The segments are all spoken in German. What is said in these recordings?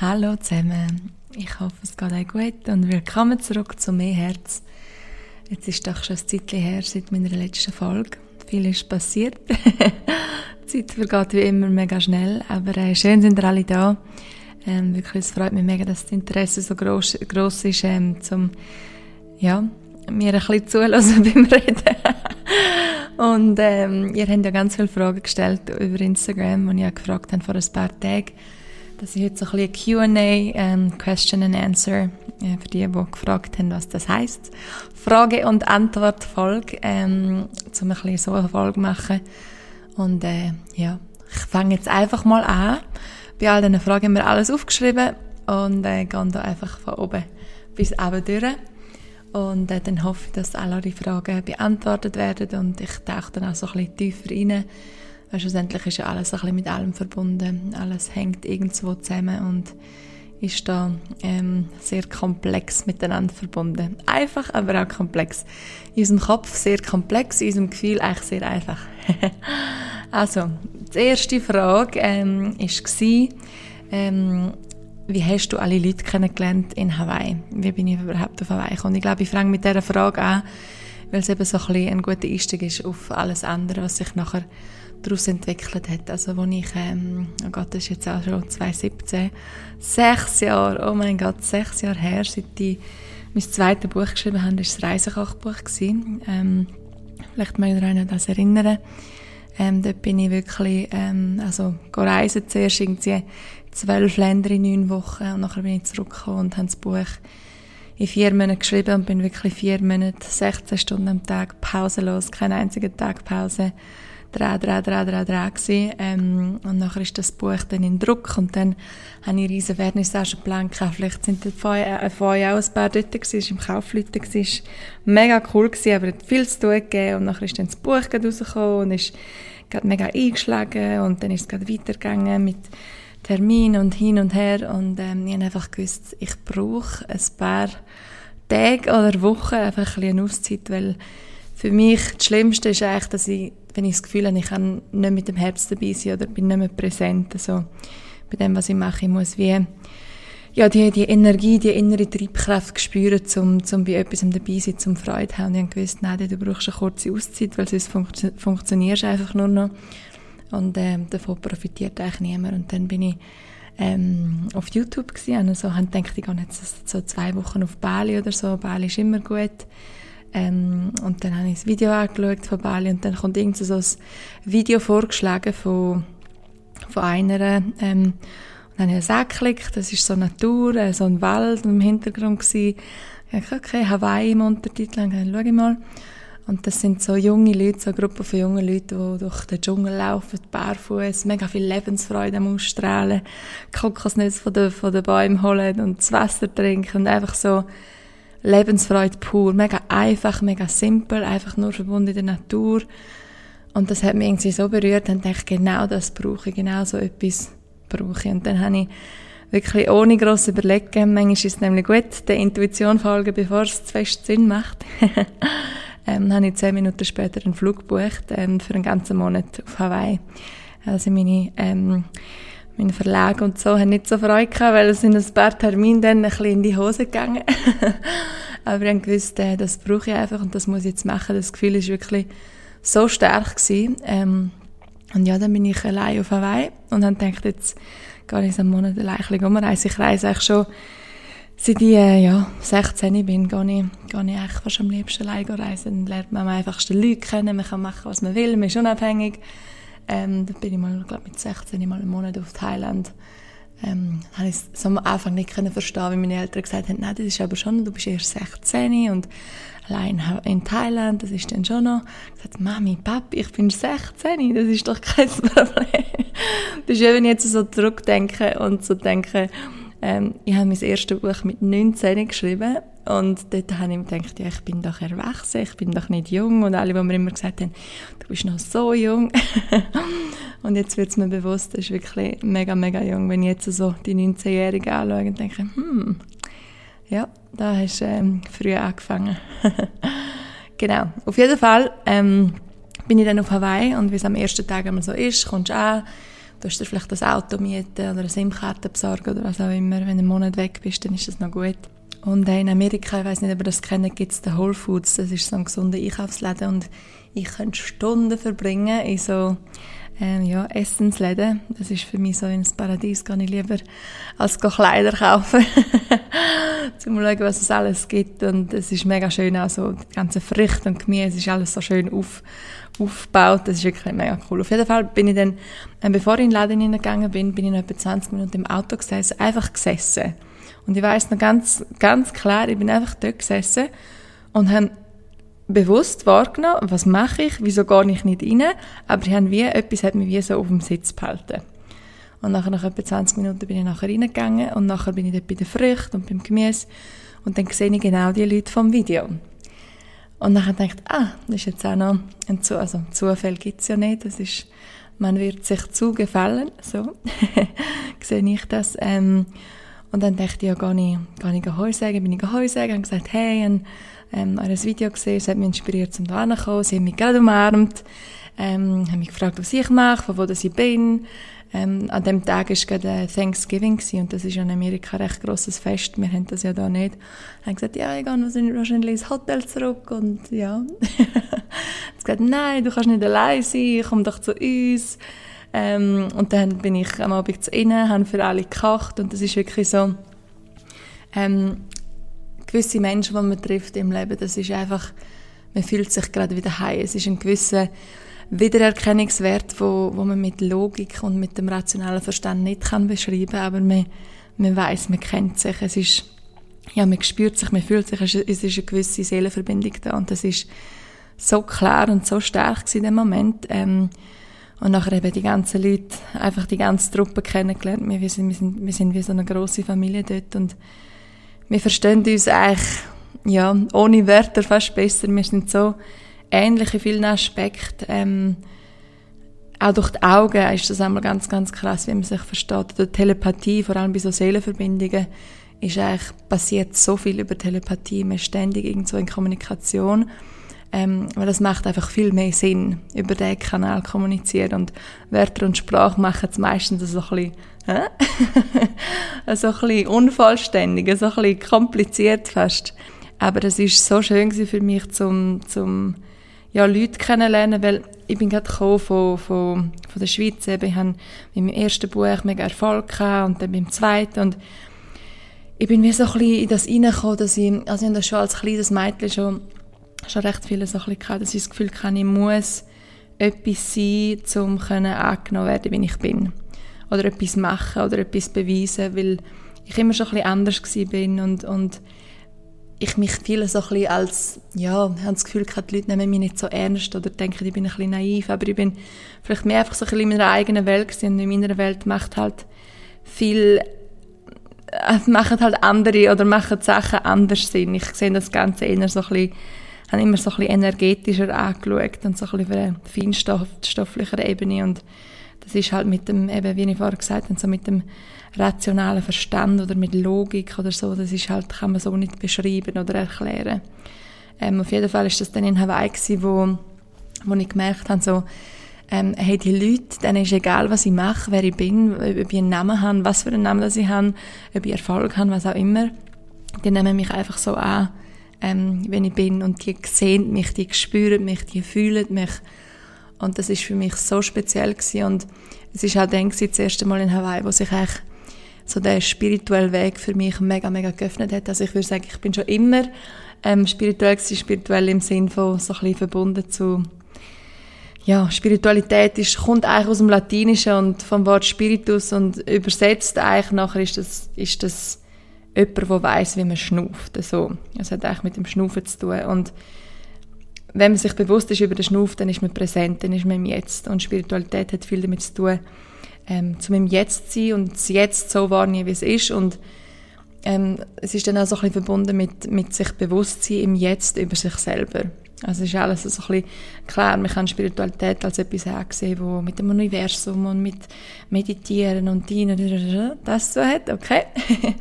Hallo zusammen, ich hoffe es geht euch gut und willkommen zurück zu «Mehr Herz». Jetzt ist doch schon ein Zeitchen her seit meiner letzten Folge. Viel ist passiert. Die Zeit vergeht wie immer mega schnell, aber äh, schön sind ihr alle da. Ähm, wirklich, es freut mich mega, dass das Interesse so groß, groß ist, ähm, zum, ja, mir ein bisschen zuhören beim Reden. und ähm, ihr habt ja ganz viele Fragen gestellt über Instagram, und ich gefragt habe vor ein paar Tagen, dass ich heute so ein bisschen Q&A, ähm, Question and Answer, äh, für die, die gefragt haben, was das heißt. Frage- und Antwort-Folge, ähm, um ein bisschen so eine Folge machen. Und äh, ja, ich fange jetzt einfach mal an. Bei all diesen Fragen haben wir alles aufgeschrieben und äh, gehe da einfach von oben bis oben durch. Und äh, dann hoffe ich, dass alle eure Fragen beantwortet werden und ich tauche dann auch so ein bisschen tiefer rein weil schlussendlich ist ja alles ein bisschen mit allem verbunden. Alles hängt irgendwo zusammen und ist da ähm, sehr komplex miteinander verbunden. Einfach, aber auch komplex. In unserem Kopf sehr komplex, in unserem Gefühl eigentlich sehr einfach. also, die erste Frage ähm, war, ähm, wie hast du alle Leute kennengelernt in Hawaii? Wie bin ich überhaupt auf Hawaii gekommen? Ich glaube, ich fange mit dieser Frage an, weil es eben so ein, bisschen ein guter Einstieg ist auf alles andere, was sich nachher daraus entwickelt hat. Also, wo ich, ähm, oh Gott, das ist jetzt auch schon 2017, sechs Jahre, oh mein Gott, sechs Jahre her, seit ich mein zweites Buch geschrieben habe, das war ein Reisekochbuch. Ähm, vielleicht mal daran das erinnern. Ähm, dort bin ich wirklich, ähm, also, reisen zuerst irgendwie zwölf Länder in neun Wochen und nachher bin ich zurückgekommen und habe das Buch in vier Monaten geschrieben und bin wirklich vier Monate, 16 Stunden am Tag, pausenlos, keinen einzigen Tag Pause, drei, drei, drei, drei, drei gewesen. Ähm, und nachher ist das Buch dann in Druck und dann habe ich riesen Vernissagenplan gehabt. Vielleicht sind vorher, äh, vorher auch ein paar dort gewesen, im Kaufleuten gewesen. Mega cool gewesen, aber hat viel zu tun gegeben und nachher ist dann das Buch rausgekommen und ist gerade mega eingeschlagen und dann ist es gerade weitergegangen mit Termin und hin und her und ähm, ich habe einfach gewusst, ich brauche ein paar Tage oder Wochen einfach ein bisschen Auszeit, weil für mich das Schlimmste ist eigentlich, dass ich wenn ich das Gefühl ich kann nicht mit dem Herz dabei sein oder bin nicht mehr präsent. Also bei dem, was ich mache, ich muss wie ja, die, die Energie, die innere Treibkraft spüren, um, um bei etwas dabei sein, um Freude zu haben. Und ich habe gewusst, nein, du brauchst eine kurze Auszeit, weil sonst funktio funktionierst einfach nur noch. Und äh, davon profitiert eigentlich niemand. Und dann bin ich ähm, auf YouTube gewesen, und so, habe gedacht, ich gehe jetzt so zwei Wochen auf Bali oder so. Bali ist immer gut. Ähm, und dann habe ich das Video angeschaut von Bali und dann kommt irgend so ein Video vorgeschlagen von, von einer, ähm, und dann habe ich es angeklickt, das ist so Natur, äh, so ein Wald im Hintergrund gewesen. Ich dachte, okay, Hawaii im Untertitel, dann schaue ich mal. Und das sind so junge Leute, so eine Gruppe von jungen Leuten, die durch den Dschungel laufen, barfuß, mega viel Lebensfreude am Ausstrahlen, Kokosnüsse von den, von den Bäumen holen und das Wasser trinken und einfach so Lebensfreude pur. Mega einfach, mega simpel, einfach nur verbunden in der Natur. Und das hat mich irgendwie so berührt, dann dachte genau das brauche ich, genau so etwas brauche ich. Und dann habe ich wirklich ohne gross überlegen, manchmal ist es nämlich gut, der Intuition folgen, bevor es zu fest Sinn macht. ähm, habe ich zehn Minuten später einen Flug gebucht, ähm, für einen ganzen Monat auf Hawaii. Also meine, ähm, mein Verlag und so haben nicht so Freude gehabt, weil es sind ein paar Termine dann ein bisschen in die Hose gegangen. Aber ich gewusst, äh, das brauche ich einfach und das muss ich jetzt machen. Das Gefühl ist wirklich so stark gewesen. Ähm, und ja, dann bin ich allein auf Hawaii und habe gedacht, jetzt gehe ich so einen Monat allein ein umreisen. Ich reise eigentlich schon, seit ich äh, ja, 16 bin, gehe ich, gehe ich eigentlich fast am liebsten allein reisen. Dann lernt man am einfachsten Leute kennen, man kann machen, was man will, man ist unabhängig. Ähm, da bin ich mal, glaube mit 16 mal einen Monat auf Thailand. Ähm, habe ich so am Anfang nicht können verstehen, wie meine Eltern gesagt haben, nein, das ist aber schon, du bist erst 16 und allein in Thailand, das ist dann schon noch. Ich gesagt, Mami, Papi, ich bin 16, das ist doch kein Problem. das ist, wenn ich jetzt so zurückdenke und so denke, ähm, ich habe mein erstes Buch mit 19 geschrieben und dort habe ich mir gedacht, ja, ich bin doch erwachsen, ich bin doch nicht jung und alle, die mir immer gesagt haben, du bist noch so jung. und jetzt wird es mir bewusst, das ist wirklich mega, mega jung, wenn ich jetzt so die 19-Jährigen anschaue und denke, hm, ja, da hast du ähm, früh angefangen. genau, auf jeden Fall ähm, bin ich dann auf Hawaii und wie es am ersten Tag einmal so ist, kommst du an, du hast dir vielleicht das Auto mieten oder eine SIM-Karte besorgen oder was auch immer. Wenn du einen Monat weg bist, dann ist das noch gut. Und in Amerika, ich weiß nicht, ob ihr das kennt, gibt es den Whole Foods. Das ist so ein gesunder Einkaufsladen und ich könnte Stunden verbringen in so ähm, ja, Essensläden. Das ist für mich so ein Paradies, kann ich lieber als Kleider kaufen. zum schauen, was es alles gibt. Und es ist mega schön, auch die ganzen Früchte und Gemüse, ist alles so schön auf, aufgebaut. Das ist wirklich mega cool. Auf jeden Fall bin ich dann, ähm, bevor ich in den Laden hineingegangen bin, bin ich noch etwa 20 Minuten im Auto gesessen, einfach gesessen. Und ich weiß noch ganz, ganz klar, ich bin einfach dort gesessen und habe bewusst wahrgenommen, was mache ich, wieso gehe ich nicht rein, aber ich habe wie, etwas hat mich wie so auf dem Sitz behalten. Und nachher, nach etwa 20 Minuten bin ich nachher reingegangen und nachher bin ich dort bei den Früchten und beim Gemüse und dann sehe ich genau die Leute vom Video. Und nachher ich, ah, das ist jetzt auch noch ein Zufall, also Zufall gibt es ja nicht, das ist, man wird sich zugefallen, so sehe ich das. Ähm, und dann dachte ich, ja, gehe ich, gehe ich Heu sagen, bin ich Heu sagen und gesagt, hey, ein, ähm, ein Video gesehen, es hat mich inspiriert zum hierher kommen, sie haben mich gerade umarmt, ähm, haben mich gefragt, was ich mache, von wo ich bin. Ähm, an dem Tag war gerade Thanksgiving gewesen, und das ist in Amerika ein recht grosses Fest, wir haben das ja da nicht. Haben gesagt, ja, ich gehe wahrscheinlich ins Hotel zurück und ja. sie gesagt, nein, du kannst nicht allein sein, komm doch zu uns. Ähm, und dann bin ich am Abend zu ihnen, habe für alle gekocht und das ist wirklich so, ähm, gewisse Menschen, die man trifft im Leben, das ist einfach, man fühlt sich gerade wieder heim. Es ist ein gewisser Wiedererkennungswert, wo, wo man mit Logik und mit dem rationalen Verstand nicht kann beschreiben, aber man, man weiß, man kennt sich. Es ist, ja, man spürt sich, man fühlt sich, es ist eine gewisse Seelenverbindung da und das ist so klar und so stark in dem Moment. Ähm, und nachher eben die ganzen Leute, einfach die ganze Truppe kennengelernt. Wir sind, wir sind, wir sind wie so eine große Familie dort und wir verstehen uns eigentlich, ja, ohne Wörter fast besser. Wir sind so ähnlich in vielen Aspekten. Ähm, auch durch die Augen ist das einmal ganz, ganz krass, wie man sich versteht. Oder Telepathie, vor allem bei so Seelenverbindungen, ist eigentlich, passiert so viel über Telepathie. Man ist ständig irgendwo in Kommunikation. Ähm, weil das macht einfach viel mehr Sinn, über diesen Kanal kommunizieren. Und Wörter und Sprache machen es meistens so ein bisschen, hä? so ein bisschen unvollständig, so ein bisschen kompliziert fast. Aber es ist so schön für mich, zum, zum ja, Leute kennenlernen, weil ich bin gerade von, von, von der Schweiz. Ich habe mit meinem ersten Buch mega Erfolg gehabt und dann beim zweiten. Und ich bin wie so ein bisschen in das reingekommen, dass ich, also ich habe das schon als kleines Mädchen schon schon recht viele so ein bisschen dass ich das Gefühl hatte, ich muss etwas sein, um angenommen werden, wie ich bin. Oder etwas machen oder etwas beweisen, weil ich immer schon ein bisschen anders war und, und ich mich viele so ein bisschen als, ja, habe das Gefühl die Leute nehmen mich nicht so ernst oder denken, ich bin ein bisschen naiv, aber ich bin vielleicht mehr einfach so ein bisschen in meiner eigenen Welt und in meiner Welt macht halt viel, äh, machen halt andere oder machen Sachen anders Sinn. Ich sehe das Ganze eher so ein bisschen habe immer so ein bisschen energetischer angeschaut und so ein bisschen auf einer feinstofflicher Ebene und das ist halt mit dem, eben, wie ich vorher gesagt habe, so mit dem rationalen Verstand oder mit Logik oder so, das ist halt, kann man so nicht beschreiben oder erklären. Ähm, auf jeden Fall ist das dann in Hawaii gewesen, wo, wo ich gemerkt habe, so, ähm, hey, die Leute, denen ist egal, was ich mache, wer ich bin, ob ich einen Namen habe, was für einen Namen ich habe, ob ich Erfolg habe, was auch immer, die nehmen mich einfach so an, ähm, wenn ich bin und die sehen mich, die spüren mich, die fühlen mich und das ist für mich so speziell gewesen. und es ist auch dann gewesen, das erste Mal in Hawaii, wo sich eigentlich so der spirituelle Weg für mich mega, mega geöffnet hat. Also ich würde sagen, ich bin schon immer ähm, spirituell gewesen, spirituell im Sinn von so ein bisschen verbunden zu ja, Spiritualität ist, kommt eigentlich aus dem Latinischen und vom Wort Spiritus und übersetzt eigentlich nachher ist das, ist das jemand, der weiss, wie man schnauft. So. Das hat eigentlich mit dem Schnaufen zu tun. Und wenn man sich bewusst ist über den Schnuff, dann ist man präsent, dann ist man im Jetzt. Und Spiritualität hat viel damit zu tun, ähm, zum im Jetzt zu sein und das Jetzt so wahrnehmen, wie es ist. Und ähm, es ist dann auch so ein bisschen verbunden mit, mit sich bewusst sein im Jetzt über sich selber. Also es ist alles so ein bisschen klar, man kann Spiritualität als etwas ansehen, wo mit dem Universum und mit Meditieren und Dienen das so hat, okay.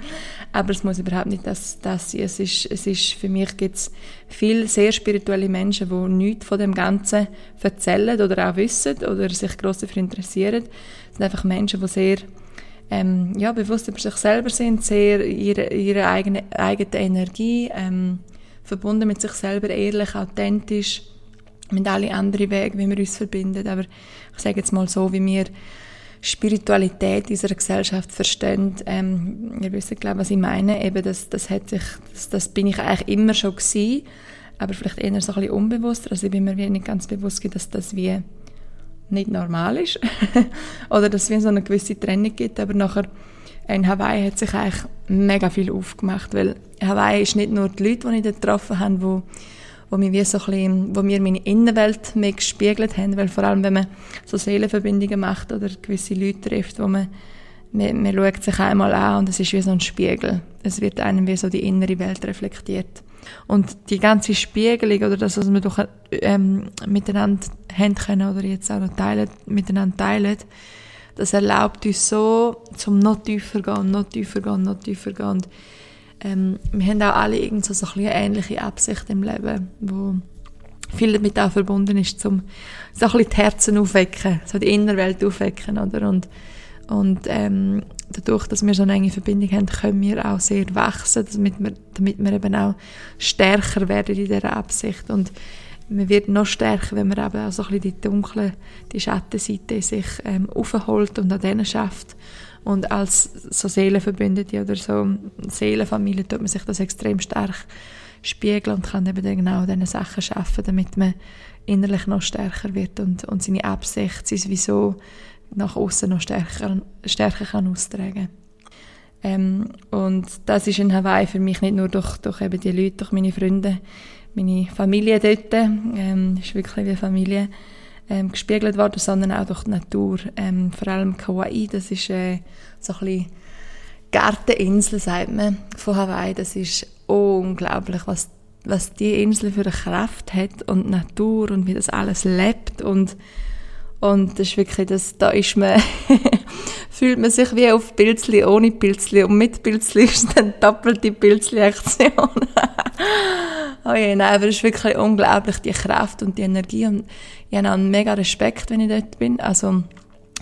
aber es muss überhaupt nicht das, das sein. Es ist, es ist, für mich gibt es viele sehr spirituelle Menschen, die nichts von dem Ganzen erzählen oder auch wissen oder sich gross dafür interessieren. Es sind einfach Menschen, die sehr ähm, ja, bewusst über sich selber sind, sehr ihre, ihre eigene, eigene Energie, ähm, verbunden mit sich selber, ehrlich, authentisch, mit alle anderen Wege, wie wir uns verbinden. Aber ich sage jetzt mal so, wie wir Spiritualität unserer Gesellschaft verstehen. Ähm, ihr wisst, glaube was ich meine. Eben, das, das, hat sich, das, das bin ich eigentlich immer schon gewesen, aber vielleicht eher so ein bisschen unbewusster. Also ich bin mir nicht ganz bewusst, dass das wie nicht normal ist oder dass es so eine gewisse Trennung gibt. Aber nachher in Hawaii hat sich eigentlich mega viel aufgemacht, weil Hawaii ist nicht nur die Leute, die ich dort getroffen habe, wo wo mir wie so ein bisschen, wo mir meine Innenwelt mehr gespiegelt haben, weil vor allem, wenn man so Seelenverbindungen macht oder gewisse Leute trifft, wo man, man, man schaut sich einmal an und es ist wie so ein Spiegel. Es wird einem wie so die innere Welt reflektiert. Und die ganze Spiegelung oder das, was wir doch ähm, miteinander haben können oder jetzt auch noch teilen, miteinander teilen, das erlaubt uns so, zum noch tiefer gehen, noch tiefer gehen, noch tiefer gehen. Und, ähm, wir haben auch alle irgend so, so eine ähnliche Absicht im Leben, wo viel damit auch verbunden ist, um so ein die Herzen aufwecken, so die Innerwelt aufwecken, oder? Und, und ähm, dadurch, dass wir so eine enge Verbindung haben, können wir auch sehr wachsen, damit wir, damit wir eben auch stärker werden in dieser Absicht. Und man wird noch stärker, wenn man eben auch so ein bisschen die dunkle, die Schattenseite sich ähm, aufholt und an denen schafft. Und als so Seelenverbündete oder so Seelenfamilie tut man sich das extrem stark spiegeln und kann eben genau diese Sachen schaffen, damit man innerlich noch stärker wird und, und seine Absicht, sein Wieso nach außen noch stärker, stärker kann austragen. Ähm, und das ist in Hawaii für mich nicht nur durch, durch eben die Leute, durch meine Freunde, meine Familie dort, ähm, ist wirklich wie Familie, ähm, gespiegelt worden, sondern auch durch die Natur. Ähm, vor allem Kauai, das ist äh, so ein bisschen Garteninsel, sagt man, von Hawaii. Das ist unglaublich, was, was die Insel für eine Kraft hat und Natur und wie das alles lebt und und das ist wirklich, das, da ist man, fühlt man sich wie auf Pilzli, ohne Pilzli und mit Pilzli ist dann doppelte Pilzli-Aktion. oh je, nein, aber es ist wirklich unglaublich, die Kraft und die Energie und ich habe einen mega Respekt, wenn ich dort bin, also,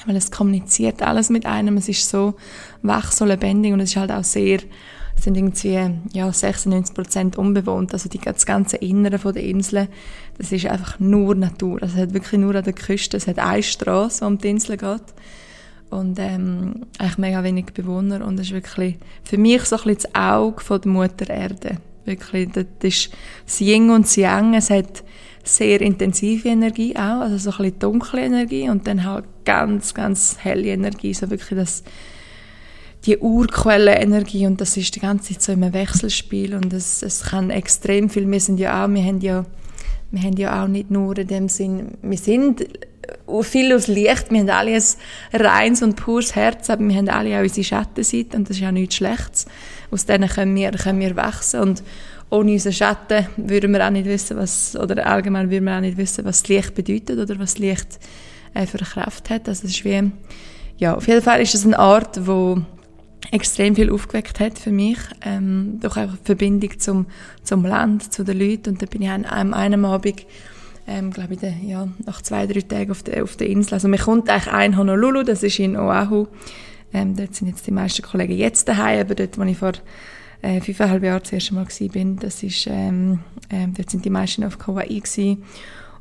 weil es kommuniziert alles mit einem, es ist so wach, so lebendig und es ist halt auch sehr, es sind irgendwie, ja, 96% unbewohnt, also die, das ganze Innere von der Insel, das ist einfach nur Natur, also es hat wirklich nur an der Küste, es hat eine Straße, die um die Insel geht. Und ähm, eigentlich mega wenig Bewohner. Und es ist wirklich für mich so ein bisschen das Auge von der Mutter Erde, wirklich, das ist das Yin und das Yang, es hat sehr intensive Energie auch, also so ein bisschen dunkle Energie und dann halt ganz, ganz helle Energie, so wirklich das, die Urquelle-Energie und das ist die ganze Zeit so im Wechselspiel und es, es kann extrem viel, wir sind ja auch, wir haben ja, wir haben ja auch nicht nur in dem Sinn, wir sind viel aus Licht, wir haben alle ein reines und pures Herz, aber wir haben alle auch unsere Schattenseite und das ist ja nichts Schlechtes. Aus denen können wir, können wir wachsen und ohne unseren Schatten würden wir auch nicht wissen, was, oder allgemein würden wir auch nicht wissen, was Licht bedeutet oder was Licht äh, für eine Kraft hat. Also es ist wie, ja, auf jeden Fall ist es eine Art, wo extrem viel aufgeweckt hat für mich, ähm, durch einfach die Verbindung zum, zum Land, zu den Leuten. Und da bin ich an einem, einem Abend, ähm, glaube ich, de, ja, nach zwei, drei Tagen auf der, auf der Insel. Also man kommt eigentlich ein Honolulu, das ist in Oahu. Ähm, dort sind jetzt die meisten Kollegen jetzt daheim, aber dort, wo ich vor äh, fünfeinhalb Jahre das erste Mal bin. Das ist, ähm, ähm, dort sind die meisten auf Kauai gewesen.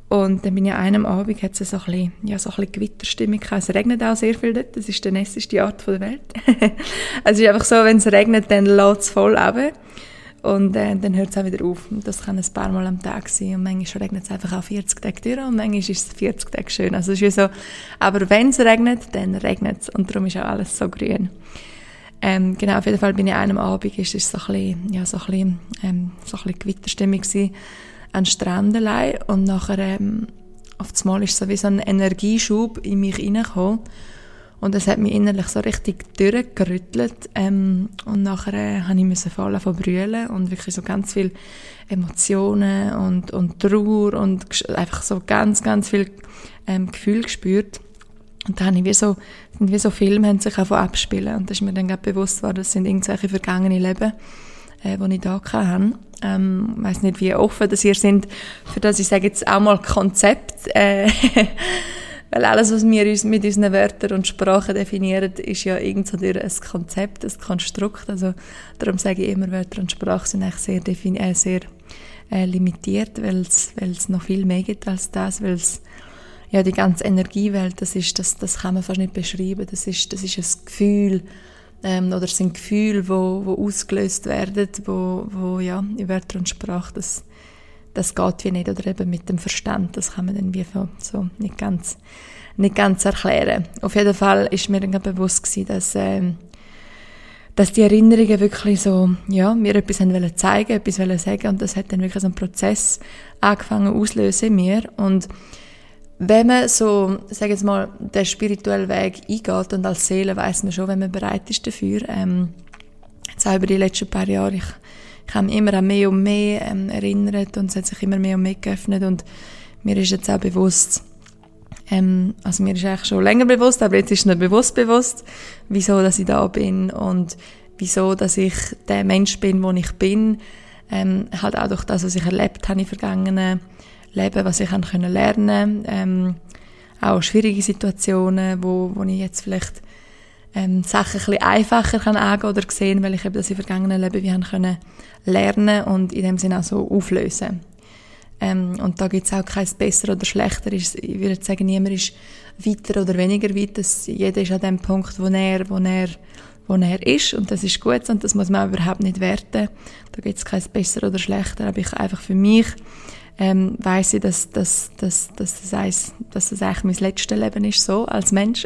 Und dann bin ich an einem Abend, hat es so ein bisschen, ja, so ein bisschen Gewitterstimmung gehabt. Es regnet auch sehr viel dort. Das ist die nässeste Art der Welt. also es ist einfach so, wenn es regnet, dann lädt es voll runter. Und äh, dann hört es auch wieder auf. Das kann ein paar Mal am Tag sein. Und manchmal regnet es einfach auch 40 Tage durch und manchmal ist es 40 Tage schön. Also es ist wie so, aber wenn es regnet, dann regnet es. Und darum ist auch alles so grün. Ähm, genau, auf jeden Fall bin ich einem Abend, ist es so ein bisschen, ja, so ein bisschen, ähm, so ein bisschen Gewitterstimmung gewesen, an Strand allein. Und nachher, ähm, auf das Mal ist so wie so ein Energieschub in mich reingekommen. Und das hat mich innerlich so richtig durchgerüttelt. Ähm, und nachher äh, habe ich müssen voll von brüllen und wirklich so ganz viel Emotionen und, und Trauer und einfach so ganz, ganz viel ähm, Gefühl gespürt. Und dann habe ich wie so, wie so Filme haben sich einfach abspielen. Und da ist mir dann bewusst geworden, das sind irgendwelche vergangene Leben, äh, die ich da hatte. Ähm, ich weiss nicht, wie offen das ihr sind, für das ich sage jetzt auch mal Konzept. Äh, weil alles, was wir uns mit unseren Wörtern und Sprachen definieren, ist ja irgend so ein Konzept, ein Konstrukt. Also darum sage ich immer, Wörter und Sprache sind eigentlich sehr, äh, sehr äh, limitiert, weil es noch viel mehr gibt als das, weil es ja, die ganze Energiewelt, das ist, das, das kann man fast nicht beschreiben. Das ist, das ist ein Gefühl, ähm, oder es sind Gefühle, wo, wo ausgelöst werden, wo, wo ja, in Wörter und Sprache, das, das geht wie nicht, oder eben mit dem Verstand, das kann man dann wie so nicht ganz, nicht ganz erklären. Auf jeden Fall ist mir dann bewusst gewesen, dass, ähm, dass die Erinnerungen wirklich so, ja, mir etwas haben wollen zeigen, etwas wollen sagen und das hat dann wirklich so einen Prozess angefangen auslösen in mir und wenn man so, sag jetzt mal, den spirituellen Weg eingeht und als Seele weiß man schon, wenn man bereit ist dafür. Ähm, jetzt auch über die letzten paar Jahre, ich, ich habe mich immer an mehr und mehr ähm, erinnert und es hat sich immer mehr und mehr geöffnet und mir ist jetzt auch bewusst, ähm, also mir ist eigentlich schon länger bewusst, aber jetzt ist nicht bewusst bewusst, wieso, dass ich da bin und wieso, dass ich der Mensch bin, wo ich bin, ähm, halt auch durch das, was ich erlebt habe in vergangenen Leben, was ich können lernen ähm, auch schwierige Situationen, wo, wo ich jetzt vielleicht ähm, Sachen ein bisschen einfacher kann angehen oder sehen, weil ich eben das in vergangenen Leben wie können lernen und in dem Sinne auch so auflösen. Ähm, und da gibt es auch kein besser oder schlechter. Ich würde sagen, niemand ist weiter oder weniger weit. Das, jeder ist an dem Punkt, wo er, wo er, wo er ist und das ist gut und das muss man überhaupt nicht werten. Da gibt es kein besser oder schlechter, aber ich einfach für mich ähm, weiß ich, dass, dass, dass, dass, das eins, dass das eigentlich mein letztes Leben ist, so, als Mensch.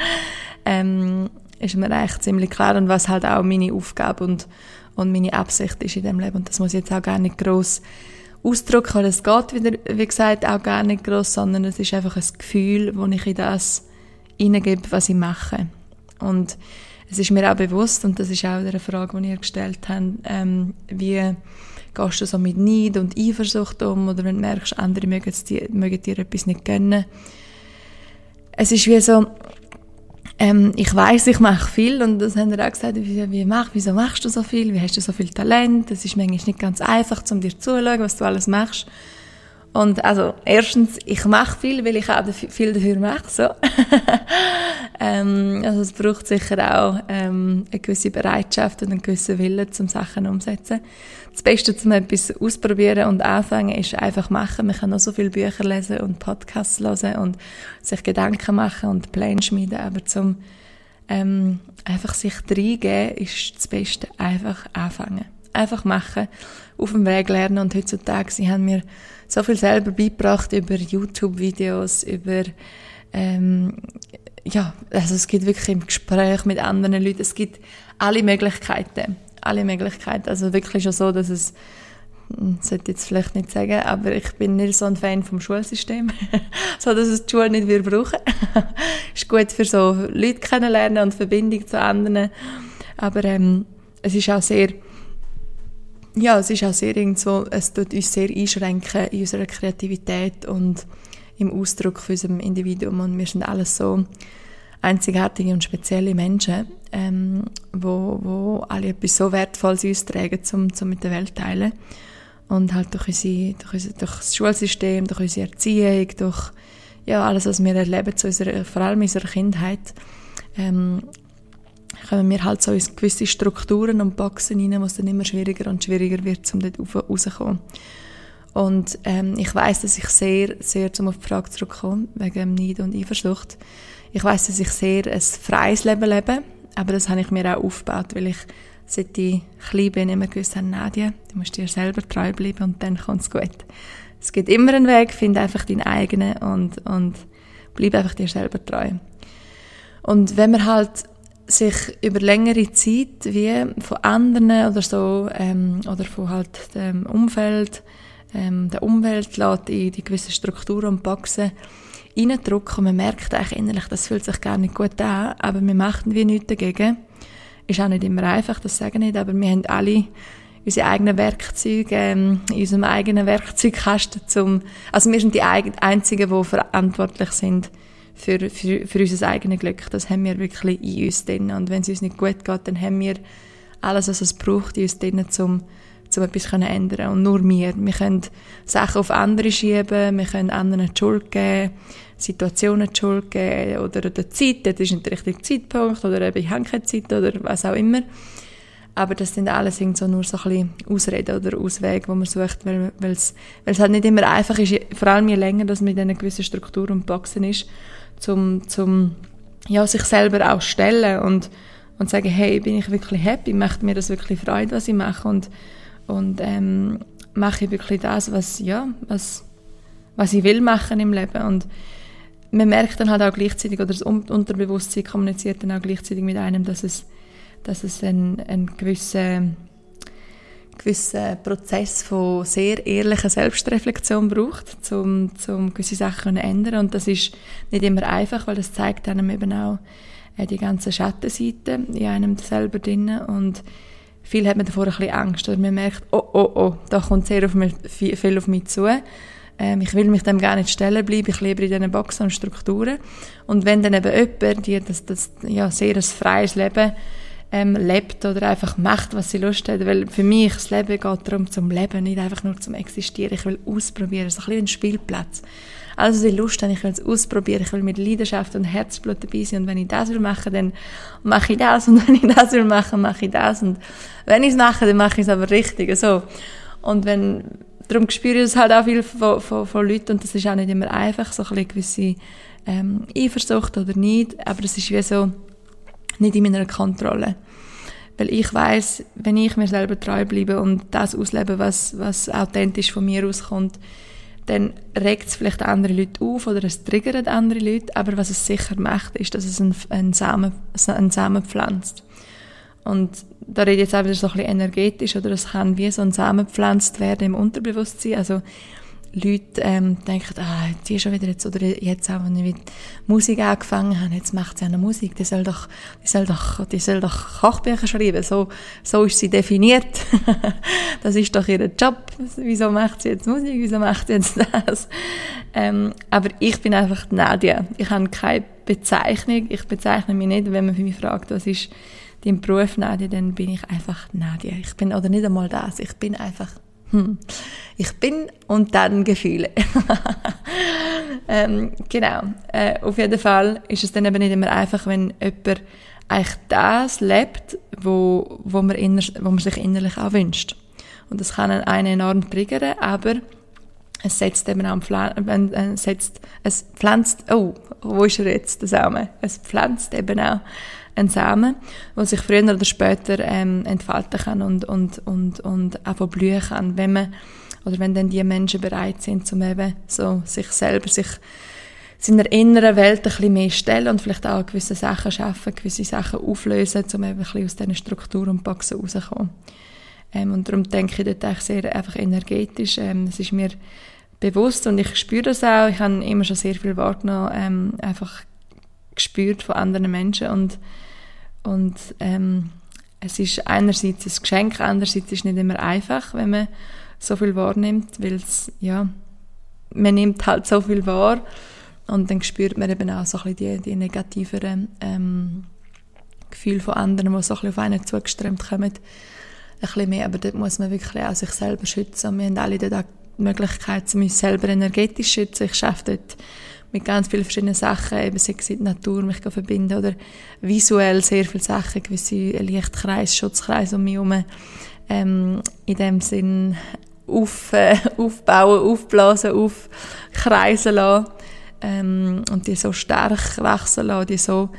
ähm, ist mir eigentlich ziemlich klar und was halt auch meine Aufgabe und, und meine Absicht ist in dem Leben. Und das muss ich jetzt auch gar nicht groß ausdrücken, es geht wieder, wie gesagt, auch gar nicht groß, sondern es ist einfach ein Gefühl, wo ich in das hineingebe, was ich mache. Und es ist mir auch bewusst, und das ist auch eine Frage, die ihr gestellt habt, ähm, wie gehst du so mit Neid und Eifersucht um oder wenn du merkst, andere mögen dir, mögen dir etwas nicht gönnen. Es ist wie so, ähm, ich weiß, ich mache viel und das haben wir auch gesagt, wie, wie mach, wieso machst du so viel, wie hast du so viel Talent, es ist manchmal nicht ganz einfach, um dir zuzuschauen, was du alles machst. Und also erstens, ich mache viel, weil ich auch viel dafür mache. So. ähm, also es braucht sicher auch ähm, eine gewisse Bereitschaft und einen gewissen Willen, um Sachen umzusetzen. Das Beste, um etwas ausprobieren und anfangen, ist einfach machen. Man kann noch so viele Bücher lesen und Podcasts hören und sich Gedanken machen und Pläne schmieden, aber zum ähm, einfach sich reingeben, ist das Beste. Einfach anfangen. Einfach machen, auf dem Weg lernen und heutzutage, sie haben mir so viel selber beigebracht über YouTube-Videos, über ähm, ja, also es gibt wirklich im Gespräch mit anderen Leuten, es gibt alle Möglichkeiten, alle Möglichkeiten, also wirklich schon so, dass es hm, sollte jetzt vielleicht nicht sagen, aber ich bin nicht so ein Fan vom Schulsystem, so dass es die Schule nicht wir brauchen. ist gut für so Leute kennenlernen und Verbindung zu anderen, aber ähm, es ist auch sehr ja, es ist auch sehr irgendwo, es tut uns sehr einschränken in unserer Kreativität und im Ausdruck von unserem Individuum und wir sind alles so einzigartige und spezielle Menschen, ähm, wo, wo alle etwas so Wertvolles uns tragen, um, mit der Welt zu teilen. Und halt durch, unsere, durch, unser, durch das Schulsystem, durch unsere Erziehung, durch ja, alles, was wir erleben, zu unserer, vor allem in unserer Kindheit, ähm, kommen wir halt so in gewisse Strukturen und Boxen rein, wo es dann immer schwieriger und schwieriger wird, um dort rauszukommen. Und ähm, ich weiß, dass ich sehr, sehr, zum auf die Frage zurückkomme, wegen Neid und Eifersucht, ich weiß, dass ich sehr ein freies Leben lebe, aber das habe ich mir auch aufgebaut, weil ich seit ich klein bin immer gewusst habe, Nadia, du musst dir selber treu bleiben und dann kommt es gut. Es gibt immer einen Weg, find einfach deinen eigenen und, und bleib einfach dir selber treu. Und wenn man halt sich über längere Zeit wie von anderen oder so ähm, oder von halt dem Umfeld ähm, der Umwelt lässt in die gewissen Strukturen und Boxen reindrücken und man merkt eigentlich innerlich, das fühlt sich gar nicht gut an, aber wir machen wie nichts dagegen. Ist auch nicht immer einfach, das sage ich nicht, aber wir haben alle unsere eigenen Werkzeuge ähm, in unserem eigenen Werkzeugkasten zum, also wir sind die Einzigen, die verantwortlich sind für, für, für unser eigenes Glück. Das haben wir wirklich in uns drin. Und wenn es uns nicht gut geht, dann haben wir alles, was es braucht, in uns drin, um, um etwas zu ändern. Und nur wir. Wir können Sachen auf andere schieben, wir können anderen die Schuld geben, Situationen die Schuld geben oder der Zeit, das ist nicht der richtige Zeitpunkt oder eben ich habe keine Zeit oder was auch immer. Aber das sind alles so nur so ein bisschen Ausreden oder Auswege, die man sucht, weil, es halt nicht immer einfach ist, vor allem je länger dass man in einer gewissen Struktur und Boxen ist, zum, zum ja, sich selber auch stellen und, und sagen, hey, bin ich wirklich happy, macht mir das wirklich Freude, was ich mache? Und, und ähm, mache ich wirklich das, was, ja, was, was ich will machen im Leben? Und man merkt dann halt auch gleichzeitig, oder das Unterbewusstsein kommuniziert dann auch gleichzeitig mit einem, dass es dass es einen, einen gewissen, gewissen Prozess von sehr ehrlicher Selbstreflexion braucht, um, um gewisse Sachen zu ändern. Und das ist nicht immer einfach, weil das zeigt einem eben auch äh, die ganzen Schattenseiten in einem selber drin. Und viel hat man davor ein bisschen Angst, oder man merkt, oh, oh, oh, da kommt sehr auf mich, viel auf mich zu ähm, ich will mich dem gar nicht stellen bleiben, ich lebe in diesen Boxen und Strukturen. Und wenn dann eben jemand, die das, das ja, sehr ein freies Leben ähm, lebt oder einfach macht, was sie Lust hat. Weil für mich das Leben geht darum zum Leben, nicht einfach nur zum Existieren. Ich will ausprobieren, so ein bisschen ein Spielplatz. Also ich Lust habe, ich will es ausprobieren, ich will mit Leidenschaft und Herzblut dabei sein und wenn ich das will machen, dann mache ich das und wenn ich das will machen, mache ich das und wenn ich es mache, dann mache ich es aber richtig, so. Und wenn, darum spüre ich es halt auch viel von, von, von Leuten und das ist auch nicht immer einfach, so ein bisschen gewisse ähm, Eifersucht oder nicht, aber es ist wie so, nicht in meiner Kontrolle. Weil ich weiß, wenn ich mir selber treu bleibe und das auslebe, was, was authentisch von mir auskommt, dann regt es vielleicht andere Leute auf oder es triggert andere Leute, aber was es sicher macht, ist, dass es einen, einen, Samen, einen Samen pflanzt. Und da rede ich jetzt auch wieder so ein bisschen energetisch, oder es kann wie so ein Samen gepflanzt werden im Unterbewusstsein. Also Leute ähm, denken, ah, die schon wieder jetzt, oder jetzt auch, wenn ich mit Musik angefangen habe, jetzt macht sie eine Musik, die soll doch, die soll doch, die soll doch Kochbücher schreiben, so, so ist sie definiert. das ist doch ihr Job. Wieso macht sie jetzt Musik? Wieso macht sie jetzt das? Ähm, aber ich bin einfach Nadia. Ich habe keine Bezeichnung. Ich bezeichne mich nicht, wenn man mich fragt, was ist dein Beruf Nadia, dann bin ich einfach Nadia. Ich bin, oder nicht einmal das, ich bin einfach hm. Ich bin und dann Gefühle. ähm, genau. Äh, auf jeden Fall ist es dann eben nicht immer einfach, wenn jemand eigentlich das lebt, wo, wo, man, inner, wo man sich innerlich auch wünscht. Und das kann einen enorm triggern, aber es setzt eben auch, wenn, äh, setzt, es pflanzt, oh, wo ist er jetzt, der Samen? Es pflanzt eben auch ein Samen, der sich früher oder später ähm, entfalten kann und, und, und, und auch blühen kann, wenn man, oder wenn dann die Menschen bereit sind, um eben so sich selber, sich seiner inneren Welt ein bisschen mehr stellen und vielleicht auch gewisse Sachen schaffen, gewisse Sachen auflösen, um eben ein bisschen aus diesen Strukturen und Boxen rauszukommen. Ähm, und darum denke ich dort eigentlich sehr einfach energetisch. Ähm, das ist mir bewusst und ich spüre das auch. Ich habe immer schon sehr viel wahrgenommen, ähm, einfach gespürt von anderen Menschen und und ähm, es ist einerseits ein Geschenk, andererseits ist es nicht immer einfach, wenn man so viel wahrnimmt, weil es, ja, man nimmt halt so viel wahr und dann spürt man eben auch so ein bisschen die, die negativeren ähm, Gefühle von anderen, die so ein bisschen auf einen zugeströmt kommen, ein bisschen mehr, aber dort muss man wirklich auch sich selber schützen und wir haben alle dort die Möglichkeit, uns selber energetisch zu schützen. Ich arbeite dort mit ganz vielen verschiedenen Sachen, eben sei es in die Natur mich verbinden oder visuell sehr viele Sachen, gewisse Lichtkreis, Schutzkreis um mich herum. Ähm, in dem Sinn auf, äh, aufbauen, aufblasen, aufkreisen lassen ähm, und die so stark wachsen lassen, die so,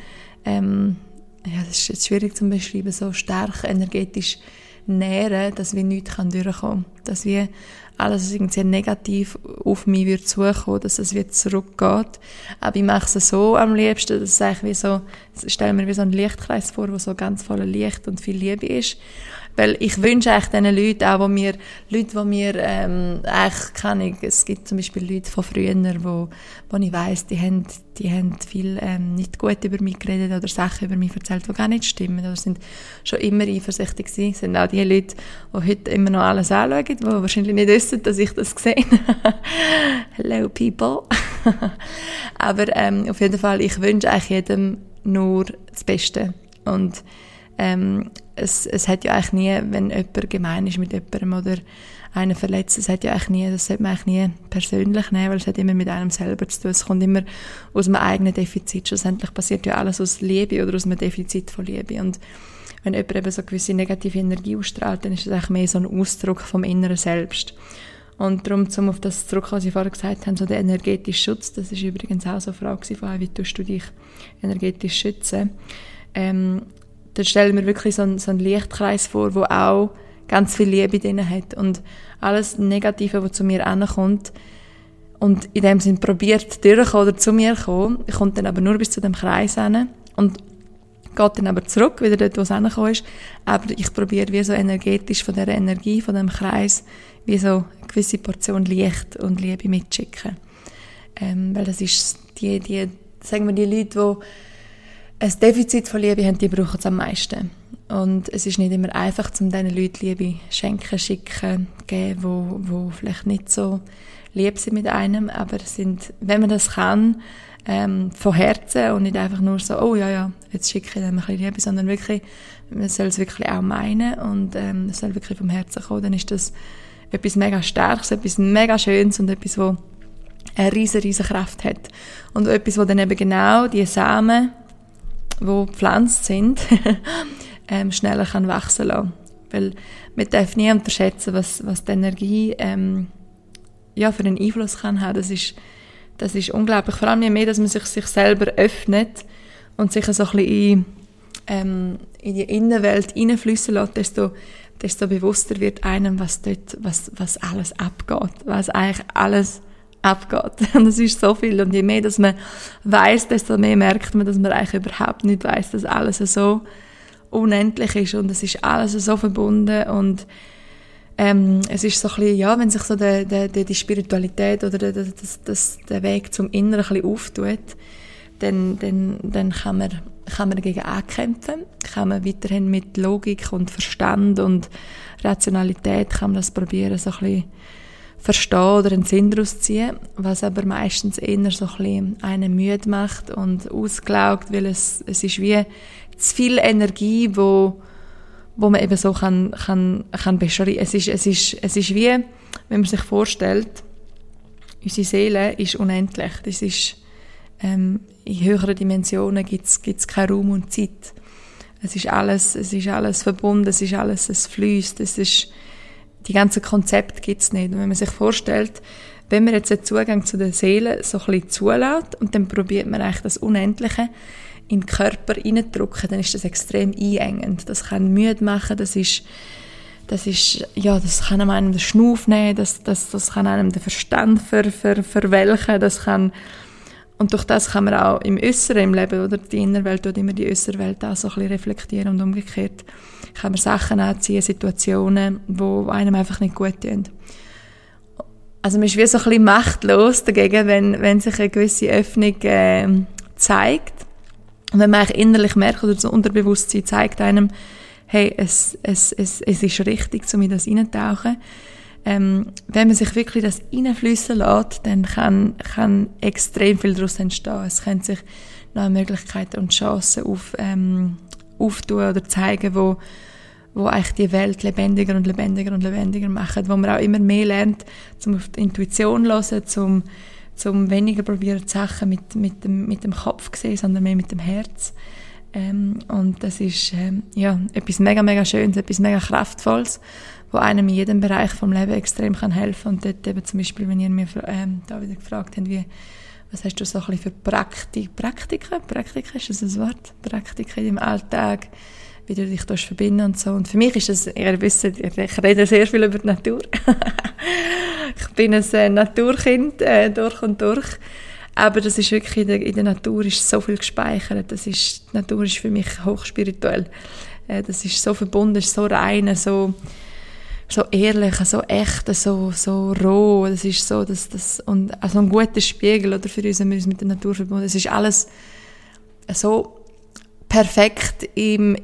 ähm, ja, das ist jetzt schwierig zu beschreiben, so stark energetisch nähren, dass wir nichts durchkommen kann. Dass wir alles, was irgendwie negativ auf mich wird zukommen, dass es wieder zurückgeht. Aber ich mache es so am liebsten, dass es eigentlich wie so, stelle mir wie so einen Lichtkreis vor, wo so ganz voller Licht und viel Liebe ist. Weil ich wünsche eigentlich diesen Leuten auch, wo mir, Leute, die mir, ähm, eigentlich ich, es gibt zum Beispiel Leute von früher, wo, wo ich weiss, die haben, die haben viel, ähm, nicht gut über mich geredet oder Sachen über mich erzählt, die gar nicht stimmen oder sind schon immer eifersüchtig gewesen. Das sind auch die Leute, die heute immer noch alles anschauen, die wahrscheinlich nicht wissen, dass ich das gesehen Hello people. Aber ähm, auf jeden Fall, ich wünsche eigentlich jedem nur das Beste. Und ähm, es, es hat ja eigentlich nie, wenn jemand gemein ist mit jemandem oder einen verletzt, es hat ja eigentlich nie, das sollte man eigentlich nie persönlich nehmen, weil es hat immer mit einem selber zu tun. Es kommt immer aus einem eigenen Defizit. Schlussendlich passiert ja alles aus Liebe oder aus einem Defizit von Liebe. Und wenn jemand eben so gewisse negative Energie ausstrahlt, dann ist das eigentlich mehr so ein Ausdruck vom inneren Selbst. Und darum, um auf das zurück, was ich vorher gesagt habe, so der energetische Schutz, das ist übrigens auch so eine Frage von wie tust du dich energetisch schützen? Ähm, da stellen wir wirklich so einen, so einen Lichtkreis vor, wo auch ganz viel Liebe drin hat und alles Negative, was zu mir ankommt und in dem Sinn probiert durchkommen oder zu mir kommen, kommt dann aber nur bis zu dem Kreis hin und geht dann aber zurück, wieder dort, wo es hingekommen ist. Aber ich probiere wie so energetisch von der Energie, von dem Kreis, wie so eine gewisse Portion Licht und Liebe mitzuschicken. Ähm, weil das ist die, die, sagen wir, die Leute, die ein Defizit von Liebe haben, die brauchen es am meisten. Und es ist nicht immer einfach, um diesen Leuten Liebe schenken, schicken, geben, wo, wo vielleicht nicht so lieb sind mit einem, aber sind, wenn man das kann, ähm, von Herzen und nicht einfach nur so, oh ja, ja, jetzt schicke ich dem ein bisschen Liebe, sondern wirklich, man soll es wirklich auch meinen und ähm, es soll wirklich vom Herzen kommen, dann ist das etwas mega Starkes, etwas mega Schönes und etwas, wo eine riesige, riesige Kraft hat. Und etwas, wo dann eben genau die Samen die gepflanzt sind, ähm, schneller kann wachsen lassen. Weil man darf nie unterschätzen, was, was die Energie ähm, ja, für einen Einfluss kann haben. Das ist, das ist unglaublich. Vor allem je mehr, dass man sich, sich selber öffnet und sich so ein bisschen in, ähm, in die Innenwelt hineinfließen lässt, desto, desto bewusster wird einem, was dort, was, was alles abgeht, was eigentlich alles abgeht. Und das ist so viel. Und je mehr, dass man weiß, desto mehr merkt man, dass man eigentlich überhaupt nicht weiß, dass alles so unendlich ist und es ist alles so verbunden und ähm, es ist so ein bisschen, ja, wenn sich so die, die, die Spiritualität oder der, das, das, der Weg zum Inneren ein bisschen auftut, dann, dann, dann kann, man, kann man dagegen ankämpfen, kann man weiterhin mit Logik und Verstand und Rationalität kann man das probieren, so ein bisschen verstehen oder einen Sinn daraus ziehen, was aber meistens eher so ein einen müde macht und ausgelaugt, weil es, es ist wie zu viel Energie, wo, wo man eben so kann, kann, kann beschreiben. Es ist, es ist, es ist wie, wenn man sich vorstellt, unsere Seele ist unendlich. Das ist, ähm, in höheren Dimensionen gibt es keinen Raum und Zeit. Es ist alles, es ist alles verbunden, es ist alles, es fließt, es ist, die ganzen Konzepte gibt es nicht. Und wenn man sich vorstellt, wenn man jetzt den Zugang zu der Seele so ein bisschen zulässt und dann probiert man eigentlich das Unendliche in den Körper reindrücken, dann ist das extrem einengend. Das kann müde machen, das ist, das ist, ja, das kann einem den Schnuff nehmen, das, das, das kann einem den Verstand ver, ver, verwelken, das kann, und durch das kann man auch im Äußeren im Leben, oder die Innerwelt oder immer die Äußerwelt auch so ein bisschen reflektieren und umgekehrt kann man Sachen anziehen, Situationen, wo einem einfach nicht gut tun. Also man ist wie so ein bisschen machtlos dagegen, wenn, wenn sich eine gewisse Öffnung äh, zeigt. Und wenn man innerlich merkt, oder das Unterbewusstsein zeigt einem, hey, es, es, es, es ist richtig, um in das reinzutauchen. Ähm, wenn man sich wirklich das reinfließen lässt, dann kann, kann extrem viel daraus entstehen. Es können sich neue Möglichkeiten und Chancen auf, ähm, auftun oder zeigen, wo, wo eigentlich die Welt lebendiger und lebendiger und lebendiger machen, wo man auch immer mehr lernt, zum auf die Intuition hören, zum, zum weniger probieren, Sachen mit, mit, dem, mit dem Kopf sehen, sondern mehr mit dem Herz. Ähm, und das ist ähm, ja, etwas mega, mega Schönes, etwas mega Kraftvolles, wo einem in jedem Bereich vom Leben extrem kann helfen Und dort eben zum Beispiel, wenn ihr mir ähm, da wieder gefragt habt, wie was hast du so ein bisschen für Praktik, Praktika? Praktika ist das ein Wort? Praktika in deinem Alltag, wie du dich verbinden und so. Und für mich ist das, ihr wisst, ich rede sehr viel über die Natur. ich bin ein äh, Naturkind, äh, durch und durch. Aber das ist wirklich, in der, in der, Natur ist so viel gespeichert. Das ist, die Natur ist für mich hochspirituell. Äh, das ist so verbunden, ist so rein, so, so ehrlich, so echt, so, so roh. Das ist so, dass das, und also ein guter Spiegel oder für uns, wenn wir uns mit der Natur verbunden. Es ist alles so perfekt im,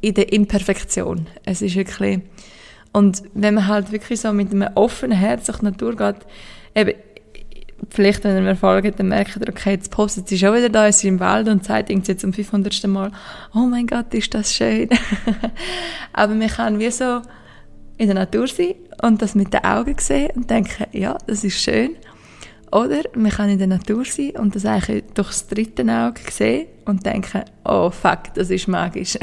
in der Imperfektion. Es ist wirklich, und wenn man halt wirklich so mit einem offenen Herz durch die Natur geht, eben, vielleicht, wenn ihr Erfolg hat, dann merkt ihr, okay, jetzt postet sie schon wieder da, ist sie im Wald und sagt irgendwie jetzt zum 500. Mal, oh mein Gott, ist das schön. Aber man kann wie so in der Natur sein und das mit den Augen sehen und denken, ja, das ist schön. Oder man kann in der Natur sein und das eigentlich durch das dritte Auge sehen und denken, oh fuck, das ist magisch.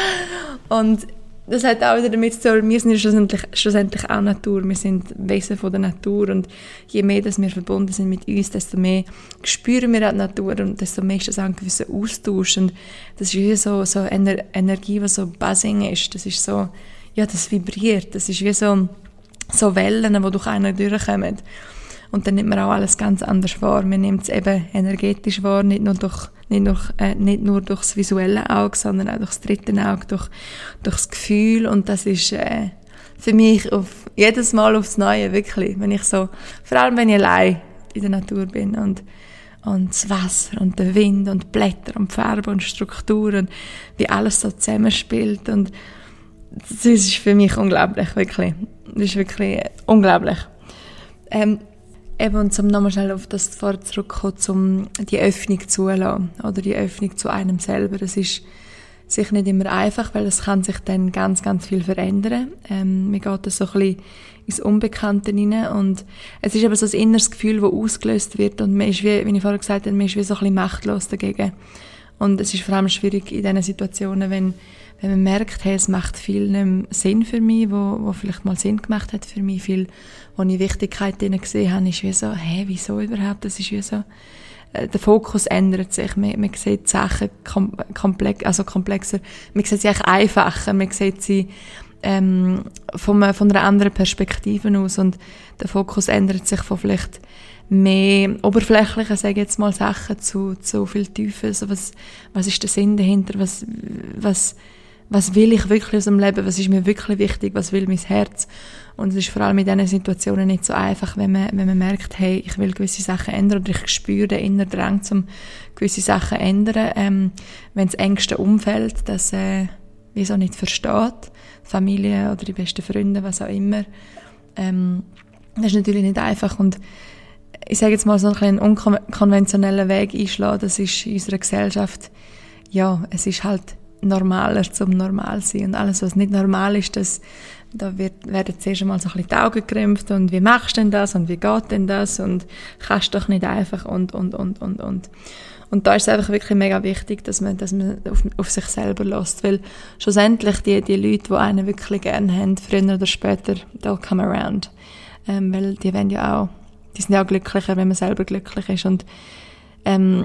und das hat auch wieder damit zu tun, wir sind ja schlussendlich, schlussendlich auch Natur, wir sind Wesen von der Natur und je mehr dass wir verbunden sind mit uns, desto mehr spüren wir die Natur und desto mehr ist das auch ein gewisser Austausch und das ist wie so, so eine Energie, die so buzzing ist, das ist so, ja, das vibriert, das ist wie so, so Wellen, die durch einen durchkommen. Und dann nimmt man auch alles ganz anders wahr. Man nimmt es eben energetisch wahr, nicht nur durch, nicht nur, äh, nicht nur durch das visuelle Auge, sondern auch durch das dritte Auge, durch, das Gefühl. Und das ist äh, für mich auf, jedes Mal aufs Neue, wirklich. Wenn ich so, vor allem wenn ich allein in der Natur bin und, und das Wasser und der Wind und Blätter und Farben und Strukturen, wie alles so zusammenspielt. Und das ist für mich unglaublich, wirklich. Das ist wirklich unglaublich. Ähm, Eben, und um nochmal schnell auf das vorher zurückzukommen, um die Öffnung zulassen, oder die Öffnung zu einem selber. Es ist sicher nicht immer einfach, weil es kann sich dann ganz, ganz viel verändern. Ähm, man geht da so ein bisschen ins Unbekannte hinein und es ist aber so ein inneres Gefühl, das ausgelöst wird und man ist wie, wie ich vorher gesagt habe, man ist wie so ein bisschen machtlos dagegen. Und es ist vor allem schwierig in diesen Situationen, wenn wenn man merkt, hey, es macht viel nicht Sinn für mich, wo, wo vielleicht mal Sinn gemacht hat für mich, viel, wo ich Wichtigkeit drin gesehen habe, ist wie so, hey, wieso überhaupt? Das ist wie so, äh, der Fokus ändert sich. Man, man sieht Sachen komplex, also komplexer. Man sieht sie eigentlich einfacher. Man sieht sie ähm, von, von einer anderen Perspektive aus und der Fokus ändert sich von vielleicht mehr oberflächlichen, sage ich jetzt mal, Sachen zu, zu viel tiefer. Also was, was ist der Sinn dahinter? Was, was, was will ich wirklich aus dem Leben, was ist mir wirklich wichtig, was will mein Herz. Und es ist vor allem in diesen Situationen nicht so einfach, wenn man, wenn man merkt, hey, ich will gewisse Sachen ändern oder ich spüre den inneren Drang, um gewisse Sachen zu ändern. Ähm, wenn das engste Umfeld das äh, wieso nicht versteht, Familie oder die besten Freunde, was auch immer, ähm, das ist natürlich nicht einfach und ich sage jetzt mal so einen unkonventionellen Weg einschlagen, das ist in unserer Gesellschaft, ja, es ist halt normaler zum normal sein. Und alles, was nicht normal ist, das, da wird, werden zuerst einmal so ein bisschen die Augen gerümpft und wie machst du denn das und wie geht denn das und kannst doch nicht einfach und, und, und, und, und. Und da ist es einfach wirklich mega wichtig, dass man, dass man auf, auf sich selber lässt, weil schlussendlich die, die Leute, die einen wirklich gerne haben, früher oder später, they'll come around. Ähm, weil die werden ja auch, die sind ja auch glücklicher, wenn man selber glücklich ist und ähm,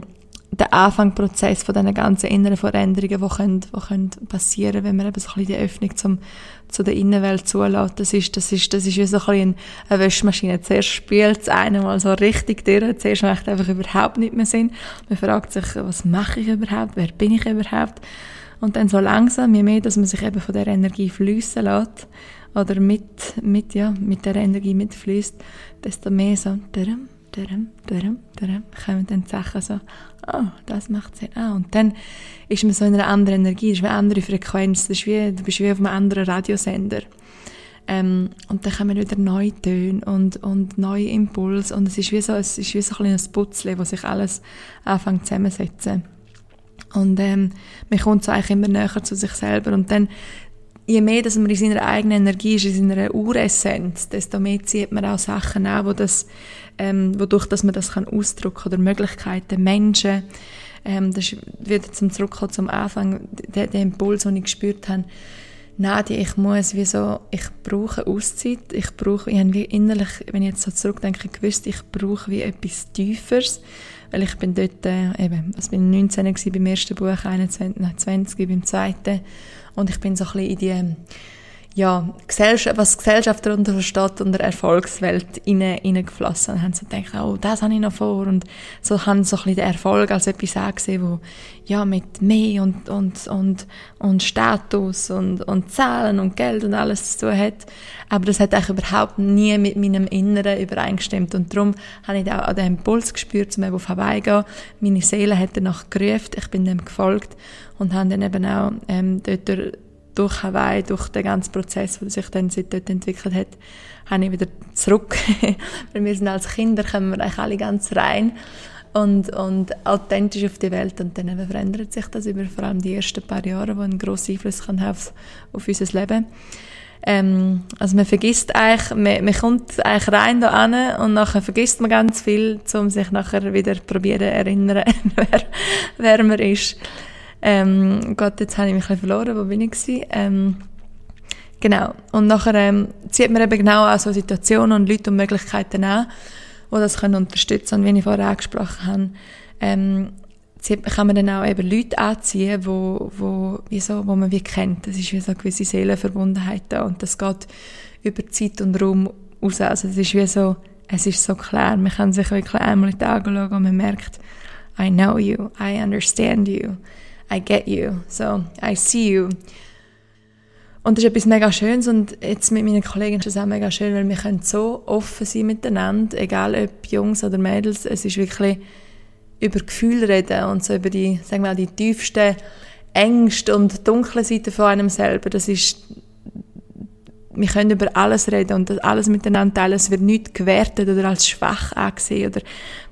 der Anfangsprozess von diesen ganzen inneren Veränderungen, die, können, die können passieren können, wenn man eben so ein bisschen die Öffnung zum, zu der Innenwelt zulässt. Das ist, das ist, das ist wie so ein bisschen eine Wäschmaschine. Zuerst spielt es einem mal so richtig durch, zuerst macht einfach überhaupt nicht mehr Sinn. Man fragt sich, was mache ich überhaupt, wer bin ich überhaupt? Und dann so langsam, je mehr, dass man sich eben von der Energie fließen lässt, oder mit, mit, ja, mit der Energie mitfließt, desto mehr so, darum, darum, darum, kommen dann die Sachen so, oh, das macht Sinn. Ah, und dann ist man so in einer anderen Energie, ist eine andere Frequenz, das ist wie, du bist wie auf einem anderen Radiosender. Ähm, und dann kommen wieder neue Töne und, und neue Impulse und es ist wie so, es ist wie so ein kleines Putzle, wo sich alles anfängt zusammensetzen. Und ähm, man kommt so eigentlich immer näher zu sich selber und dann je mehr dass man in seiner eigenen Energie ist, in seiner Uressenz, desto mehr zieht man auch Sachen an, wo das, ähm, wodurch dass man das kann ausdrücken oder Möglichkeiten, Menschen. Ähm, das wieder zum Zurückkommen zum Anfang, der, der Impuls, den ich gespürt habe, Nadia, ich muss wie so, ich brauche Auszeit, ich brauche, ich habe wie innerlich, wenn ich jetzt so zurückdenke, gewusst, ich brauche wie etwas Tieferes, weil ich bin dort, äh, eben, also bin 19 gewesen beim ersten Buch, 21, nein, 20 beim zweiten. Und ich bin so ein bisschen in die, ja, Gesellschaft, was Gesellschaft darunter versteht, unter Erfolgswelt hineingeflossen. Und haben so gedacht, oh, das habe ich noch vor. Und so haben so ein bisschen den Erfolg als etwas angesehen, wo, ja, mit mehr und, und, und, und Status und, und Zahlen und Geld und alles zu tun hat. Aber das hat eigentlich überhaupt nie mit meinem Inneren übereingestimmt. Und darum habe ich auch den Impuls gespürt, zum eben auf Hawaii gehen. Meine Seele hat danach gerufen, ich bin dem gefolgt und habe dann eben auch ähm, dort Hawaii, durch den ganzen Prozess, der sich dann seit dort entwickelt hat, habe ich wieder zurück. Weil wir sind als Kinder, kommen wir eigentlich alle ganz rein und, und authentisch auf die Welt und dann verändert sich das über vor allem die ersten paar Jahre, wo einen grossen Einfluss kann auf, auf unser Leben ähm, also man vergisst eigentlich, man, man kommt eigentlich rein da an und nachher vergisst man ganz viel, um sich nachher wieder probieren erinnern, wer, wer man ist. Ähm, Gott, jetzt habe ich mich ein verloren, wo bin ich gewesen? Ähm, genau. Und nachher ähm, zieht man eben genau an so Situationen und Leute und Möglichkeiten an, die das können unterstützen Und wie ich vorher angesprochen habe, ähm, kann man dann auch eben Leute anziehen, wo, wo, wie so, wo man wie kennt. Das ist wie so gewisse Seelenverbundenheit da und das geht über Zeit und Raum raus. Also es ist wie so, es ist so klar. Man kann sich wirklich einmal in die Augen schauen und man merkt, I know you, I understand you, I get you, so I see you. Und das ist etwas mega Schönes und jetzt mit meinen Kollegen ist das auch mega schön, weil wir können so offen sein miteinander, egal ob Jungs oder Mädels, es ist wirklich über Gefühle reden und so über die, sagen wir mal, die tiefsten Ängste und dunklen Seiten von einem selber. Das ist, wir können über alles reden und das alles miteinander teilen. Es wird nicht gewertet oder als schwach angesehen oder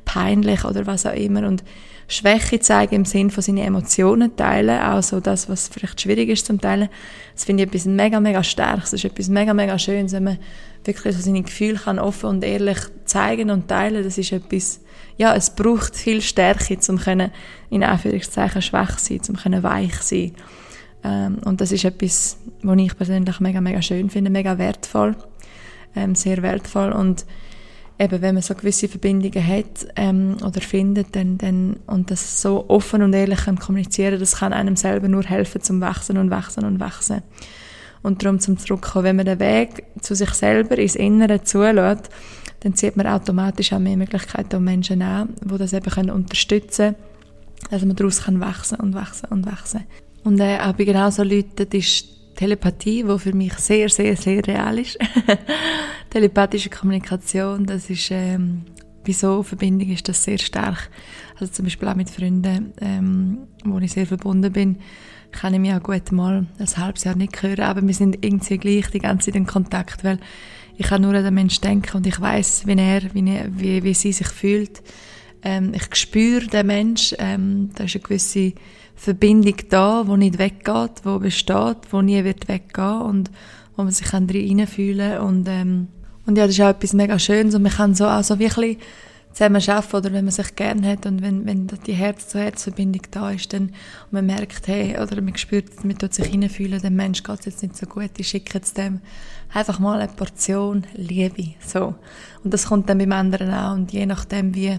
peinlich oder was auch immer. Und Schwäche zeigen im Sinn von seinen Emotionen teilen, auch so das, was vielleicht schwierig ist zum Teilen. Das finde ich etwas mega, mega starkes. Das ist etwas mega, mega schönes, wenn man wirklich so seine Gefühle kann offen und ehrlich zeigen und teilen. Das ist etwas, ja, es braucht viel Stärke, um können, in Anführungszeichen schwach sein, um können weich sein. Ähm, und das ist etwas, was ich persönlich mega, mega schön finde, mega wertvoll, ähm, sehr wertvoll und eben, wenn man so gewisse Verbindungen hat ähm, oder findet dann, dann, und das so offen und ehrlich kommunizieren, das kann einem selber nur helfen zum Wachsen und Wachsen und Wachsen. Und darum zum Zurückkommen, wenn man den Weg zu sich selber ins Innere zulässt, dann zieht man automatisch auch mehr Möglichkeiten und Menschen an, die das eben unterstützen können, dass man daraus kann wachsen und wachsen und wachsen. Und äh, auch bei genau so Leuten, ist Telepathie, die für mich sehr, sehr, sehr real ist. Telepathische Kommunikation, das ist, ähm, bei so Verbindung ist das sehr stark. Also zum Beispiel auch mit Freunden, ähm, wo ich sehr verbunden bin, kann ich mich auch gut mal ein halbes Jahr nicht hören, aber wir sind irgendwie gleich die ganze Zeit in Kontakt, weil ich kann nur an den Menschen denken und ich weiß, wie er, wie, wie, wie sie sich fühlt. Ähm, ich spüre den Menschen, ähm, da ist eine gewisse Verbindung da, die nicht weggeht, die besteht, die nie wird weggehen und wo man sich kann reinfühlen kann und, ähm, und ja, das ist auch etwas mega Schönes und man kann so auch so wirklich zusammen arbeiten oder wenn man sich gerne hat und wenn, wenn die Herz-zu-Herz-Verbindung da ist dann, und man merkt, hey, oder man spürt, man tut sich hineinfühlen, dem Mensch geht es jetzt nicht so gut, ich schicke jetzt dem einfach mal eine Portion Liebe, so. Und das kommt dann beim anderen auch und je nachdem, wie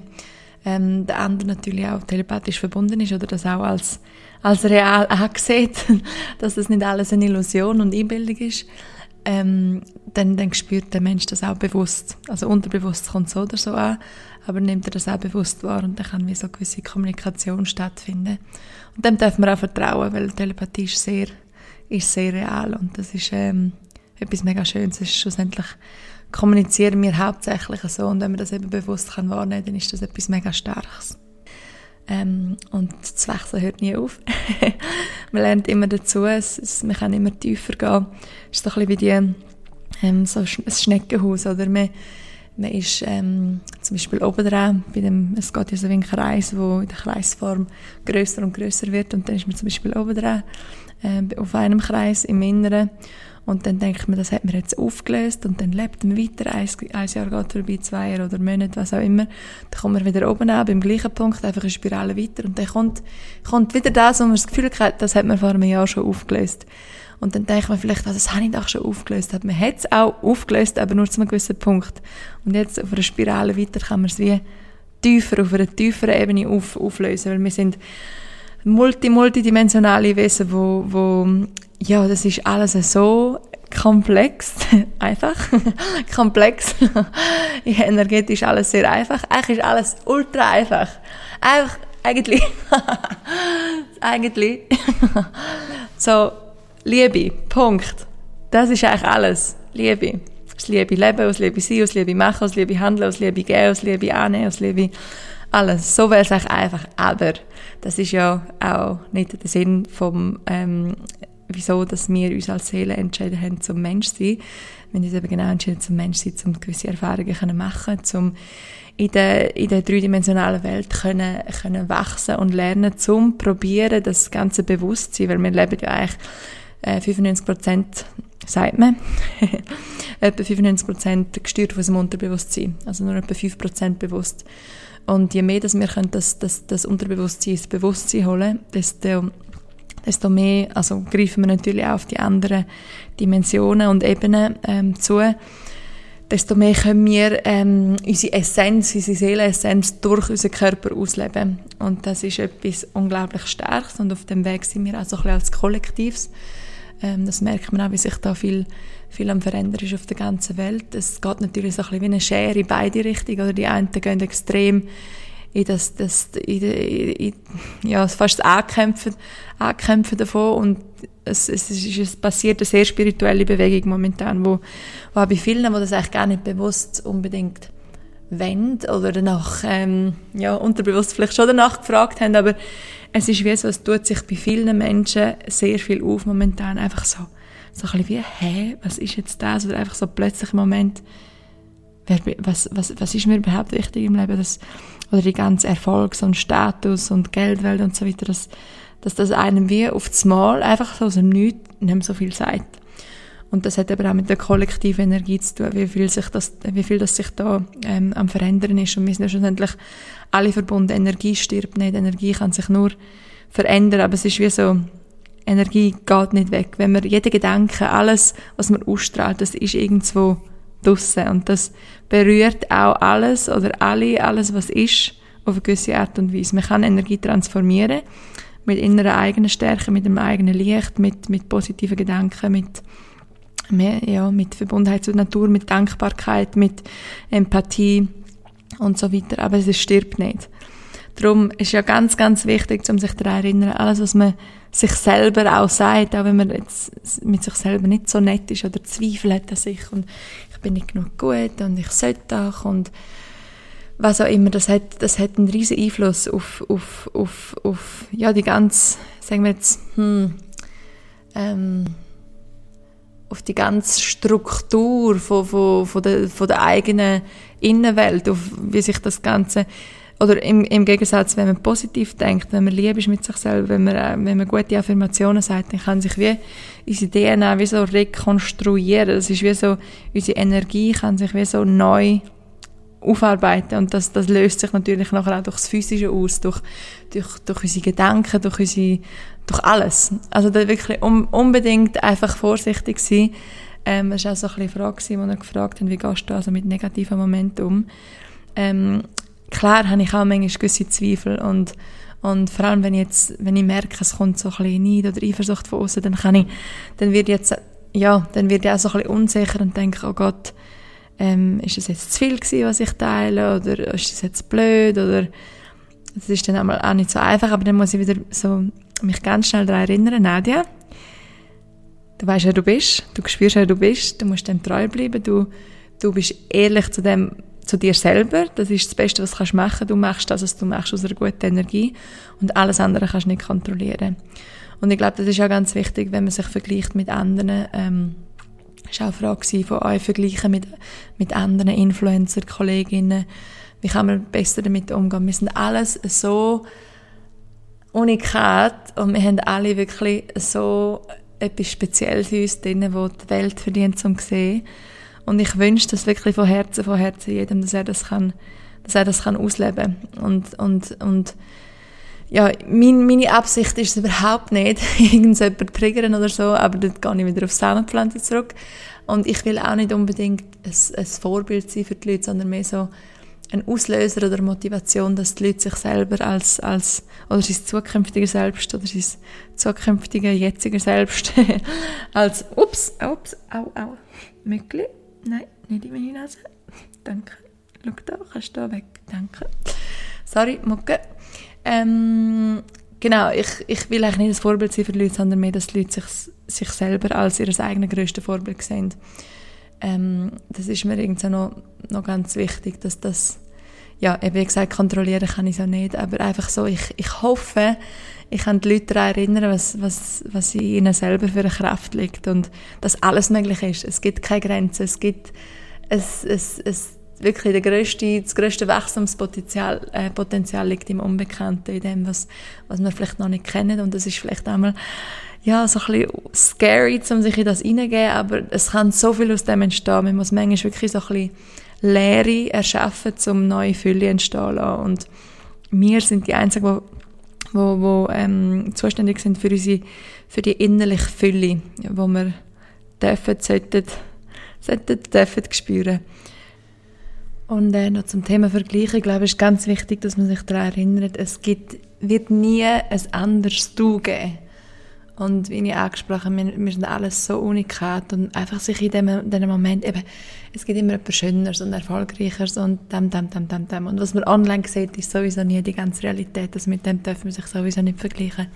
ähm, der andere natürlich auch telepathisch verbunden ist oder das auch als, als real angesehen, dass das nicht alles eine Illusion und Einbildung ist, ähm, dann, dann spürt der Mensch das auch bewusst. Also unterbewusst kommt so oder so an, aber nimmt er das auch bewusst wahr und dann kann wie so eine gewisse Kommunikation stattfinden. Und dem darf man auch vertrauen, weil Telepathie ist sehr, ist sehr real und das ist ähm, etwas mega Schönes. Es ist schlussendlich kommunizieren wir hauptsächlich so und wenn man das eben bewusst kann wahrnehmen, dann ist das etwas mega Starkes. Ähm, und das Wechseln hört nie auf. man lernt immer dazu, es, es, man kann immer tiefer gehen. Es ist so ein bisschen wie die, ähm, so ein Schneckenhaus, oder? Man, man ist ähm, zum Beispiel oben dran, bei dem, es geht ja so wie ein Kreis, wo in der Kreisform größer und größer wird und dann ist man zum Beispiel oben dran, äh, auf einem Kreis im Inneren und dann denkt man, das hat man jetzt aufgelöst und dann lebt man weiter, ein, ein Jahr geht vorbei, zwei Jahre oder Monate, was auch immer. Dann kommt man wieder oben an, beim gleichen Punkt, einfach eine Spirale weiter und dann kommt, kommt wieder das, wo man das Gefühl hat, das hat man vor einem Jahr schon aufgelöst. Und dann denkt man vielleicht, also das habe ich doch schon aufgelöst. Man hat es auch aufgelöst, aber nur zu einem gewissen Punkt. Und jetzt auf einer Spirale weiter kann man es wie tiefer, auf einer tieferen Ebene auf, auflösen, weil wir sind multi, multidimensionale Wesen, wo, wo ja, das ist alles so komplex, einfach, komplex, energetisch alles sehr einfach. Eigentlich ist alles ultra einfach. Einfach, eigentlich, eigentlich, so, Liebe, Punkt. Das ist eigentlich alles. Liebe. Aus Liebe leben, aus Liebe sein, aus Liebe machen, aus Liebe handeln, aus Liebe geben, aus Liebe annehmen, aus Liebe alles. So wäre es einfach. Aber das ist ja auch nicht der Sinn vom ähm, wieso dass wir uns als Seele entschieden haben, zum Mensch zu sein. Wir haben uns eben genau entschieden, zum Mensch zu sein, um gewisse Erfahrungen zu machen, um in der, in der dreidimensionalen Welt können, können wachsen und lernen, zum probieren, das ganze Bewusstsein, weil wir leben ja eigentlich äh, 95 Prozent, sagt man, etwa 95 Prozent gesteuert von unserem Unterbewusstsein, also nur etwa 5 Prozent bewusst. Und je mehr, dass wir das, das, das Unterbewusstsein ins Bewusstsein holen, desto desto mehr also greifen wir natürlich auch auf die anderen Dimensionen und Ebenen ähm, zu desto mehr können wir ähm, unsere Essenz, unsere Seelenessenz durch unseren Körper ausleben. Und das ist etwas unglaublich Starkes und auf dem Weg sind wir auch so ein bisschen als Kollektivs. Ähm, das merkt man auch, wie sich da viel, viel am Verändern ist auf der ganzen Welt. Es geht natürlich so ein bisschen wie eine Schere in beide Richtungen. Oder die einen gehen extrem in das, das in, in, ja, fast das Ankämpfen, Ankämpfen davon und es, es, ist, es passiert eine sehr spirituelle Bewegung momentan, wo, wo bei vielen, die das eigentlich gar nicht bewusst unbedingt wollen oder danach, ähm, ja, unterbewusst vielleicht schon danach gefragt haben, aber es ist wie so, es tut sich bei vielen Menschen sehr viel auf momentan, einfach so, so ein bisschen wie, hä, was ist jetzt das? Oder einfach so plötzlich im Moment, wer, was, was, was ist mir überhaupt wichtig im Leben? Das, oder die ganze Erfolgs- und Status- und Geldwelt und so weiter, das, dass das einem wie auf das Mal einfach so aus dem Nichts nicht mehr so viel sagt. Und das hat aber auch mit der kollektiven Energie zu tun, wie viel, sich das, wie viel das sich da ähm, am Verändern ist. Und wir sind ja schlussendlich alle verbunden. Energie stirbt nicht, Energie kann sich nur verändern, aber es ist wie so, Energie geht nicht weg. Wenn man jeder Gedanke, alles, was man ausstrahlt, das ist irgendwo draussen. Und das berührt auch alles oder alle, alles, was ist, auf eine gewisse Art und Weise. Man kann Energie transformieren mit innerer eigenen Stärke, mit dem eigenen Licht, mit, mit positiven Gedanken, mit, ja, mit Verbundenheit zur Natur, mit Dankbarkeit, mit Empathie und so weiter. Aber es stirbt nicht. Darum ist ja ganz, ganz wichtig, um sich daran zu erinnern, alles, was man sich selber auch sagt, auch wenn man jetzt mit sich selber nicht so nett ist oder Zweifel hat an sich und ich bin nicht genug gut und ich sollte doch und was auch immer, das hat, das hat einen riesen Einfluss auf, auf, auf, auf ja, die ganze, sagen wir jetzt, hm, ähm, auf die ganze Struktur von, von, von, der, von der eigenen Innenwelt, auf wie sich das Ganze, oder im, im Gegensatz, wenn man positiv denkt, wenn man lieb ist mit sich selber, wenn man, äh, wenn man gute Affirmationen sagt, dann kann sich wie unsere DNA wie so rekonstruieren. Das ist wie so, unsere Energie kann sich wie so neu aufarbeiten und das, das löst sich natürlich nachher auch durch das Physische aus, durch, durch, durch unsere Gedanken, durch unsere, durch alles. Also da wirklich um, unbedingt einfach vorsichtig sein. Ähm, das war auch so ein bisschen eine Frage, die er gefragt hat, wie gehst du also mit negativen Momenten um? Ähm, klar habe ich auch manchmal gewisse Zweifel und, und vor allem, wenn ich jetzt, wenn ich merke, es kommt so ein bisschen Neid oder Eifersucht von außen, dann kann ich, dann wird jetzt, ja, dann wird ich auch so ein bisschen unsicher und denke, oh Gott, ähm, ist es jetzt zu viel gewesen, was ich teile, oder ist es jetzt blöd, oder das ist dann einmal auch nicht so einfach, aber dann muss ich wieder so mich ganz schnell daran erinnern, Nadia, du weißt, wer du bist, du spürst, wer du bist, du musst dem treu bleiben, du, du bist ehrlich zu dem, zu dir selber, das ist das Beste, was du machen kannst du machst das, was du machst, aus einer guten Energie und alles andere kannst du nicht kontrollieren. Und ich glaube, das ist auch ganz wichtig, wenn man sich vergleicht mit anderen, ähm, das war auch eine Frage von euch, vergleichen mit, mit anderen Influencer, Kolleginnen. Wie kann man besser damit umgehen? Wir sind alles so unikat und wir haben alle wirklich so etwas Spezielles in uns drin, wo die Welt verdient zum sehen. Und ich wünsche das wirklich von Herzen, von Herzen jedem, dass er das kann, dass er das kann ausleben und und und ja, mein, meine Absicht ist es überhaupt nicht, irgendjemanden triggern oder so, aber dort gehe ich wieder auf Samenpflanze zurück. Und ich will auch nicht unbedingt ein, ein Vorbild sein für die Leute, sondern mehr so ein Auslöser oder Motivation, dass die Leute sich selber als, als oder sein zukünftiger Selbst oder sein zukünftiger jetziger Selbst als, ups, ups, au, au, Mückli, nein, nicht in meine Nase, danke, schau da, kannst du da weg, danke, sorry, Mucke, ähm, genau, ich, ich will eigentlich nicht ein Vorbild sein für die Leute, sondern mehr, dass die Leute sich, sich selber als ihr eigenes grösstes Vorbild sehen. Ähm, das ist mir irgendwie noch, noch ganz wichtig, dass das ja, wie gesagt, kontrollieren kann ich auch nicht, aber einfach so, ich, ich hoffe, ich kann die Leute daran erinnern, was, was, was in ihnen selber für eine Kraft liegt und dass alles möglich ist. Es gibt keine Grenzen, es gibt es, es, es wirklich der grösste, das grösste Wachstumspotenzial äh, Potenzial liegt im Unbekannten, in dem, was, was wir vielleicht noch nicht kennen und das ist vielleicht einmal ja, so ein bisschen scary, um sich in das hineingeben, aber es kann so viel aus dem entstehen. Man muss manchmal wirklich so ein bisschen Leere erschaffen, um neue Fülle entstehen lassen. Und wir sind die Einzigen, die wo, wo ähm, zuständig sind für unsere, für die innerliche Fülle, wo wir dürfen, sollten, sollten, dürfen spüren. Und äh, noch zum Thema Vergleichen, ich glaube, es ist ganz wichtig, dass man sich daran erinnert, es gibt, wird nie ein anderes Du geben. Und wie ich angesprochen wir, wir sind alles so unikat und einfach sich in dem, dem Moment eben, es gibt immer etwas Schöneres und Erfolgreicheres und dem, dem, dem, dem, dem. Und was man online sieht, ist sowieso nie die ganze Realität. Also mit dem dürfen wir sich sowieso nicht vergleichen.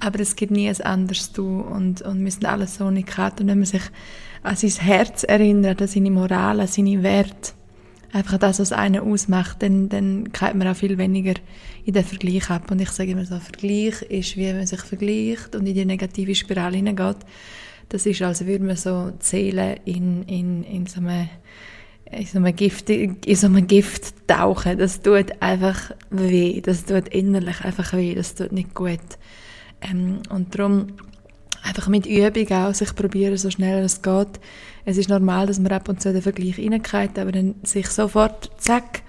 Aber es gibt nie ein anderes Du und, und wir sind alles so unikat. Und wenn man sich an sein Herz erinnert, an seine Moral, an seine Werte, einfach das, was einen ausmacht, dann, dann kriegt man auch viel weniger in den Vergleich ab. Und ich sage immer so, Vergleich ist, wie man sich vergleicht und in die negative Spirale hineingeht. Das ist, als würde man so Seelen in, in, in so einem in so Gift, in so einem Gift tauchen. Das tut einfach weh. Das tut innerlich einfach weh. Das tut nicht gut. Ähm, und darum einfach mit Übung auch sich probieren, so schnell es geht. Es ist normal, dass man ab und zu den Vergleich reingeht, aber dann sich sofort, zack,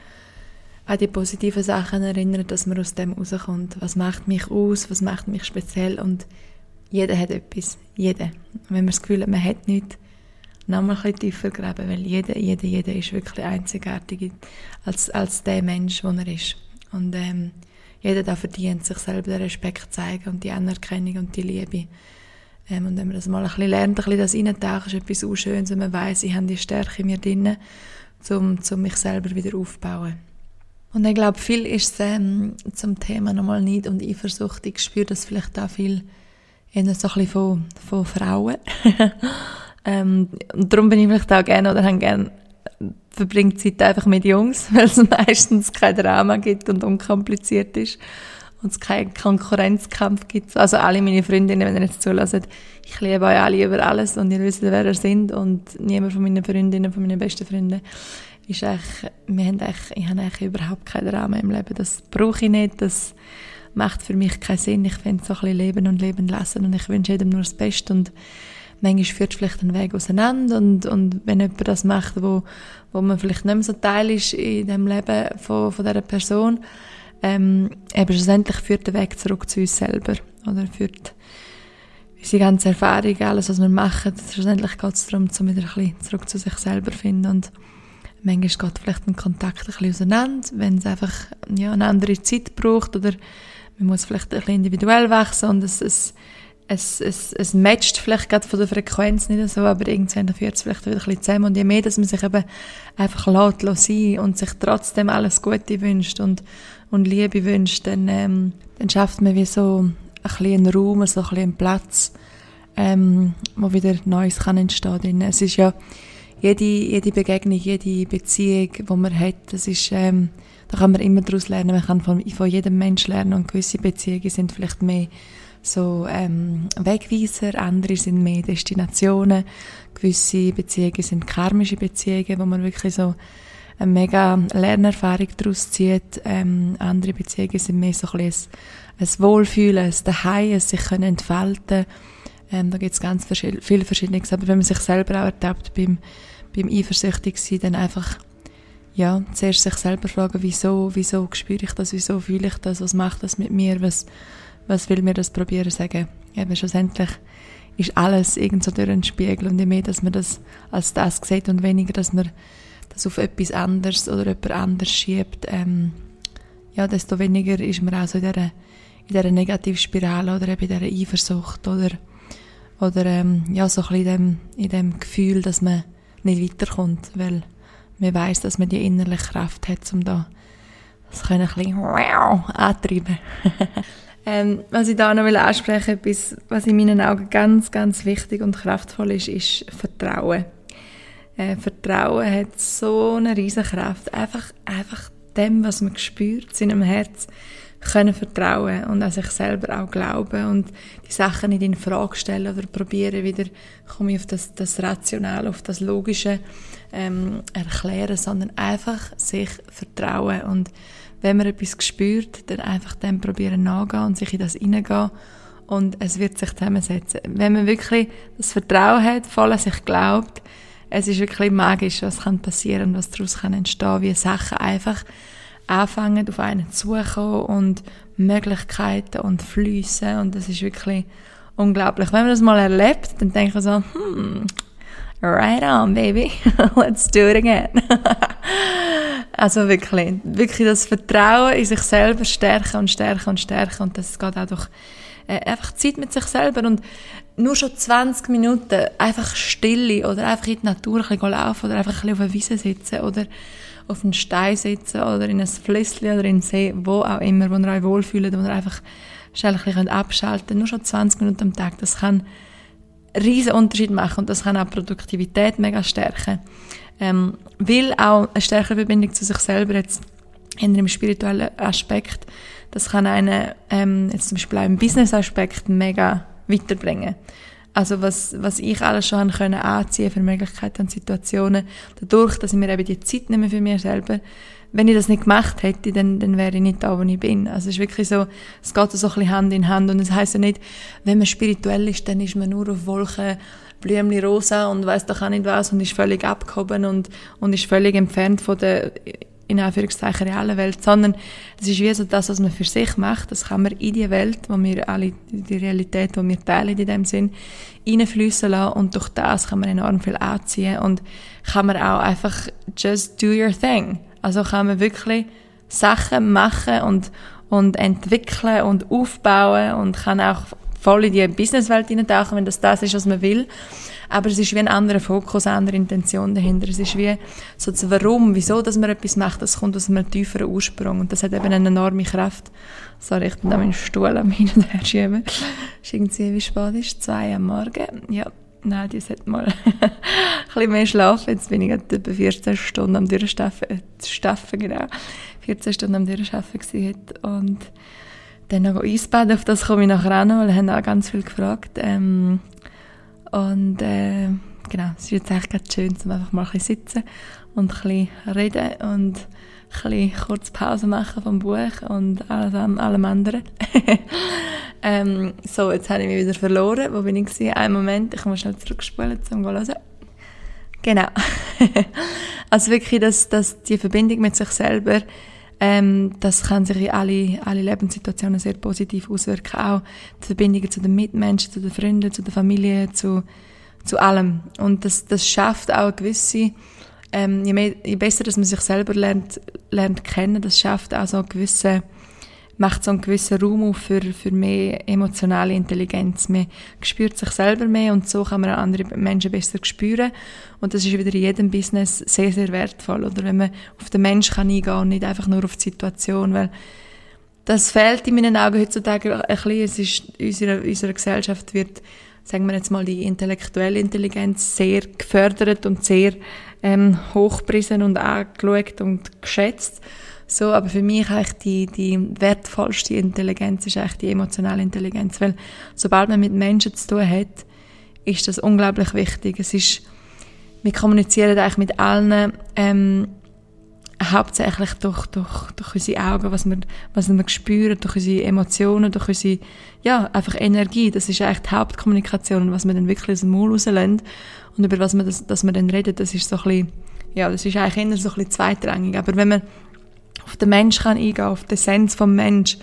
an die positiven Sachen erinnert, dass man aus dem rauskommt. Was macht mich aus? Was macht mich speziell? Und jeder hat etwas. Jeder. Wenn man das Gefühl hat, man hat nichts, nochmal ein bisschen tiefer graben, weil jeder, jeder, jeder ist wirklich einzigartig als, als der Mensch, der er ist. Und ähm, jeder da verdient, sich selber den Respekt zeigen und die Anerkennung und die Liebe. Ähm, und wenn man das mal ein bisschen lernt, ein bisschen das Reintauchen, ist etwas so Schönes, wenn man weiss, ich habe die Stärke in mir drin, um, um mich selber wieder aufzubauen. Und ich glaube, viel ist ähm, zum Thema nochmal nicht und Eifersucht. Ich spüre das vielleicht auch viel eher so ein bisschen von, von Frauen. ähm, und darum bin ich vielleicht auch gerne oder habe gerne verbringt Zeit einfach mit Jungs, weil es meistens kein Drama gibt und unkompliziert ist und es keinen Konkurrenzkampf gibt. Also alle meine Freundinnen, wenn ihr jetzt zulässt, ich liebe euch alle über alles und ihr wisst, wer ihr seid und niemand von meinen Freundinnen, von meinen besten Freunden ist eigentlich, wir haben eigentlich, ich habe eigentlich überhaupt keinen Rahmen im Leben. Das brauche ich nicht, das macht für mich keinen Sinn. Ich finde so ein bisschen leben und leben lassen und ich wünsche jedem nur das Beste und manchmal führt vielleicht ein Weg auseinander und, und wenn jemand das macht, wo, wo man vielleicht nicht mehr so Teil ist in dem Leben von, von dieser Person, ähm, eben schlussendlich führt der Weg zurück zu uns selber oder? Führt unsere ganze Erfahrung, alles, was wir machen, schlussendlich geht es darum, um wieder ein bisschen zurück zu sich selber zu finden. Und Manchmal geht vielleicht ein Kontakt ein bisschen auseinander, wenn es einfach ja, eine andere Zeit braucht oder man muss vielleicht ein bisschen individuell wachsen und es, es, es, es, es matcht vielleicht gerade von der Frequenz nicht so, aber irgendwann führt es vielleicht wieder ein bisschen zusammen. Und je mehr, dass man sich eben einfach lässt sein und sich trotzdem alles Gute wünscht und, und Liebe wünscht, dann, ähm, dann schafft man wie so ein einen Raum, so ein einen Platz, ähm, wo wieder Neues kann entstehen. Es ist ja jede, jede Begegnung, jede Beziehung, die man hat, das ist, ähm, da kann man immer daraus lernen. Man kann von, von jedem Menschen lernen und gewisse Beziehungen sind vielleicht mehr so ähm, Wegweiser, andere sind mehr Destinationen, gewisse Beziehungen sind karmische Beziehungen, wo man wirklich so eine mega Lernerfahrung daraus zieht. Ähm, andere Beziehungen sind mehr so ein, bisschen ein, ein Wohlfühlen, ein Daheim, ein sich können entfalten. Ähm, da gibt es ganz verschied viele verschiedene. Aber wenn man sich selber auch ertappt beim beim eifersüchtig sein, dann einfach ja, zuerst sich selber fragen, wieso, wieso spüre ich das, wieso fühle ich das, was macht das mit mir, was, was will mir das probieren sagen. Eben schlussendlich ist alles irgend so durch einen Spiegel und je mehr, dass man das als das sieht und weniger, dass man das auf etwas anderes oder jemand anderes schiebt, ähm, ja, desto weniger ist man auch so in dieser, in dieser Negativspirale oder eben in dieser Eifersucht oder, oder ähm, ja, so ein bisschen in dem, in dem Gefühl, dass man nicht weiterkommt, weil man weiß, dass man die innerliche Kraft hat, um da das können ein bisschen antreiben. ähm, was ich da noch will ansprechen etwas, was in meinen Augen ganz, ganz wichtig und kraftvoll ist, ist Vertrauen. Äh, Vertrauen hat so eine riesige Kraft. Einfach, einfach dem, was man spürt, seinem Herz, können vertrauen und an sich selber auch glauben und die Sachen nicht in Frage stellen oder probieren wieder, komme ich auf das, das Rationale, auf das Logische ähm, erklären, sondern einfach sich vertrauen und wenn man etwas spürt, dann einfach dem probieren nachgehen und sich in das hineingehen und es wird sich zusammensetzen. Wenn man wirklich das Vertrauen hat, voll an sich glaubt, es ist wirklich magisch, was kann passieren, was daraus kann entstehen, wie Sachen einfach anfangen, auf einen zukommen und Möglichkeiten und Flüsse und das ist wirklich unglaublich. Wenn man das mal erlebt, dann denke ich so, hm, right on, baby, let's do it again. also wirklich, wirklich das Vertrauen in sich selber stärken und stärken und stärken und das geht auch durch äh, einfach Zeit mit sich selber und nur schon 20 Minuten einfach Stille oder einfach in die Natur ein laufen oder einfach ein auf einer Wiese sitzen oder auf einen Stein sitzen oder in ein Flüsschen oder in einen See, wo auch immer, wo ihr euch wohlfühlt, wo ihr einfach schnell ein bisschen abschalten könnt. Nur schon 20 Minuten am Tag, das kann einen riesen Unterschied machen und das kann auch Produktivität mega stärken. Ähm, weil auch eine stärkere Verbindung zu sich selber jetzt in einem spirituellen Aspekt, das kann einen ähm, jetzt zum Beispiel auch im Business-Aspekt mega weiterbringen. Also was, was ich alles schon können anziehen für Möglichkeiten und Situationen, dadurch, dass ich mir eben die Zeit nehme für mich selber, wenn ich das nicht gemacht hätte, dann, dann wäre ich nicht da, wo ich bin. Also es ist wirklich so, es geht so ein bisschen Hand in Hand und es heisst ja nicht, wenn man spirituell ist, dann ist man nur auf Wolken, Blümchen rosa und weiß doch auch nicht was und ist völlig abgehoben und, und ist völlig entfernt von der in Anführungszeichen realen Welt, sondern es ist wie so das, was man für sich macht, das kann man in die Welt, wo wir alle, die Realität, die wir teilen in dem Sinn, reinfließen lassen und durch das kann man enorm viel anziehen und kann man auch einfach just do your thing. Also kann man wirklich Sachen machen und, und entwickeln und aufbauen und kann auch voll in die Businesswelt hineintauchen, wenn das das ist, was man will. Aber es ist wie ein anderer Fokus, eine andere Intention dahinter. Es ist wie so das Warum, wieso, dass man etwas macht, das kommt aus einem tieferen Ursprung. Und das hat eben eine enorme Kraft. Sorry, ich bin da meinen Stuhl am Hin und Her schieben. ist irgendwie, wie spät ist Zwei am Morgen? Ja. Nein, die sollte mal ein bisschen mehr schlafen. Jetzt bin ich etwa 14 Stunden am Durchstaffen, Staffen, genau. 14 Stunden am Durchschaffen gewesen. Und dann noch Eisbaden, auf das komme ich nachher auch noch, weil haben auch ganz viel gefragt. Ähm, und äh, genau, es ist jetzt echt ganz schön, um einfach mal ein bisschen sitzen und ein bisschen reden und ein bisschen kurz Pause machen vom Buch und allem, allem anderen. ähm, so, jetzt habe ich mich wieder verloren. Wo bin ich gewesen? Einen Moment, ich muss schnell zurückspulen, um zu hören. Genau. also wirklich, dass, dass die Verbindung mit sich selber ähm, das kann sich in alle, alle Lebenssituationen sehr positiv auswirken. Auch die Verbindungen zu den Mitmenschen, zu den Freunden, zu der Familie, zu, zu allem. Und das, das schafft auch eine gewisse, ähm, je, mehr, je besser, dass man sich selber lernt, lernt kennen, das schafft auch so eine gewisse macht so einen gewissen Raum auf für, für mehr emotionale Intelligenz. Man spürt sich selber mehr und so kann man andere Menschen besser spüren. Und das ist wieder in jedem Business sehr, sehr wertvoll. Oder wenn man auf den Menschen kann eingehen und nicht einfach nur auf die Situation, weil das fehlt in meinen Augen heutzutage ein bisschen. Es ist, unsere, unsere Gesellschaft wird, sagen wir jetzt mal, die intellektuelle Intelligenz sehr gefördert und sehr ähm, hochgepriesen und angeschaut und geschätzt. So, aber für mich eigentlich die, die wertvollste Intelligenz ist eigentlich die emotionale Intelligenz, weil sobald man mit Menschen zu tun hat, ist das unglaublich wichtig. Es ist, wir kommunizieren eigentlich mit allen, ähm, hauptsächlich durch, durch, durch unsere Augen, was wir, was wir spüren, durch unsere Emotionen, durch unsere, ja, einfach Energie. Das ist eigentlich die Hauptkommunikation, was wir dann wirklich aus dem Maul rauslassen und über was wir, das, dass wir dann reden, das ist so ein bisschen, ja, das ist eigentlich eher so ein bisschen zweitrangig. Aber wenn man auf den Mensch kann eingehen, auf die Essenz vom Mensch,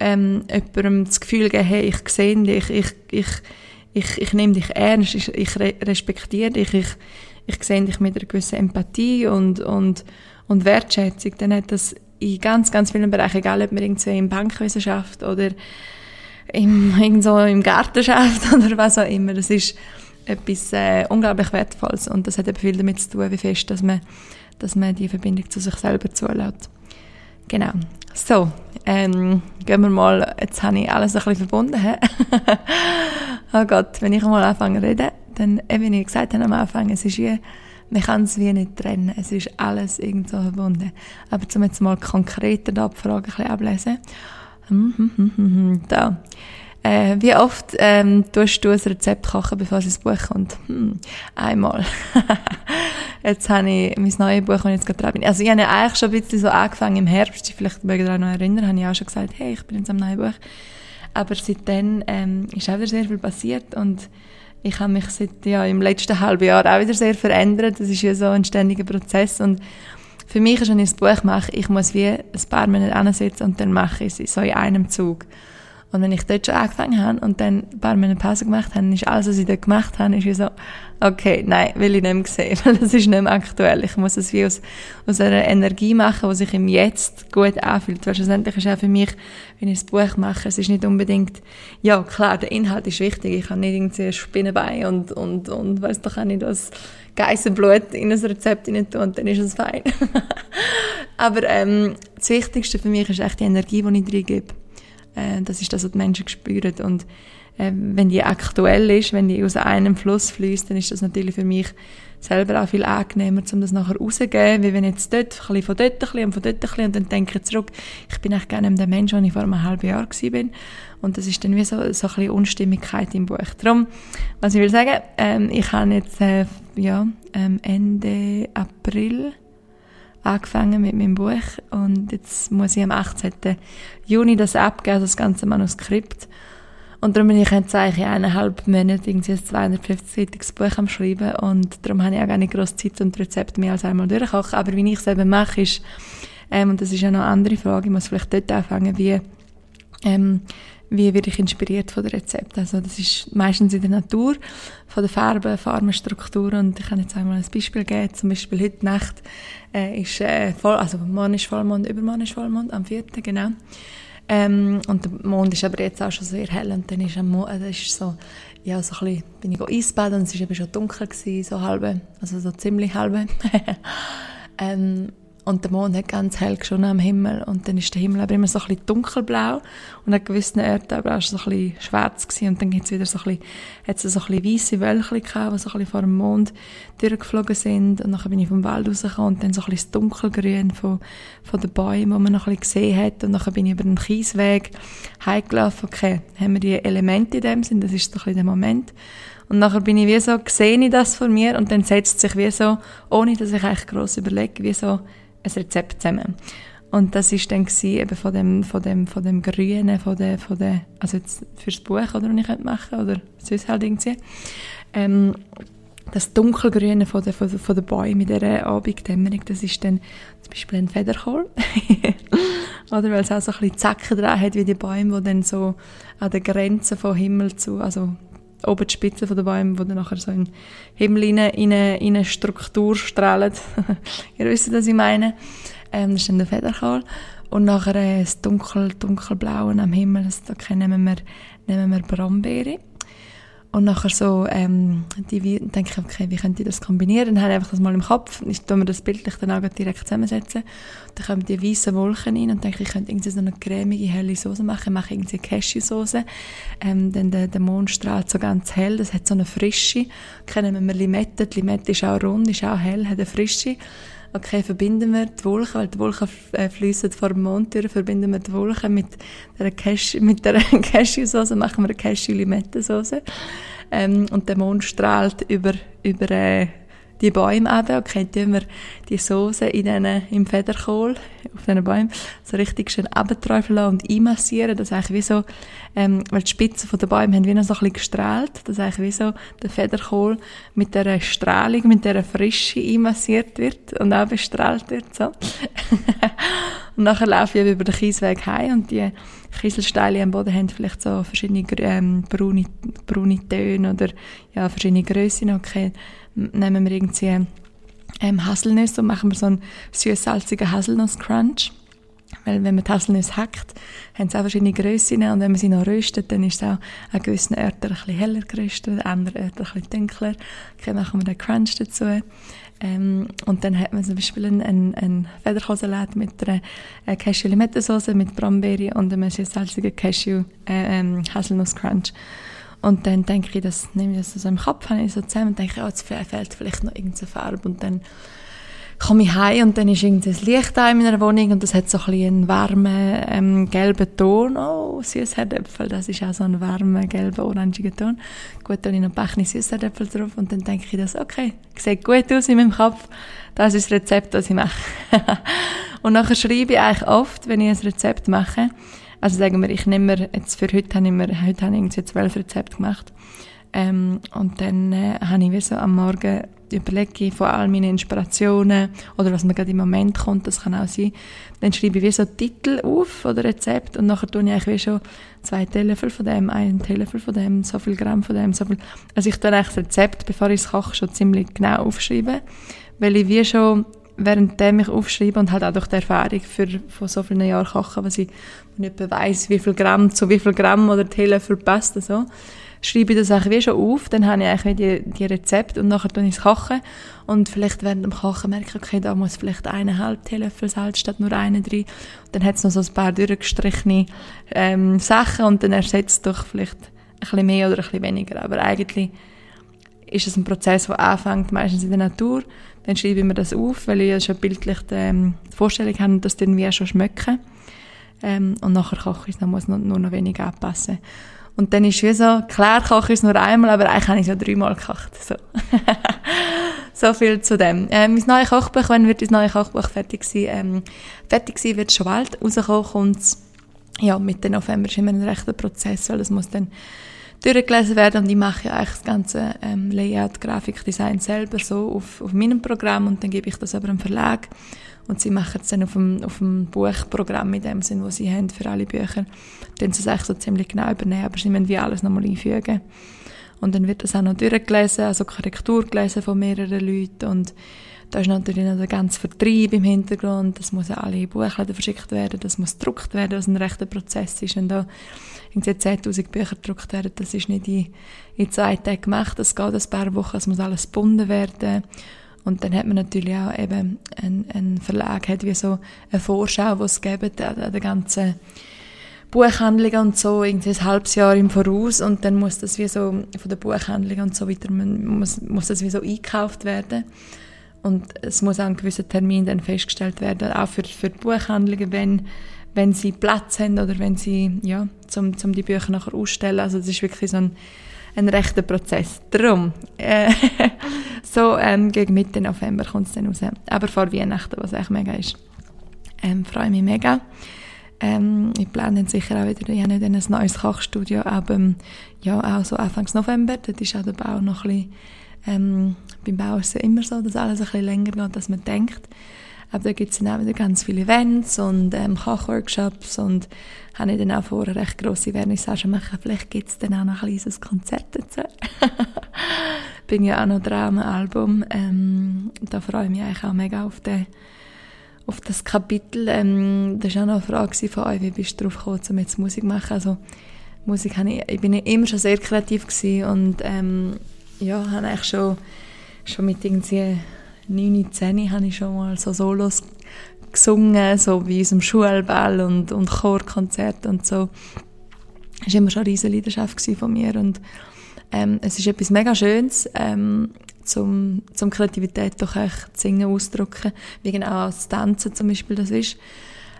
ähm, jemandem das Gefühl geben, hey, ich sehe dich, ich, ich, ich, ich nehme dich ernst, ich, ich respektiere dich, ich, ich sehe dich mit einer gewissen Empathie und, und, und Wertschätzung, dann hat das in ganz, ganz vielen Bereichen, egal ob man irgendwie in Bankwissenschaft oder im, irgendwo im Garten schafft oder was auch immer, das ist etwas äh, unglaublich Wertvolles und das hat eben viel damit zu tun, wie fest, dass man, dass man die Verbindung zu sich selber zulässt. Genau. So, ähm, gehen wir mal, jetzt habe ich alles ein bisschen verbunden. oh Gott, wenn ich mal anfange zu reden, dann, wie ich gesagt habe am Anfang, es ist wie man kann es wie nicht trennen. Es ist alles irgendwo verbunden. Aber zum jetzt mal konkreter die Abfrage ein bisschen ablesen. Hm, hm, hm, da. Äh, wie oft ähm, tust du ein Rezept kochen, bevor es ins Buch kommt? Hm, einmal. jetzt habe ich mein neues Buch, das ich jetzt gerade dran bin. Also ich habe eigentlich schon ein bisschen so angefangen im Herbst, vielleicht mögt ihr euch noch erinnern, habe ich auch schon gesagt, hey, ich bin jetzt am neuen Buch. Aber seitdem ähm, ist auch wieder sehr viel passiert und ich habe mich seit, ja, im letzten halben Jahr auch wieder sehr verändert. Das ist ja so ein ständiger Prozess und für mich ist, wenn ich ein Buch mache, ich muss wie ein paar Monate ansetzen und dann mache ich es so in einem Zug. Und wenn ich dort schon angefangen habe und dann ein paar Monate Pause gemacht habe, ist alles, was ich dort gemacht habe, ist wie so, okay, nein, will ich nicht mehr sehen, weil das ist nicht mehr aktuell. Ich muss es wie aus, aus einer Energie machen, die sich im Jetzt gut anfühlt. Weil schlussendlich ist auch für mich, wenn ich ein Buch mache, es ist nicht unbedingt, ja klar, der Inhalt ist wichtig, ich kann nicht irgendwie Spinnenbein und, und, und weiss doch auch nicht, was Geissenblut in ein Rezept rein tun und dann ist es fein. Aber ähm, das Wichtigste für mich ist echt die Energie, die ich reingebe. Äh, das ist das, was die Menschen spüren. Und äh, wenn die aktuell ist, wenn die aus einem Fluss fließt, dann ist das natürlich für mich selber auch viel angenehmer, um das nachher rauszugeben, wie wenn jetzt dort, ein bisschen von dort ein bisschen und von dort ein bisschen und dann denke ich zurück, ich bin eigentlich gerne der Mensch, der ich vor einem halben Jahr war. Und das ist dann wie so, so ein bisschen Unstimmigkeit im Buch. Darum, was ich will sagen, ähm, ich habe jetzt, äh, ja, ähm, Ende April angefangen mit meinem Buch und jetzt muss ich am 18. Juni das abgeben, das ganze Manuskript. Und darum bin ich jetzt eigentlich eineinhalb Monate irgendwie ein 250-seitiges Buch am Schreiben und darum habe ich auch gar nicht grosse Zeit und Rezepte mehr als einmal durchkochen. Aber wie ich es eben mache, ist, ähm, und das ist ja noch eine andere Frage, ich muss vielleicht dort anfangen, wie, ähm, wie werde ich inspiriert von den Rezepten. Also das ist meistens in der Natur, von den Farben, Farbenstruktur und ich kann jetzt einmal ein Beispiel geben, zum Beispiel heute Nacht äh, ist äh, voll, also morgen ist Vollmond, übermorgen ist Vollmond, am 4. genau. Ähm, und der Mond ist aber jetzt auch schon sehr hell und dann ist am Mond, äh, ist so, ja, so ein bisschen, bin ich Eisbaden und es war eben schon dunkel gewesen, so halbe, also so ziemlich halbe. ähm, und der Mond hat ganz hell schon am Himmel. Und dann ist der Himmel aber immer so ein bisschen dunkelblau. Und an gewissen Orten aber auch so ein bisschen schwarz gewesen. und dann gibt's wieder so ein bisschen, hat's so ein bisschen weisse Wölkchen gehabt, die so ein bisschen vor dem Mond durchgeflogen sind. Und dann bin ich vom Wald rausgekommen und dann so ein bisschen das Dunkelgrün von, von den Bäumen, die man noch ein bisschen gesehen hat. Und dann bin ich über den Kiesweg heimgelaufen, okay, haben wir die Elemente in dem Sinn, das ist so ein bisschen der Moment. Und nachher bin ich wie so, sehe ich das von mir? Und dann setzt sich wie so, ohne dass ich eigentlich gross überlege, wie so ein Rezept zusammen. Und das ist dann gewesen, eben von dem, von dem, von dem Grünen, von der, von der, also jetzt fürs Buch, oder, was ich machen oder sonst halt irgendwie, ähm, das Dunkelgrüne von den, von, von Bäumen in dieser Abenddämmerung, das ist dann zum Beispiel ein Federkohl. oder weil es auch so ein bisschen Zacken dran hat, wie die Bäume, die dann so an der Grenze vom Himmel zu, also oben die Spitze der Bäume, die dann nachher so in Himmel in, in, in eine Struktur strahlen. Ihr wisst, was ich meine. Ähm, das ist dann der Federkohl. Und nachher äh, das dunkel, dunkelblaue am Himmel, das, da nehmen wir, nehmen wir Brombeere. Und nachher so, ähm, die, denke ich, okay, wie könnte ich das kombinieren? Dann habe ich einfach das mal im Kopf. Ich tue mir das bildlich dann auch direkt zusammensetzen. Dann kommen die weißen Wolken rein und denke, ich könnte irgendwie so eine cremige, helle Soße machen. Ich mache irgendwie Cashew-Soße. Ähm, dann der, der Mond strahlt so ganz hell. Das hat so eine Frische. Kennen wir Limette. Die Limette ist auch rund, ist auch hell, hat eine Frische okay, verbinden wir die Wolken, weil die Wolken äh, fließen vor dem Mond durch, verbinden wir die Wolken mit der, Cash, mit der Cashew-Sauce, machen wir eine Cashew-Limette-Sauce. Ähm, und der Mond strahlt über, über äh, die Bäume ab. Okay, tun wir die Soße in den, im Federkohl auf diesen Bäumen so richtig schön abträufeln und einmassieren. Das ist eigentlich wie so, ähm, weil die Spitzen der Bäume haben wie noch so ein bisschen gestrahlt. Das ist eigentlich wie so der Federkohl mit der Strahlung, mit der Frische einmassiert wird und auch bestrahlt wird. So. und nachher laufe ich über den Kiesweg heim und die Kieselsteine am Boden haben vielleicht so verschiedene ähm, braune, braune Töne oder ja, verschiedene Grössen. Okay, nehmen wir irgendwie ähm, Haselnüsse und machen wir so einen süß-salzigen Haselnuss-Crunch. Weil wenn man die Haselnüsse hackt, haben sie auch verschiedene Grössen und wenn man sie noch röstet, dann ist es auch an gewissen Orten ein heller geröstet, an anderen Orten ein bisschen dunkler. Okay, machen wir den Crunch dazu. Ähm, und dann hat man zum Beispiel einen, einen, einen Federkohlsalat mit einer äh, Cashew-Limettensauce mit Brombeere und einem salzigen Cashew äh, ähm. Und dann denke ich, das nehme ich das so im Kopf, habe ich so zusammen und denke, oh, jetzt fehlt vielleicht noch irgendeine Farbe und dann komme ich heim und dann ist irgendwie das Licht da in meiner Wohnung und das hat so ein einen warmen, ähm, gelben Ton. Oh, Süßherdäpfel, das ist auch so ein warmer, gelber, orangiger Ton. Gut, dann habe ich noch Bechni Süßherdäpfel drauf und dann denke ich das, okay, sieht gut aus in meinem Kopf, das ist das Rezept, das ich mache. und nachher schreibe ich eigentlich oft, wenn ich ein Rezept mache, also sagen wir, ich nehme mir, jetzt für heute habe ich mir, heute habe ich zwölf Rezepte gemacht, ähm, und dann äh, habe ich wie so am Morgen überlege von all meinen Inspirationen oder was mir gerade im Moment kommt, das kann auch sein, dann schreibe ich wie so Titel auf oder Rezept und nachher tue ich eigentlich wie schon zwei Teelöffel von dem, einen Teelöffel von dem, so viel Gramm von dem, so viel. Also ich tue eigentlich das Rezept, bevor ich es koche, schon ziemlich genau aufschreiben, weil ich wie schon währenddem ich aufschreibe und halt auch durch die Erfahrung für, von so vielen Jahren kochen, was ich nicht weiss, wie viel Gramm zu wie viel Gramm oder Teelöffel passt, so schreibe ich das eigentlich wie schon auf, dann habe ich eigentlich die, die Rezepte und nachher tue ich es kochen und vielleicht während dem Kochen merke ich, okay, da muss vielleicht eineinhalb Teelöffel Salz statt nur eine drin. Und dann hat es noch so ein paar durchgestrichene ähm, Sachen und dann ersetzt doch vielleicht ein bisschen mehr oder ein bisschen weniger. Aber eigentlich ist es ein Prozess, der anfängt meistens in der Natur. Dann schreibe ich mir das auf, weil ich ja schon bildlich die, ähm, die Vorstellung habe, dass dann wie schon schmecken. Ähm, und nachher koche ich es, dann muss nur, nur noch wenig anpassen. Und dann ist wie so, klar koche ich es nur einmal, aber eigentlich habe ich es ja dreimal gekocht. So, so viel zu dem. Ähm, mein neues Kochbuch, wenn wird das neue Kochbuch fertig sein? Ähm, fertig sein wird schon bald. Rauskommen kommt ja, Mitte November ist immer ein rechter Prozess, weil das muss dann durchgelesen werden. Und ich mache ja eigentlich das ganze ähm, Layout, Grafikdesign selber so auf, auf meinem Programm. Und dann gebe ich das aber im Verlag. Und sie machen es dann auf dem, auf dem Buchprogramm in dem Sinn, wo sie haben für alle Bücher. Dann sie es eigentlich so ziemlich genau übernehmen, aber sie müssen wie alles nochmal einfügen. Und dann wird das auch noch durchgelesen, also Korrektur gelesen von mehreren Leuten. Und da ist natürlich noch der ganze Vertrieb im Hintergrund, das muss ja alle Buchläden verschickt werden, das muss gedruckt werden, was ein rechter Prozess ist. Und da irgendwie 10'000 Bücher gedruckt werden, das ist nicht in, in zwei Tagen gemacht, das geht ein paar Wochen, es muss alles gebunden werden und dann hat man natürlich auch eben einen, Verlag, hat wie so eine Vorschau, die es gibt an der ganzen Buchhandlung und so, irgendwie ein halbes Jahr im Voraus und dann muss das wie so von der Buchhandlung und so weiter, muss, muss das wie so eingekauft werden. Und es muss auch ein gewisser Termin dann festgestellt werden, auch für, für die Buchhandlungen, wenn, wenn sie Platz haben oder wenn sie, ja, zum, zum die Bücher nachher ausstellen. Also das ist wirklich so ein ein rechter Prozess. Darum, äh, so ähm, gegen Mitte November kommt es dann raus. Aber vor Weihnachten, was echt mega ist. Ähm, freue mich mega. Ähm, ich plane dann sicher auch wieder, ich habe ein neues Kochstudio, aber ähm, ja, auch so Anfang November, dort ist auch der Bau noch ein bisschen, ähm, beim Bau ist es immer so, dass alles ein bisschen länger geht, als man denkt. Aber da gibt es dann auch wieder ganz viele Events und ähm, Kochworkshops und habe ich dann auch vor, eine recht grosse Vernissage machen. Vielleicht gibt es dann auch noch ein kleines Konzert dazu. Bin ja auch noch dran am Album. Ähm, da freue ich mich eigentlich auch mega auf, den, auf das Kapitel. Ähm, das war auch noch eine Frage von euch, wie bist du darauf gekommen, um jetzt Musik zu machen? Also, Musik ich, ich bin immer schon sehr kreativ gewesen und ähm, ja, habe eigentlich schon, schon mit irgendwie 9, 10 habe ich schon mal so Solos gesungen, so wie unserem Schulball und, und Chorkonzert und so. Das war immer schon eine riesige Leidenschaft von mir und ähm, es ist etwas mega Schönes, ähm, zum, zum Kreativität doch echt singen ausdrücken, wie genau als Tanzen zum Beispiel das ist.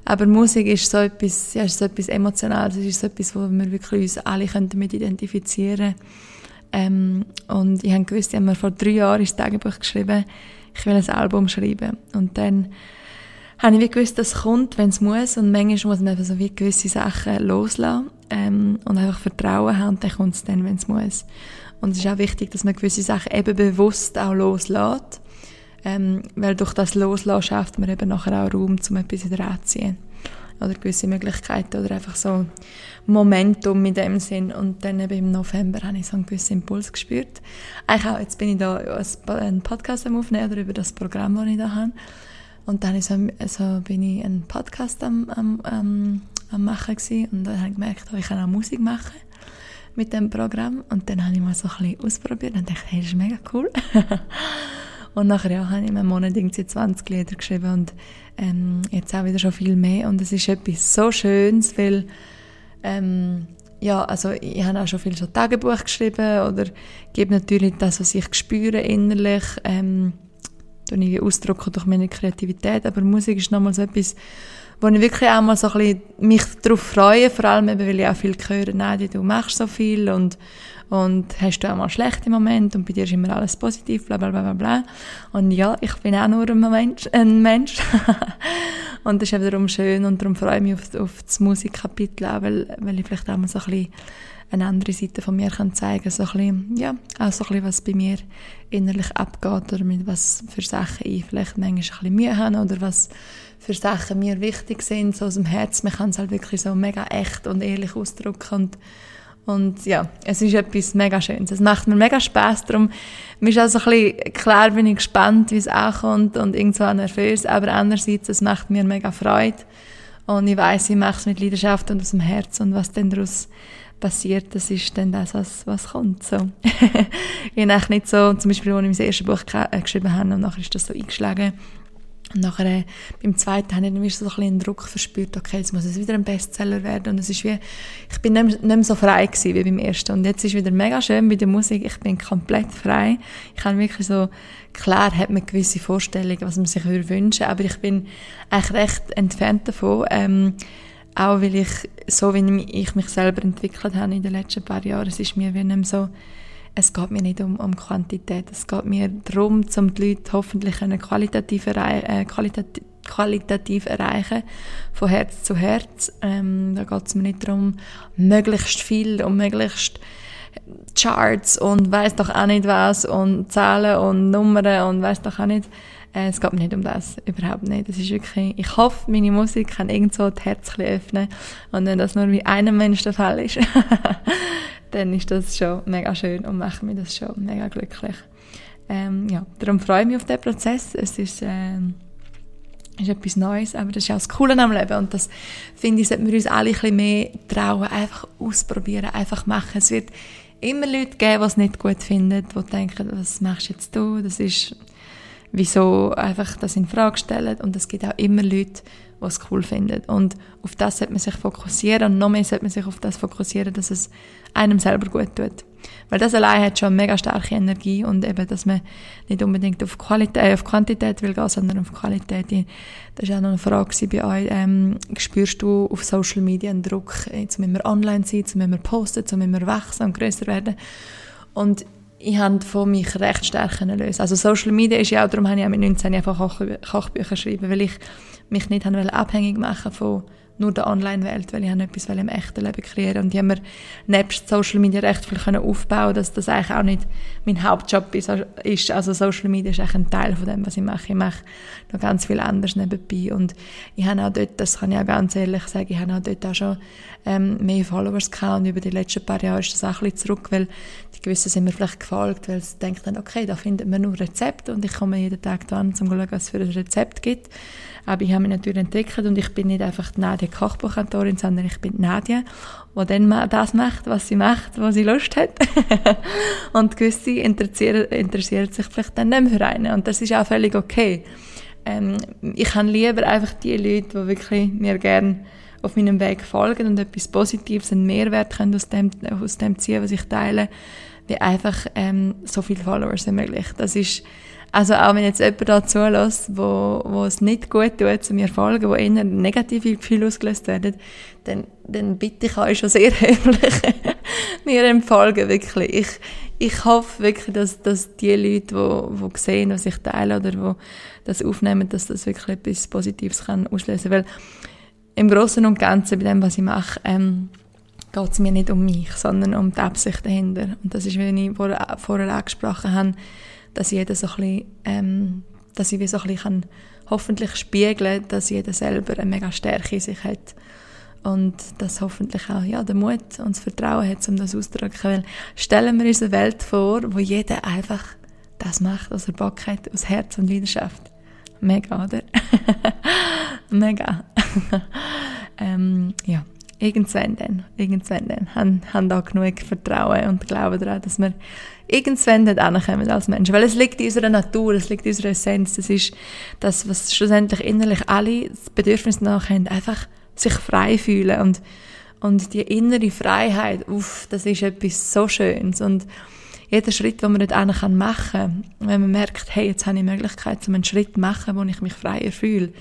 Aber Musik ist so etwas, ja, ist so etwas Emotionales, es ist so etwas, wo wir wirklich uns alle damit identifizieren können. Ähm, und ich habe gewusst, ich habe mir vor drei Jahren ins Tagebuch geschrieben, ich will ein Album schreiben. Und dann habe ich wie gewusst, das kommt, wenn es muss. Und manchmal muss man einfach so wie gewisse Sachen loslassen ähm, und einfach Vertrauen haben dann kommt es dann, wenn es muss. Und es ist auch wichtig, dass man gewisse Sachen eben bewusst auch loslässt. Ähm, weil durch das Loslassen schafft man eben nachher auch Raum, um etwas in der anzuziehen. Oder gewisse Möglichkeiten oder einfach so Momentum in dem Sinn. Und dann eben im November habe ich so einen gewissen Impuls gespürt. Eigentlich auch, jetzt bin ich da einen Podcast am Aufnehmen oder über das Programm, das ich da habe. Und dann so, also bin ich einen Podcast am, am, am, am machen gewesen. und dann habe ich gemerkt, oh, ich kann auch Musik machen mit dem Programm. Und dann habe ich mal so ein bisschen ausprobiert und dachte, hey, das ist mega cool. und nachher ja, habe ich in einem Monat irgendwie 20 Lieder geschrieben und ähm, jetzt auch wieder schon viel mehr. Und es ist etwas so Schönes, weil ähm, ja, also ich habe auch schon viel so Tagebuch geschrieben oder gebe natürlich das, was ich spüre innerlich, ähm, ich ausdrücken durch meine Kreativität, aber Musik ist nochmal so etwas, wo ich wirklich auch mal so ein bisschen mich darauf freue, vor allem eben, weil ich auch viel höre, nein, du machst so viel und, und hast du auch mal schlechte Momente und bei dir ist immer alles positiv, bla bla bla bla. Und ja, ich bin auch nur ein Mensch. Ein Mensch. und das ist eben darum schön und darum freue ich mich auf, auf das Musikkapitel auch, weil, weil ich vielleicht auch mal so ein bisschen eine andere Seite von mir kann zeigen so ein bisschen, ja, auch so ein bisschen, was bei mir innerlich abgeht oder mit was für Sachen ich vielleicht manchmal ein bisschen Mühe habe oder was für Sachen mir wichtig sind, so aus dem Herz. Man kann es halt wirklich so mega echt und ehrlich ausdrücken und und ja, es ist etwas mega Schönes. Es macht mir mega Spaß. Darum mir ist also ein bisschen, klar bin ich gespannt, wie es ankommt und irgendwo nervös, aber andererseits, es macht mir mega Freude. Und ich weiß, ich mache es mit Leidenschaft und aus dem Herz und was dann daraus passiert, das ist dann das, was, was kommt. So. ich habe nicht so, zum Beispiel, als ich mein erstes Buch geschrieben habe und nachher ist das so eingeschlagen, und nachher, äh, beim zweiten habe ich dann so ein bisschen einen Druck verspürt, okay, jetzt muss es wieder ein Bestseller werden. Und es ist wie, ich bin nicht mehr, so frei gewesen wie beim ersten. Und jetzt ist wieder mega schön bei der Musik. Ich bin komplett frei. Ich habe wirklich so, klar hat man gewisse Vorstellungen, was man sich würde wünschen, aber ich bin eigentlich recht entfernt davon. Ähm, auch weil ich, so wie ich mich selber entwickelt habe in den letzten paar Jahren, es ist mir wie nicht mehr so, es geht mir nicht um, um Quantität, es geht mir darum, um die Leute hoffentlich qualitativ, äh, qualitativ, qualitativ erreichen, von Herz zu Herz. Ähm, da geht es mir nicht darum, möglichst viel und möglichst Charts und weiß doch auch nicht was und Zahlen und Nummern und weiß doch auch nicht. Äh, es geht mir nicht um das, überhaupt nicht. Es ist wirklich, ich hoffe, meine Musik kann irgendwo das Herz öffnen und wenn das nur wie einem Mensch der Fall ist, dann ist das schon mega schön und macht mich das schon mega glücklich. Ähm, ja, darum freue ich mich auf den Prozess. Es ist, äh, ist etwas Neues, aber das ist auch das Coole am Leben und das finde ich, sollten wir uns alle ein bisschen mehr trauen, einfach ausprobieren, einfach machen. Es wird immer Leute geben, die es nicht gut finden, die denken, was machst jetzt du, das ist, wieso einfach das in Frage stellen und es gibt auch immer Leute, es cool finden und auf das sollte man sich fokussieren und noch mehr sollte man sich auf das fokussieren, dass es einem selber gut tut. Weil das allein hat schon mega starke Energie und eben, dass man nicht unbedingt auf, Qualität, äh, auf Quantität will gehen, sondern auf Qualität. Das war auch noch eine Frage bei euch. Ähm, spürst du auf Social Media einen Druck, jetzt müssen wir online sein, müssen wir posten, müssen wir wachsen und grösser werden? Und ich habe von mich recht stark lösen. Also Social Media ist ja auch, darum habe ich auch mit 19 einfach Koch, Kochbücher geschrieben, weil ich mich nicht abhängig machen von nur der Online-Welt, weil ich etwas im echten Leben kreieren und ich habe mir nebst Social Media recht viel aufbauen dass das eigentlich auch nicht mein Hauptjob ist. Also Social Media ist eigentlich ein Teil von dem, was ich mache. Ich mache noch ganz viel anderes nebenbei und ich habe auch dort, das kann ich auch ganz ehrlich sagen, ich habe auch dort auch schon ähm, mehr Followers gehabt und über die letzten paar Jahre ist das auch ein bisschen zurück, weil die Gewissen sind mir vielleicht gefolgt, weil sie denken okay, da findet man nur Rezepte und ich komme jeden Tag da an, um zu schauen, was es für ein Rezept gibt. Aber ich habe mich natürlich entwickelt und ich bin nicht einfach die Nadia Kochbuchautorin, sondern ich bin Nadia, die dann das macht, was sie macht, was sie Lust hat. und gewisse interessieren, interessieren sich vielleicht dann nicht mehr für einen. Und das ist auch völlig okay. Ähm, ich habe lieber einfach die Leute, die wirklich mir gerne auf meinem Weg folgen und etwas Positives, einen Mehrwert können aus dem, aus dem ziehen, was ich teile, wie einfach ähm, so viele Followers wie möglich. Das ist also auch wenn jetzt jemand da zulässt, wo, wo es nicht gut tut, zu mir folgen, wo eher negative Gefühle ausgelöst werden, dann, dann bitte ich euch schon sehr höflich, mir empfolgen, wirklich. Ich, ich hoffe wirklich, dass, dass die Leute, die, die sehen, was ich teile oder die das aufnehmen, dass das wirklich etwas Positives kann auslösen. Weil im Großen und Ganzen bei dem, was ich mache, ähm, geht es mir nicht um mich, sondern um die Absicht dahinter. Und das ist, wie ich vorher angesprochen habe, dass jeder so ein bisschen, ähm, dass ich wie so ein bisschen hoffentlich spiegeln dass jeder selber eine mega Stärke in sich hat und dass hoffentlich auch ja, der Mut und das Vertrauen hat, um das auszudrücken. Weil stellen wir uns eine Welt vor, wo jeder einfach das macht, was er Bock hat, aus Herz und Leidenschaft. Mega, oder? Mega. ähm, ja, irgendwann dann, irgendwann dann, haben, haben da genug Vertrauen und glauben daran, dass wir irgendwann dort ankommen als Menschen. Weil es liegt in unserer Natur, es liegt in unserer Essenz. Das ist das, was schlussendlich innerlich alle das Bedürfnis nach haben, einfach sich frei fühlen und, Und die innere Freiheit, uff, das ist etwas so Schönes. Und jeder Schritt, den man nicht machen kann, wenn man merkt, hey, jetzt habe ich die Möglichkeit, einen Schritt zu machen, wo ich mich freier fühle.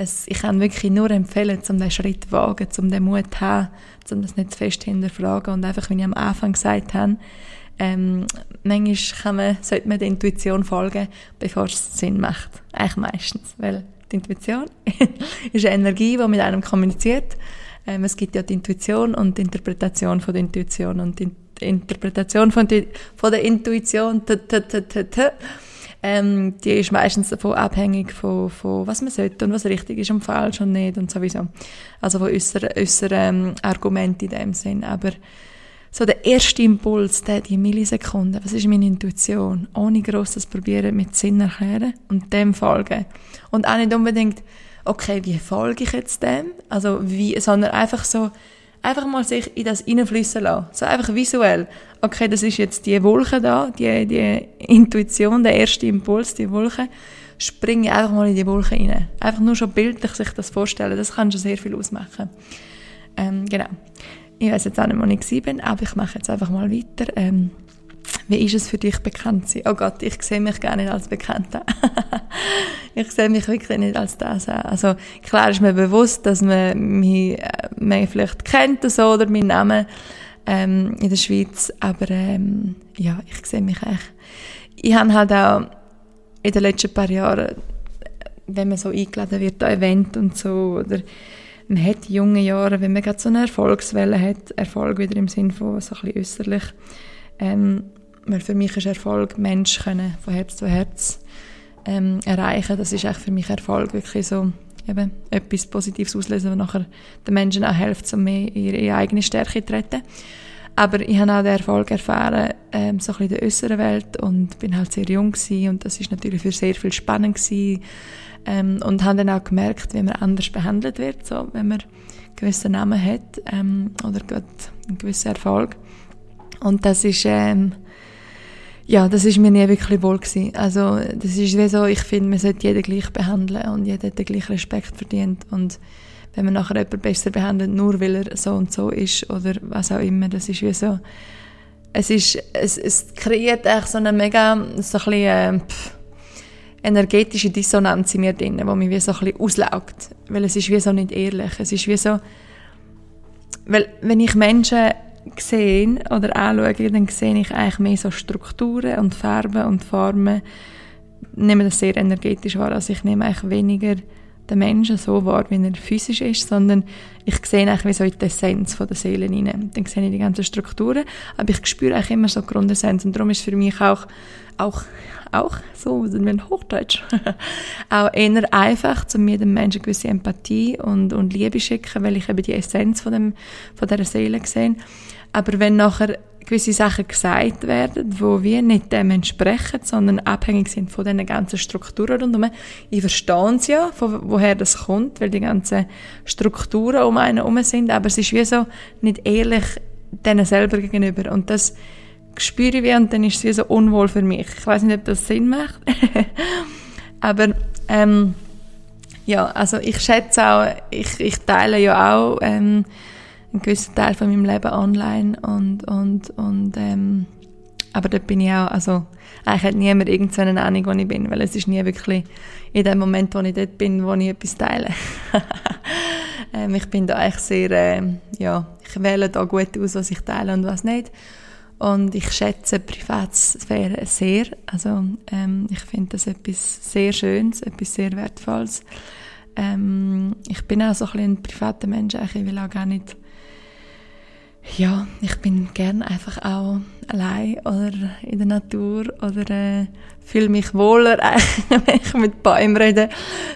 Es, ich kann wirklich nur empfehlen, um diesen Schritt zu wagen, um den Mut zu haben, um das nicht zu fest hinterfragen und einfach, wie ich am Anfang gesagt habe, ähm, manchmal man, sollte man der Intuition folgen, bevor es Sinn macht. Eigentlich meistens, weil die Intuition ist eine Energie, die mit einem kommuniziert. Ähm, es gibt ja die Intuition und die Interpretation von der Intuition und die Interpretation von, die, von der Intuition t -t -t ähm, die ist meistens davon abhängig von, von was man sollte und was richtig ist und falsch und nicht und sowieso. Also von äußeren, äußeren ähm, Argumenten in dem Sinn. Aber so der erste Impuls, der, die Millisekunden, was ist meine Intuition? Ohne grosses Probieren mit Sinn erklären und dem folgen. Und auch nicht unbedingt, okay, wie folge ich jetzt dem? Also wie, sondern einfach so, einfach mal sich in das hineinfließen lassen. So einfach visuell. Okay, das ist jetzt die Wolke da, die, die Intuition, der erste Impuls, die Wolke. Springe einfach mal in die Wolke rein. Einfach nur schon bildlich sich das vorstellen, das kann schon sehr viel ausmachen. Ähm, genau. Ich weiß jetzt auch nicht, wo ich bin, aber ich mache jetzt einfach mal weiter. Ähm, wie ist es für dich, bekannt zu sein? Oh Gott, ich sehe mich gar nicht als Bekannter. ich sehe mich wirklich nicht als das. Also klar ist mir bewusst, dass man mich, äh, mich vielleicht kennt so, oder meinen Namen ähm, in der Schweiz, aber ähm, ja, ich sehe mich echt. Ich habe halt auch in den letzten paar Jahren, wenn man so eingeladen wird an Event und so, oder man hat junge Jahre, wenn man gerade so eine Erfolgswelle hat, Erfolg wieder im Sinn von so ein bisschen äußerlich, ähm, weil für mich ist Erfolg, Mensch können von Herz zu Herz ähm, erreichen, das ist echt für mich Erfolg, wirklich so eben etwas Positives auslösen, was nachher den Menschen auch hilft, um mehr in ihre eigene Stärke zu treten. Aber ich habe auch den Erfolg erfahren, ähm, so ein bisschen in der äußeren Welt und bin halt sehr jung gewesen und das ist natürlich für sehr viel spannend gewesen, ähm, und habe dann auch gemerkt, wie man anders behandelt wird, so, wenn man einen gewissen Namen hat ähm, oder einen gewissen Erfolg. Und das ist, ähm, ja, das ist mir nie wirklich wohl gewesen. Also, das ist wie so, ich finde, man sollte jeden gleich behandeln und jeder den gleichen Respekt verdient. Und wenn man nachher jemanden besser behandelt, nur weil er so und so ist oder was auch immer, das ist wie so, es ist, es, es kreiert echt so eine mega, so ein bisschen, äh, pff, energetische Dissonanz in mir drin, die mich wie so ein bisschen auslaugt. Weil es ist wie so nicht ehrlich. Es ist wie so... Weil wenn ich Menschen sehe oder anschaue, dann sehe ich eigentlich mehr so Strukturen und Farben und Formen. Ich nehme das sehr energetisch wahr. Also ich nehme eigentlich weniger den Menschen so wahr, wie er physisch ist, sondern ich sehe eigentlich wie so in die Essenz von der Seele hinein. Dann sehe ich die ganzen Strukturen, aber ich spüre eigentlich immer so Grundessenz und darum ist für mich auch, auch auch so sind wir in Hochdeutsch, auch eher einfach, zu mir dem Menschen gewisse Empathie und, und Liebe schicken, weil ich eben die Essenz von, dem, von dieser Seele sehe. Aber wenn nachher gewisse Sachen gesagt werden, wo wir nicht dem entsprechen, sondern abhängig sind von diesen ganzen Strukturen rundherum. Ich verstehe es ja, von woher das kommt, weil die ganzen Strukturen um einen herum sind, aber es ist wie so nicht ehrlich denen selber gegenüber. Und das spüre ich wie und dann ist es wie so unwohl für mich. Ich weiß nicht, ob das Sinn macht. Aber ähm, ja, also ich schätze auch, ich, ich teile ja auch ähm, einen gewissen Teil von meinem Leben online und, und, und ähm, aber dort bin ich auch, also eigentlich hat niemand irgendeine Ahnung, wo ich bin, weil es ist nie wirklich in dem Moment, wo ich dort bin, wo ich etwas teile. ähm, ich bin da eigentlich sehr, äh, ja, ich wähle da gut aus, was ich teile und was nicht. Und ich schätze Privatsphäre sehr. Also ähm, ich finde das etwas sehr Schönes, etwas sehr Wertvolles. Ähm, ich bin auch so ein, bisschen ein privater Mensch. Ich will auch gar nicht... Ja, ich bin gern einfach auch allein oder in der Natur oder äh, fühle mich wohler, wenn ich mit Bäumen rede,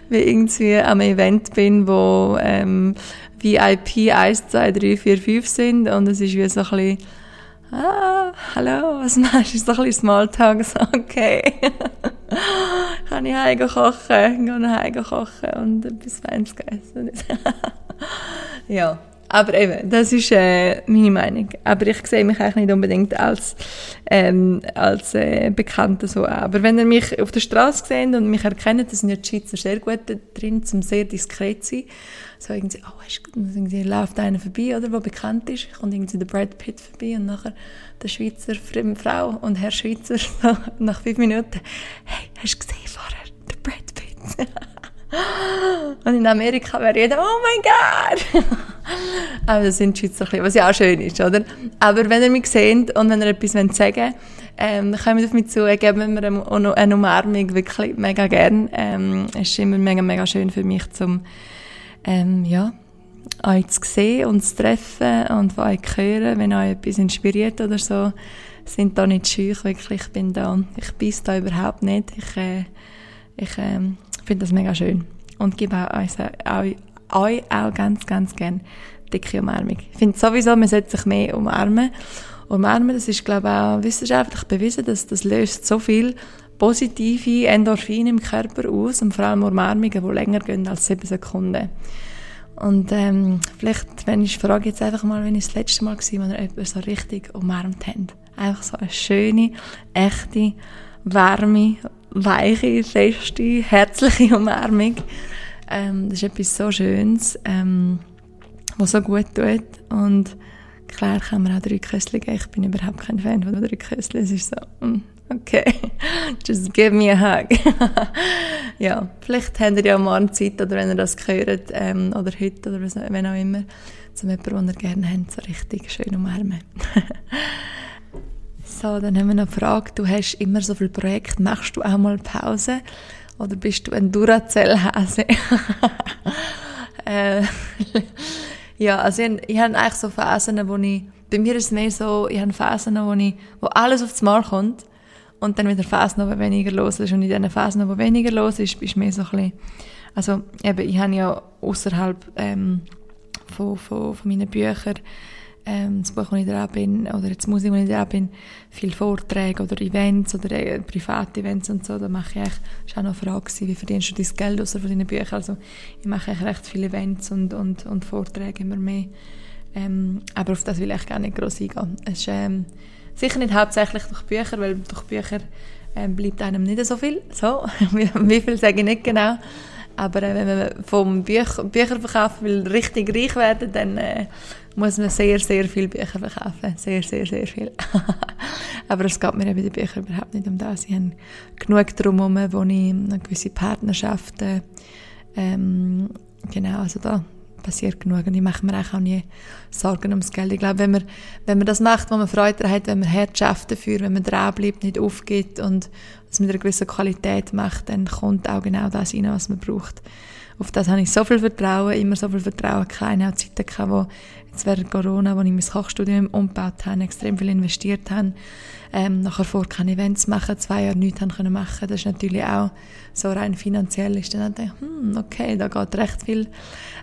wie irgendwie am Event bin, wo ähm, VIP 1, 2, 3, 4, 5 sind und es ist wie so ein bisschen ah, hallo, was machst du? So ein bisschen Smalltalk, so, okay. Kann ich heim kochen? Gehe heim kochen und etwas Feines essen. ja, aber eben, das ist äh, meine Meinung. Aber ich sehe mich eigentlich nicht unbedingt als, ähm, als äh, Bekannter so. Aber wenn ihr mich auf der Straße seht und mich erkennt, dann sind ja die Schweizer sehr gut drin, um sehr diskret zu sein. So irgendwie, oh, hast irgendwie läuft einer vorbei, oder, der bekannt ist, kommt irgendwie der Brad Pitt vorbei und nachher der Schweizer Frau und Herr Schweizer nach fünf Minuten, hey, hast du gesehen vorher, der Brad Pitt? Und in Amerika wäre jeder, oh mein Gott! Aber das sind die Schweizer, was ja auch schön ist, oder? Aber wenn ihr mich seht und wenn ihr etwas sagen wollt, ähm, kommt auf mich zu, geben mir eine, eine Umarmung wirklich mega gern. Ähm, es ist immer mega, mega schön für mich, zum, ähm, ja, euch zu sehen und zu treffen und von euch zu hören, wenn euch etwas inspiriert oder so. Sind da nicht scheu, wirklich, ich bin da, ich beiß da überhaupt nicht. Ich, äh, ich äh, finde das mega schön und gebe auch euch, euch, auch ganz, ganz gerne dicke Umarmung. Ich finde sowieso, man sollte sich mehr umarmen. Umarmen, das ist, glaube ich, auch wissenschaftlich bewiesen, dass das löst so viel positive Endorphine im Körper aus und vor allem Umarmungen, die länger gehen als sieben Sekunden. Und ähm, vielleicht, wenn ich frage jetzt einfach mal, wenn ich das letzte Mal war, wenn ihr jemanden so richtig umarmt habt. Einfach so eine schöne, echte, warme, weiche, feste, herzliche Umarmung. Ähm, das ist etwas so Schönes, ähm, was so gut tut. Und klar kann man auch drei Köstchen geben. Ich bin überhaupt kein Fan von drei Köstchen. Es ist so, mm, okay, just give me a hug. ja, vielleicht habt ihr ja morgen Zeit, oder wenn ihr das hört, ähm, oder heute, oder wenn auch immer, zu jemandem, den ihr gerne habt, so richtig schön umarmen. So, dann haben wir noch eine Frage. Du hast immer so viele Projekte. Machst du auch mal Pause? Oder bist du ein Duracell-Hase? äh, ja, also ich, ich habe eigentlich so Phasen, wo ich, bei mir ist es mehr so, ich habe Phasen, wo, ich, wo alles aufs Mal kommt und dann wieder Phasen, wo weniger los ist. Und in diesen Phasen, wo weniger los ist, bist du mehr so ein bisschen, also eben, ich habe ja außerhalb ähm, von, von, von meinen Büchern ähm, das Buch, wo ich dran bin, oder jetzt Musik, wo ich dran bin, viele Vorträge oder Events oder äh, private Events und so, da mache ich eigentlich, das auch noch eine Frage, wie verdienst du dein Geld außer von deinen Büchern, also ich mache eigentlich recht viele Events und, und, und Vorträge immer mehr, ähm, aber auf das will ich gar nicht gross eingehen. Es ist ähm, sicher nicht hauptsächlich durch Bücher, weil durch Bücher ähm, bleibt einem nicht so viel, so, wie viel sage ich nicht genau, aber äh, wenn man vom Büch Bücher verkaufen will, richtig reich werden, dann äh, muss man sehr, sehr viele Bücher verkaufen. Sehr, sehr, sehr viel. Aber es geht mir bei den Büchern überhaupt nicht um das. Ich habe genug drumherum, wo ich eine gewisse Partnerschaften, ähm, genau, also da passiert genug und ich mache mir auch nie Sorgen ums Geld. Ich glaube, wenn man, wenn man das macht, wo man Freude hat, wenn man hart schafft dafür, wenn man dranbleibt, nicht aufgibt und es mit einer gewissen Qualität macht, dann kommt auch genau das rein, was man braucht. Auf das habe ich so viel Vertrauen, immer so viel Vertrauen. Keine auch Zeiten gehabt, wo jetzt während Corona, wo ich mein Kochstudium umgebaut habe, extrem viel investiert habe, ähm, nachher vor keine Events machen, zwei Jahre nichts haben können machen. Das ist natürlich auch so rein finanziell ist dann dachte ich, hm, okay, da geht recht viel,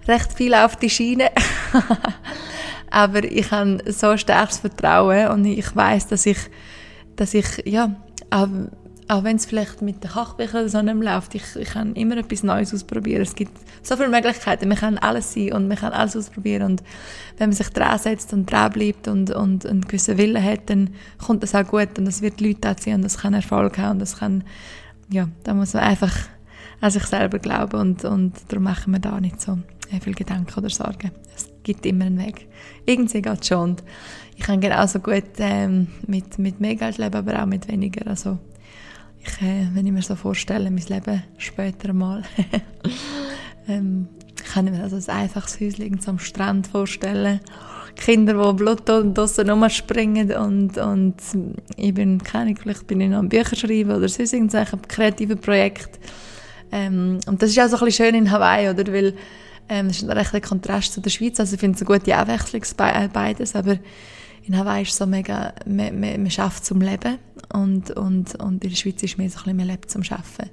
recht viel auf die Schiene. Aber ich habe so starkes Vertrauen und ich weiß, dass ich, dass ich, ja, auch auch wenn es vielleicht mit den Kochbüchern so nicht mehr läuft, ich, ich kann immer etwas Neues ausprobieren. Es gibt so viele Möglichkeiten, man kann alles sein und man kann alles ausprobieren und wenn man sich dran setzt und dran bleibt und, und einen gewissen Willen hat, dann kommt das auch gut und das wird Leute anziehen und das kann Erfolg haben und das kann, ja, da muss man einfach an sich selber glauben und, und darum machen wir da nicht so viel Gedanken oder Sorgen. Es gibt immer einen Weg. Irgendwie geht es schon und ich kann genauso gut ähm, mit, mit mehr Geld leben, aber auch mit weniger, also ich, äh, wenn ich mir so vorstelle, mein Leben später mal, ähm, kann mir also ein einfaches Häuschen am Strand vorstellen. Kinder, die Blut und draussen rumspringen und, und ich bin, keine vielleicht bin ich noch am Bücher schreiben oder sonst irgendwelche kreative Projekt. Ähm, und das ist auch so ein bisschen schön in Hawaii, oder? Weil, ähm, das ist ein rechter Kontrast zu der Schweiz. Also ich finde es eine gute Abwechslung beides, aber in Hawaii ist so mega, man, man, man schafft zum Leben und, und, und in der Schweiz ist mehr so ein bisschen, man lebt zum Schaffen.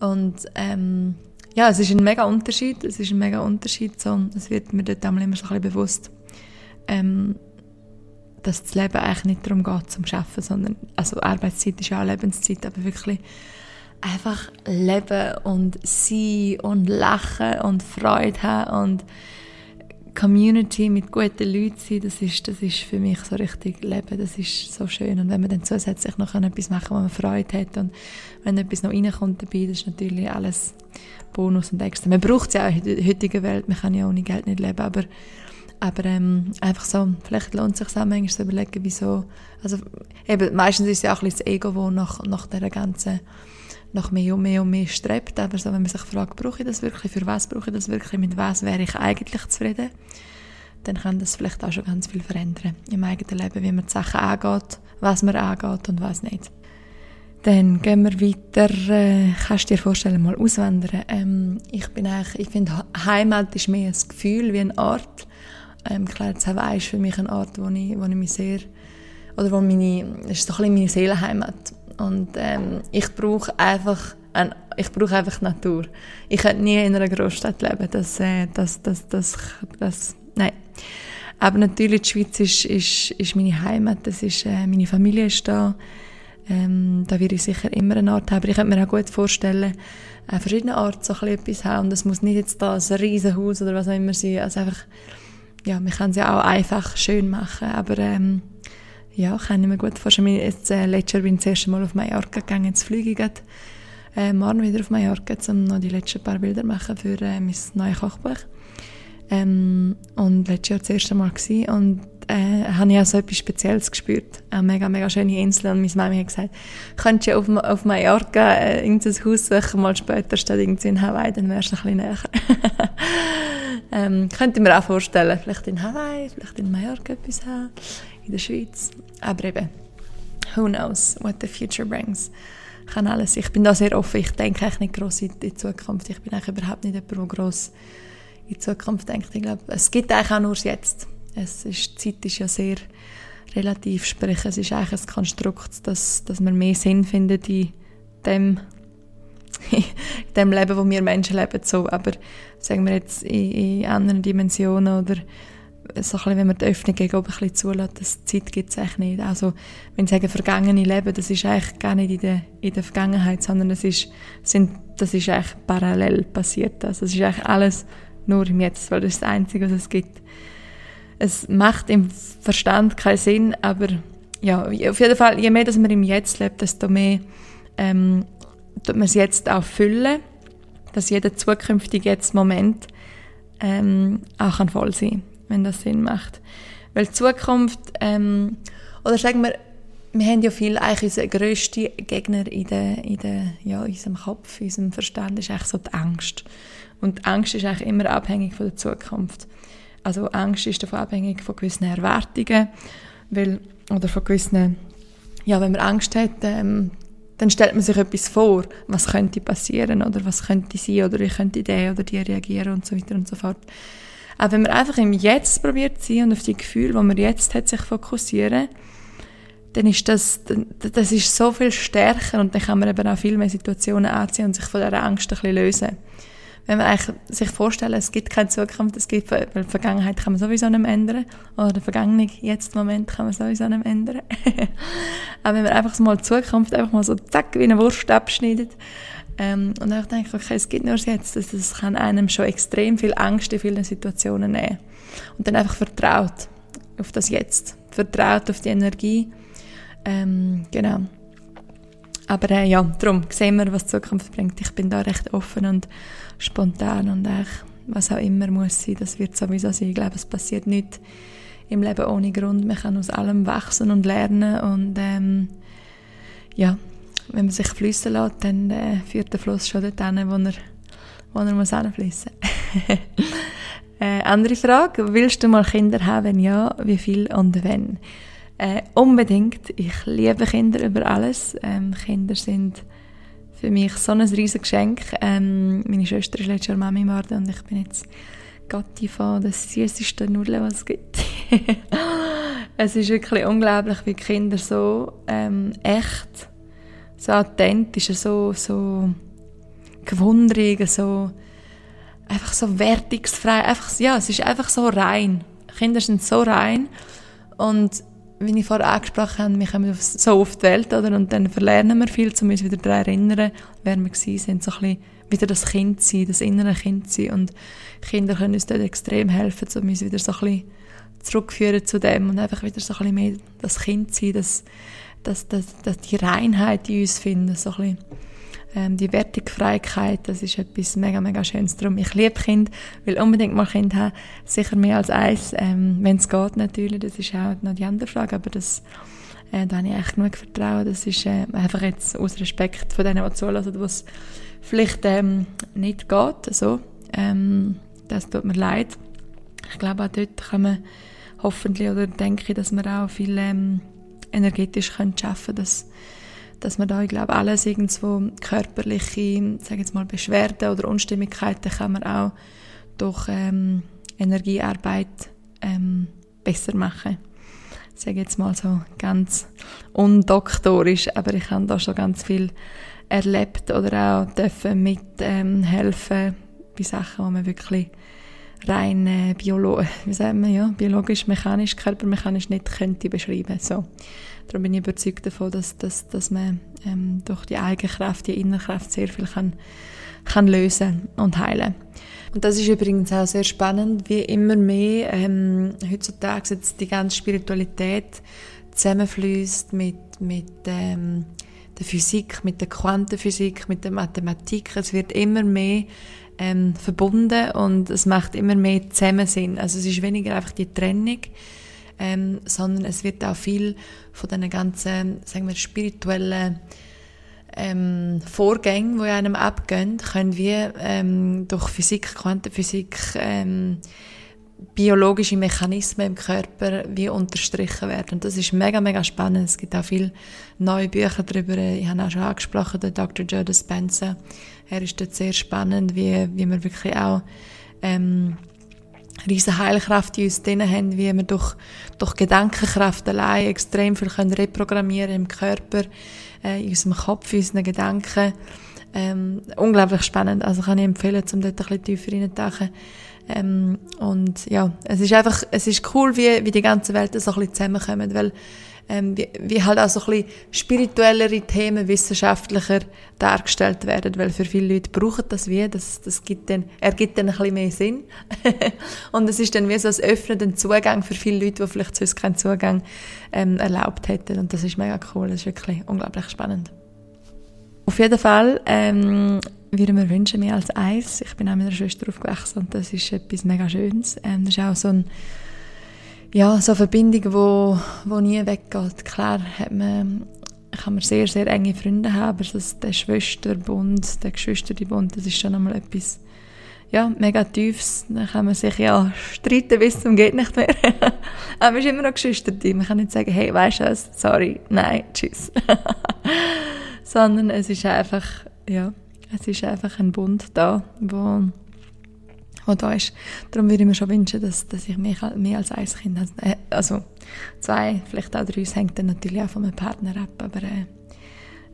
Und ähm, ja, es ist ein mega Unterschied, es ist ein mega Unterschied, so, es wird mir dort immer so ein bisschen bewusst, ähm, dass das Leben eigentlich nicht darum geht, zum Schaffen, sondern, also Arbeitszeit ist ja auch Lebenszeit, aber wirklich einfach leben und sein und lachen und Freude haben und Community mit guten Leuten sein, das ist, das ist für mich so richtig Leben, das ist so schön. Und wenn man dann zusätzlich noch etwas machen kann, wo man Freude hat und wenn etwas noch reinkommt dabei, das ist natürlich alles Bonus und extra. Man braucht es ja auch in der heutigen Welt, man kann ja ohne Geld nicht leben, aber, aber ähm, einfach so, vielleicht lohnt es sich auch manchmal zu überlegen, wieso, also eben, meistens ist es ja auch ein bisschen das Ego, das nach, nach dieser ganzen nach mehr und mehr und mehr strebt. Aber so, wenn man sich fragt, brauche ich das wirklich, für was brauche ich das wirklich, mit was wäre ich eigentlich zufrieden, dann kann das vielleicht auch schon ganz viel verändern im eigenen Leben, wie man die Sachen angeht, was man angeht und was nicht. Dann gehen wir weiter. Äh, kannst du dir vorstellen, mal auswandern? Ähm, ich bin eigentlich, ich finde, Heimat ist mehr ein Gefühl wie ein Ort. Ähm, klar, jetzt Hawaii ist für mich ein Ort, wo ich, wo ich mich sehr, oder wo meine, das ist so ein bisschen meine Seelenheimat. Und ähm, ich brauche einfach ein, ich brauche einfach Natur. Ich könnte nie in einer Großstadt leben. Das, äh, das, das, das, das, nein. Aber natürlich, die Schweiz ist, ist, ist meine Heimat. Das ist, äh, meine Familie ist da. Ähm, da werde ich sicher immer eine Art haben. Aber ich könnte mir auch gut vorstellen, an verschiedenen Orten so etwas haben. Und das muss nicht jetzt da ein Riesenhaus oder was auch immer sein. Also einfach, ja, man kann es ja auch einfach schön machen. Aber ähm, ja, kann ich mir gut vorstellen. Jetzt, äh, letztes Jahr bin ich das erste Mal auf Mallorca gegangen, jetzt fliege ich äh, morgen wieder auf Mallorca, um noch die letzten paar Bilder machen für äh, mein neues Kochbuch. Ähm, und letztes Jahr das erste Mal gewesen und äh, habe ich auch so etwas Spezielles gespürt. Eine mega, mega schöne Insel und meine Mami hat gesagt, könntest du auf, auf Mallorca äh, irgendein Haus suchen, mal später statt irgendwie in Hawaii, dann wärst du ein bisschen näher. ähm, könnte ich mir auch vorstellen, vielleicht in Hawaii, vielleicht in Mallorca etwas haben in der Schweiz. Aber eben, who knows what the future brings. Kann alles. Ich bin da sehr offen. Ich denke eigentlich nicht gross in die Zukunft. Ich bin eigentlich überhaupt nicht jemand, der gross in die Zukunft denkt. Ich glaube, es gibt eigentlich auch nur das Jetzt. Es ist, die Zeit ist ja sehr relativ, sprich, es ist eigentlich ein Konstrukt, dass, dass man mehr Sinn findet in dem, in dem Leben, wo wir Menschen leben. So. Aber sagen wir jetzt in, in anderen Dimensionen oder bisschen, wenn man die Öffnung gegenüber zulässt, dass Zeit gibt es eigentlich nicht. Also, wenn ich sage, vergangene Leben, das ist eigentlich gar nicht in der, in der Vergangenheit, sondern das ist, sind, das ist eigentlich parallel passiert. Also, es ist eigentlich alles nur im Jetzt, weil das ist das Einzige, was es gibt. Es macht im Verstand keinen Sinn, aber ja, auf jeden Fall, je mehr, dass man im Jetzt lebt, desto mehr ähm, tut man es jetzt auch füllen, dass jeder zukünftige Jetzt-Moment ähm, auch kann voll sein wenn das Sinn macht. Weil die Zukunft, ähm, oder sagen wir, wir haben ja viel, eigentlich unser grösster Gegner in, der, in, der, ja, in unserem Kopf, in unserem Verstand, ist eigentlich so die Angst. Und die Angst ist eigentlich immer abhängig von der Zukunft. Also Angst ist davon abhängig von gewissen Erwartungen, weil, oder von gewissen, ja, wenn man Angst hat, ähm, dann stellt man sich etwas vor, was könnte passieren oder was könnte sein oder wie könnte der oder die reagieren und so weiter und so fort. Aber wenn man einfach im Jetzt probiert zu sein und auf die Gefühle, die man jetzt hat, sich fokussieren, dann ist das, das ist so viel stärker und dann kann man eben auch viel mehr Situationen anziehen und sich von dieser Angst ein bisschen lösen. Wenn man eigentlich sich vorstellen, es gibt keine Zukunft, es gibt, weil die Vergangenheit kann man sowieso nicht ändern, oder der vergangene jetzt Moment kann man sowieso nicht ändern. Aber wenn man einfach mal die Zukunft einfach mal so zack wie eine Wurst abschneidet ähm, und dann denke ich, okay, es gibt nur Jetzt, das, das kann einem schon extrem viel Angst in vielen Situationen nehmen. Und dann einfach vertraut auf das Jetzt, vertraut auf die Energie. Ähm, genau. Aber äh, ja, darum sehen wir, was die Zukunft bringt. Ich bin da recht offen und spontan und echt, was auch immer muss sein, das wird sowieso sein. Ich glaube, es passiert nichts im Leben ohne Grund. Man kann aus allem wachsen und lernen und ähm, ja, wenn man sich fließen lässt, dann äh, führt der Fluss schon dorthin, wo er, wo er muss hinfließen muss. äh, andere Frage, willst du mal Kinder haben? Wenn ja, wie viel und wenn? Äh, unbedingt. Ich liebe Kinder über alles. Ähm, Kinder sind für mich so ein riesiges Geschenk. Ähm, meine Schwester ist letztes Jahr Mami geworden und ich bin jetzt Gatti von der süßesten Nudeln, was es gibt. es ist wirklich unglaublich, wie Kinder so ähm, echt so authentisch, so, so gewundrig, so einfach so wertungsfrei, einfach, ja, es ist einfach so rein. Kinder sind so rein und wie ich vorher angesprochen habe, wir kommen so auf die Welt, oder? Und dann verlernen wir viel, um uns wieder daran erinnern, wer wir waren, sind so ein bisschen wieder das Kind sein, das innere Kind sein. Und Kinder können uns dort extrem helfen, um uns wieder so ein bisschen zurückführen zu dem und einfach wieder so ein bisschen mehr das Kind sein, das, das, das, das die Reinheit in uns finden, so ein bisschen ähm, die Wertigfreiheit, das ist etwas mega, mega Schönes. Darum, ich liebe Kind, will unbedingt mal Kind haben, sicher mehr als eins, ähm, wenn es geht natürlich, das ist auch noch die andere Frage, aber das, äh, da habe ich echt genug Vertrauen, das ist äh, einfach jetzt aus Respekt von denen, die zulassen, was vielleicht ähm, nicht geht, so, ähm, das tut mir leid. Ich glaube, auch dort kann man hoffentlich, oder denke ich, dass wir auch viel ähm, energetisch schaffen können, dass man da, ich glaube, alles irgendwo körperliche, sage jetzt mal Beschwerden oder Unstimmigkeiten kann man auch durch ähm, Energiearbeit ähm, besser machen. Ich sage jetzt mal so ganz undoktorisch, aber ich habe da schon ganz viel erlebt oder auch dürfen mithelfen ähm, bei Sachen, wo man wirklich rein äh, biolo wie sagen wir, ja, biologisch, mechanisch, körpermechanisch nicht könnte beschreiben. So. Darum bin ich überzeugt davon, dass, dass, dass man ähm, durch die Eigenkraft, die Innerkraft sehr viel kann, kann lösen und heilen. Und das ist übrigens auch sehr spannend, wie immer mehr ähm, heutzutage jetzt die ganze Spiritualität zusammenfließt mit, mit ähm, der Physik, mit der Quantenphysik, mit der Mathematik. Es wird immer mehr ähm, verbunden und es macht immer mehr Zusammensinn. Also es ist weniger einfach die Trennung, ähm, sondern es wird auch viel von diesen ganzen, sagen wir, spirituellen ähm, Vorgängen, die einem abgehen, können wir ähm, durch Physik, Quantenphysik, ähm, biologische Mechanismen im Körper wie unterstrichen werden. Das ist mega, mega spannend. Es gibt auch viele neue Bücher darüber. Ich habe auch schon angesprochen, den Dr. Joe Dispenza. Er ist dort sehr spannend, wie, wie wir wirklich auch ähm, riesen Heilkraft in uns drin haben, wie wir durch, durch Gedankenkraft allein extrem viel können reprogrammieren im Körper, äh, in unserem Kopf, in unseren Gedanken. Ähm, unglaublich spannend. Also kann ich empfehlen, um dort ein bisschen tiefer reinzutauchen. Ähm, und ja, es ist einfach, es ist cool, wie, wie die ganze Welt so ein bisschen zusammenkommt, weil ähm, wie, wie halt auch so ein spirituellere Themen wissenschaftlicher dargestellt werden, weil für viele Leute brauchen das wie, das, das gibt dann, ergibt dann ein bisschen mehr Sinn. und es ist dann wie so ein öffnenden Zugang für viele Leute, die vielleicht sonst keinen Zugang ähm, erlaubt hätten. Und das ist mega cool, das ist wirklich unglaublich spannend. Auf jeden Fall ähm, würde mir wünschen, mehr als eins. Ich bin auch mit einer Schwester aufgewachsen und das ist etwas mega Schönes. Ähm, das ist auch so ein ja, so eine Verbindung, wo, wo nie weggeht. Klar hat man, kann man sehr, sehr enge Freunde haben, aber der Schwesterbund, der Geschwisterbund, das ist schon einmal etwas, ja, mega tiefes. Da kann man sich ja streiten bis zum geht nicht mehr. aber man ist immer noch Geschwister. Man kann nicht sagen, hey, weißt du was, sorry, nein, tschüss. Sondern es ist einfach, ja, es ist einfach ein Bund da, wo die da ist. Darum würde ich mir schon wünschen, dass, dass ich mehr, mehr als ein Kind habe. Äh, also zwei, vielleicht auch drei, es hängt dann natürlich auch von meinem Partner ab, aber äh,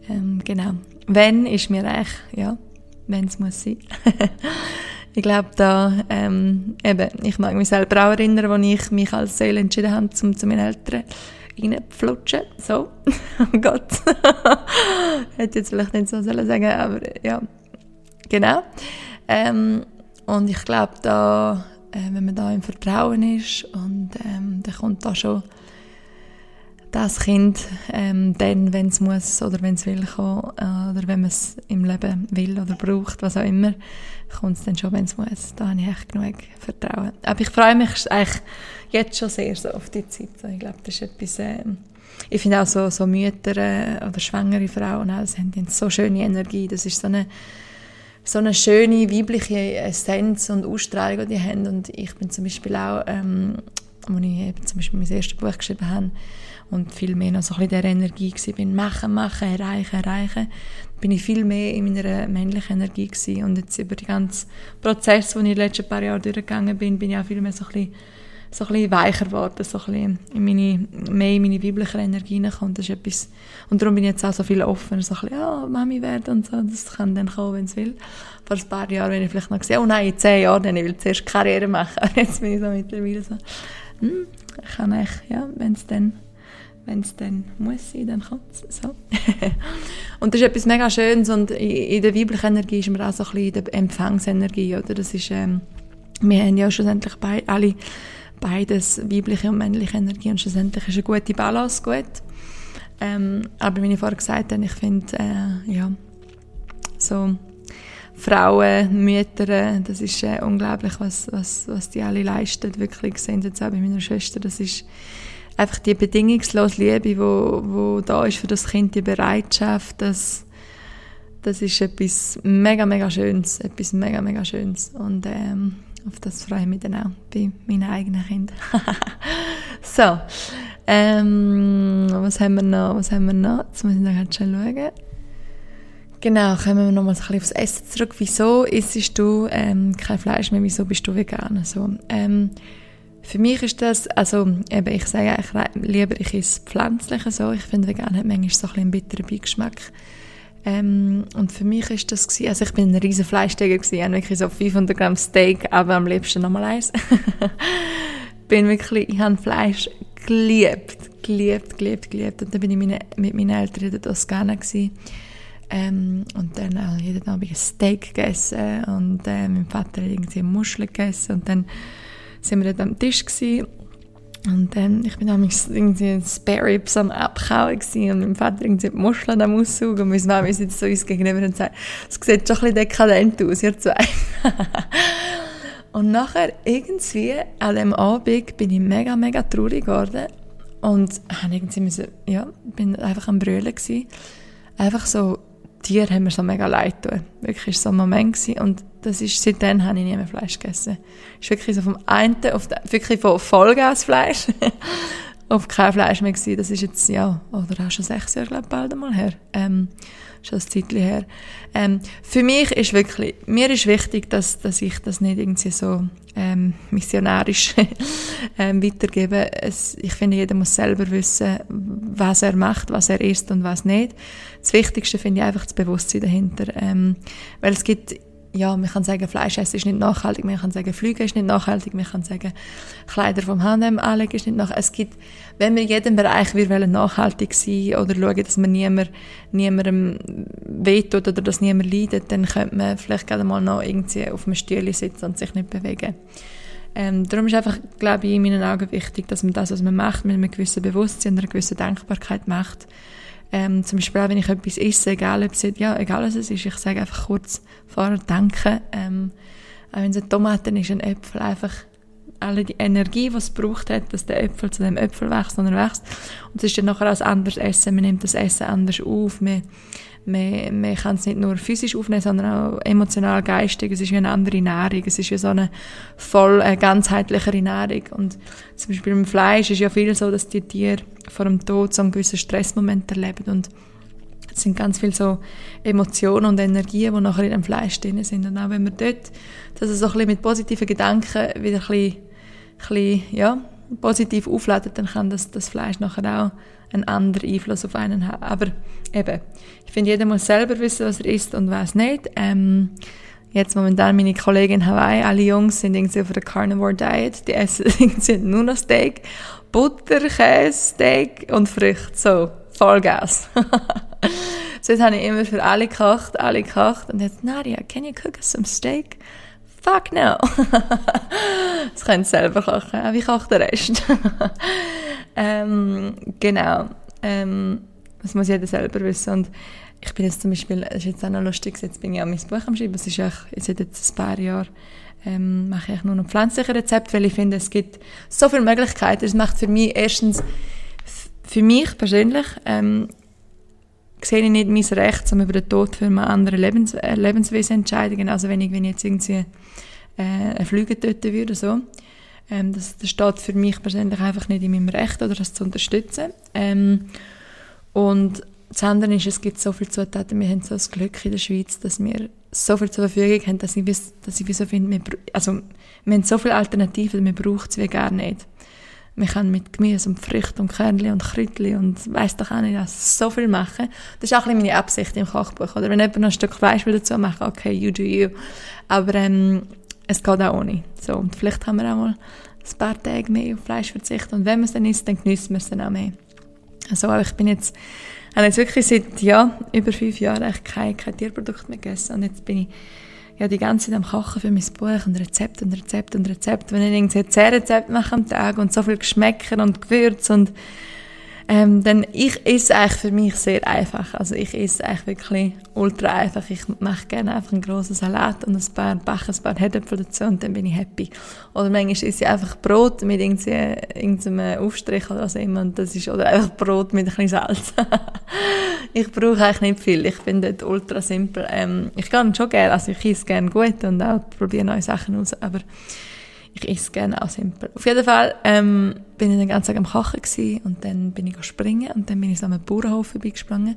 ähm, genau. Wenn ist mir eigentlich, ja, wenn es muss sein. ich glaube da, ähm, eben, ich mag mich selber auch erinnern, als ich mich als Seele entschieden habe, zum, zu meinen Eltern reinflutschen. So, oh Gott. Hätte jetzt vielleicht nicht so sollen sagen, aber ja, genau. Ähm, und ich glaube, da, äh, wenn man da im Vertrauen ist und ähm, dann kommt da schon das Kind ähm, dann, wenn es muss oder wenn es will kommen, äh, oder wenn man es im Leben will oder braucht, was auch immer, kommt es dann schon, wenn es muss. Da habe ich echt genug Vertrauen. Aber ich freue mich eigentlich jetzt schon sehr so auf die Zeit. Ich glaube, das ist etwas... Äh, ich finde auch so, so Mütter äh, oder schwangere Frauen, auch, das haben so schöne Energie. Das ist so eine so eine schöne weibliche Essenz und Ausstrahlung, die haben. Und ich bin zum Beispiel auch, ähm, als ich eben zum Beispiel mein erstes Buch geschrieben habe und viel mehr noch so ein bisschen der Energie gewesen bin, machen, machen, erreichen, erreichen, bin ich viel mehr in meiner männlichen Energie gewesen. Und jetzt über die ganzen Prozesse, die ich in den letzten paar Jahren durchgegangen bin, bin ich auch viel mehr so ein bisschen so ein bisschen weicher geworden, so ein in meine, mehr in meine weibliche Energie hineinkommen. Das ist etwas, und darum bin ich jetzt auch so viel offener, so ein ja, Mami werden und so, das kann dann kommen, wenn es will. Vor ein paar Jahren, wenn ich vielleicht noch gesehen oh nein, in zehn Jahren, dann will ich zuerst Karriere machen. Aber jetzt bin ich so mittlerweile so, hm, ich kann eigentlich, ja, wenn es dann wenn es dann muss sein, dann kommt es. So. und das ist etwas mega Schönes und in der weiblichen Energie ist man auch so ein bisschen in der Empfangsenergie, oder? Das ist, ähm, wir haben ja schlussendlich bei, alle beides, weibliche und männliche Energie und schlussendlich ist eine gute Balance gut. Ähm, aber wie ich vorher gesagt habe, ich finde, äh, ja, so Frauen, Mütter, das ist äh, unglaublich, was, was, was die alle leisten. Wirklich sehen jetzt auch bei meiner Schwester, das ist einfach die bedingungslose Liebe, wo, wo da ist für das Kind, die Bereitschaft, das, das ist etwas mega, mega Schönes, etwas mega, mega Schönes. Und ähm, auf das freue ich mich dann auch bei meinen eigenen Kindern. so, ähm, was haben wir noch? Was haben wir noch? Jetzt muss ich noch ganz schauen. Genau, kommen wir nochmal ein bisschen aufs Essen zurück. Wieso isst du ähm, kein Fleisch mehr? Wieso bist du vegan? So, ähm, für mich ist das, also eben, ich sage eigentlich lieber, ich esse pflanzlich so. Ich finde, vegan hat manchmal so ein bisschen einen bitteren Beigeschmack. Ähm, und für mich ist das gewesen, also ich bin ein riesen Fleischsteger gewesen, ich wirklich so 500 Gramm Steak, aber am liebsten nochmal eins. bin wirklich, ich habe Fleisch geliebt, geliebt, geliebt, geliebt. Und dann bin ich meine, mit meinen Eltern in der Toskana gewesen ähm, und dann auch jeden Abend ein Steak gegessen und äh, mein Vater hat irgendwie Muscheln gegessen und dann sind wir dort am Tisch gewesen. Und dann, ich bin damals irgendwie Spare Ribs am Abkauen und mein Vater irgendwie die Muscheln am Aussaugen und meine Mama sitzt so uns gegenüber und sagt, es sieht schon ein bisschen dekadent aus, ihr zwei. und nachher irgendwie an dem Abend bin ich mega, mega traurig geworden und habe irgendwie müssen, ja, bin einfach am Brüllen gewesen. Einfach so Tiere haben mir so mega leid getan. Wirklich so ein Moment gewesen. Und das ist, seitdem habe ich nie mehr Fleisch gegessen. Es ist wirklich so vom einen auf den, wirklich von Vollgasfleisch auf kein Fleisch mehr gewesen. Das ist jetzt, ja, oder auch schon sechs Jahre, glaube ich, bald einmal her. Ähm, schon ein Zeitchen her. Ähm, für mich ist wirklich, mir ist wichtig, dass, dass ich das nicht irgendwie so ähm, missionarisch ähm, weitergebe. Es, ich finde, jeder muss selber wissen, was er macht, was er isst und was nicht. Das Wichtigste finde ich einfach das Bewusstsein dahinter. Ähm, weil es gibt ja, man kann sagen, Fleisch essen ist nicht nachhaltig, man kann sagen, Flüge ist nicht nachhaltig, man kann sagen, Kleider vom H&M anlegen ist nicht nachhaltig. Es gibt, wenn wir in jedem Bereich wir wollen nachhaltig sein oder schauen, dass man niemand, niemandem wehtut oder dass niemand leidet, dann könnte man vielleicht gerade mal noch irgendwie auf einem Stuhl sitzen und sich nicht bewegen. Ähm, darum ist einfach, glaube ich, in meinen Augen wichtig, dass man das, was man macht, mit einem gewissen Bewusstsein und einer gewissen Denkbarkeit macht ähm, zum Beispiel auch, wenn ich etwas esse, egal ob es, ja, egal was es ist, ich sage einfach kurz vorher denken. Ähm, auch wenn es eine Tomate ist, ein Äpfel, einfach alle die Energie, die es braucht hat, dass der Äpfel zu dem Äpfel wächst, sondern wächst. Und es ist dann nachher auch ein anderes Essen. Man nimmt das Essen anders auf. Man, man, man kann es nicht nur physisch aufnehmen, sondern auch emotional, geistig. Es ist wie eine andere Nahrung. Es ist wie so eine voll äh, ganzheitlichere Nahrung. Und zum Beispiel beim Fleisch ist ja viel so, dass die Tiere vor dem Tod so einen gewissen Stressmoment erleben. Und es sind ganz viele so Emotionen und Energien, die nachher in dem Fleisch drin sind. Und auch wenn man dort das so ein bisschen mit positiven Gedanken wieder ein bisschen bisschen, ja, positiv aufladen, dann kann das, das Fleisch nachher auch einen anderen Einfluss auf einen haben. Aber eben, ich finde, jeder muss selber wissen, was er isst und was nicht. Ähm, jetzt momentan meine Kollegen in Hawaii, alle Jungs sind irgendwie auf einer Carnivore Diet, die essen irgendwie nur noch Steak, Butter, Käse, Steak und Früchte, so, Vollgas. so jetzt habe ich immer für alle gekocht, alle gekocht und jetzt, Nadia, can you cook us some steak? Fuck no. das könnt ihr selber kochen. Wie kocht der Rest? Ähm, genau. Ähm, das muss jeder selber wissen. Und ich bin jetzt zum Beispiel, es ist jetzt auch noch lustig, jetzt bin ich an mein Buch am Schreiben, es ist echt, seit jetzt ein paar Jahren ähm, mache ich nur noch pflanzliche Rezepte, weil ich finde, es gibt so viele Möglichkeiten. Es macht für mich erstens, für mich persönlich, ähm, sehe ich nicht mein Recht, um über den Tod für eine andere Lebens äh, Lebenswesen entscheiden. Also wenn ich, wenn ich jetzt irgendwie äh, einen Flüge töten würde, so. Ähm, das, das steht für mich persönlich einfach nicht in meinem Recht, oder das zu unterstützen. Ähm, und das andere ist, es gibt so viele Zutaten, wir haben so das Glück in der Schweiz, dass wir so viel zur Verfügung haben, dass ich, dass ich so finde, wir, also, wir haben so viele Alternativen, wir brauchen es wie gar nicht. Man kann mit Gemüse und Früchten und Kernli und Kräutli und weiss doch auch nicht, so viel machen. Das ist auch ein meine Absicht im Kochbuch. Oder wenn jemand noch ein Stück Fleisch dazu machen, okay, you do you. Aber ähm, es geht auch ohne. So, und vielleicht haben wir auch mal ein paar Tage mehr auf Fleisch verzichten. Und wenn man es dann isst, dann geniessen wir es dann auch mehr. Also ich bin jetzt, habe jetzt wirklich seit ja, über fünf Jahren eigentlich kein, kein Tierprodukt mehr gegessen und jetzt bin ich ja die ganze Zeit am Kochen für mein Buch und Rezept und Rezept und Rezept. Wenn ich irgendwie zehn Rezepte mache am Tag und so viel Geschmäcker und Gewürz und ähm, dann ich esse eigentlich für mich sehr einfach. Also ich esse eigentlich wirklich ultra einfach. Ich mache gerne einfach einen grossen Salat und ein paar, backe ein paar Herdöpfel dazu und dann bin ich happy. Oder manchmal esse ich einfach Brot mit irgendeinem Aufstrich oder was immer und das ist, oder einfach Brot mit ein bisschen Salz. ich brauche eigentlich nicht viel. Ich bin dort ultra simpel. Ähm, ich kann schon gerne, also ich esse gerne gut und auch probiere neue Sachen aus, aber ich esse gerne auch simpel. Auf jeden Fall ähm, bin ich den ganzen Tag am Kochen und dann bin ich springen und dann bin ich so am Bauernhof vorbeigesprungen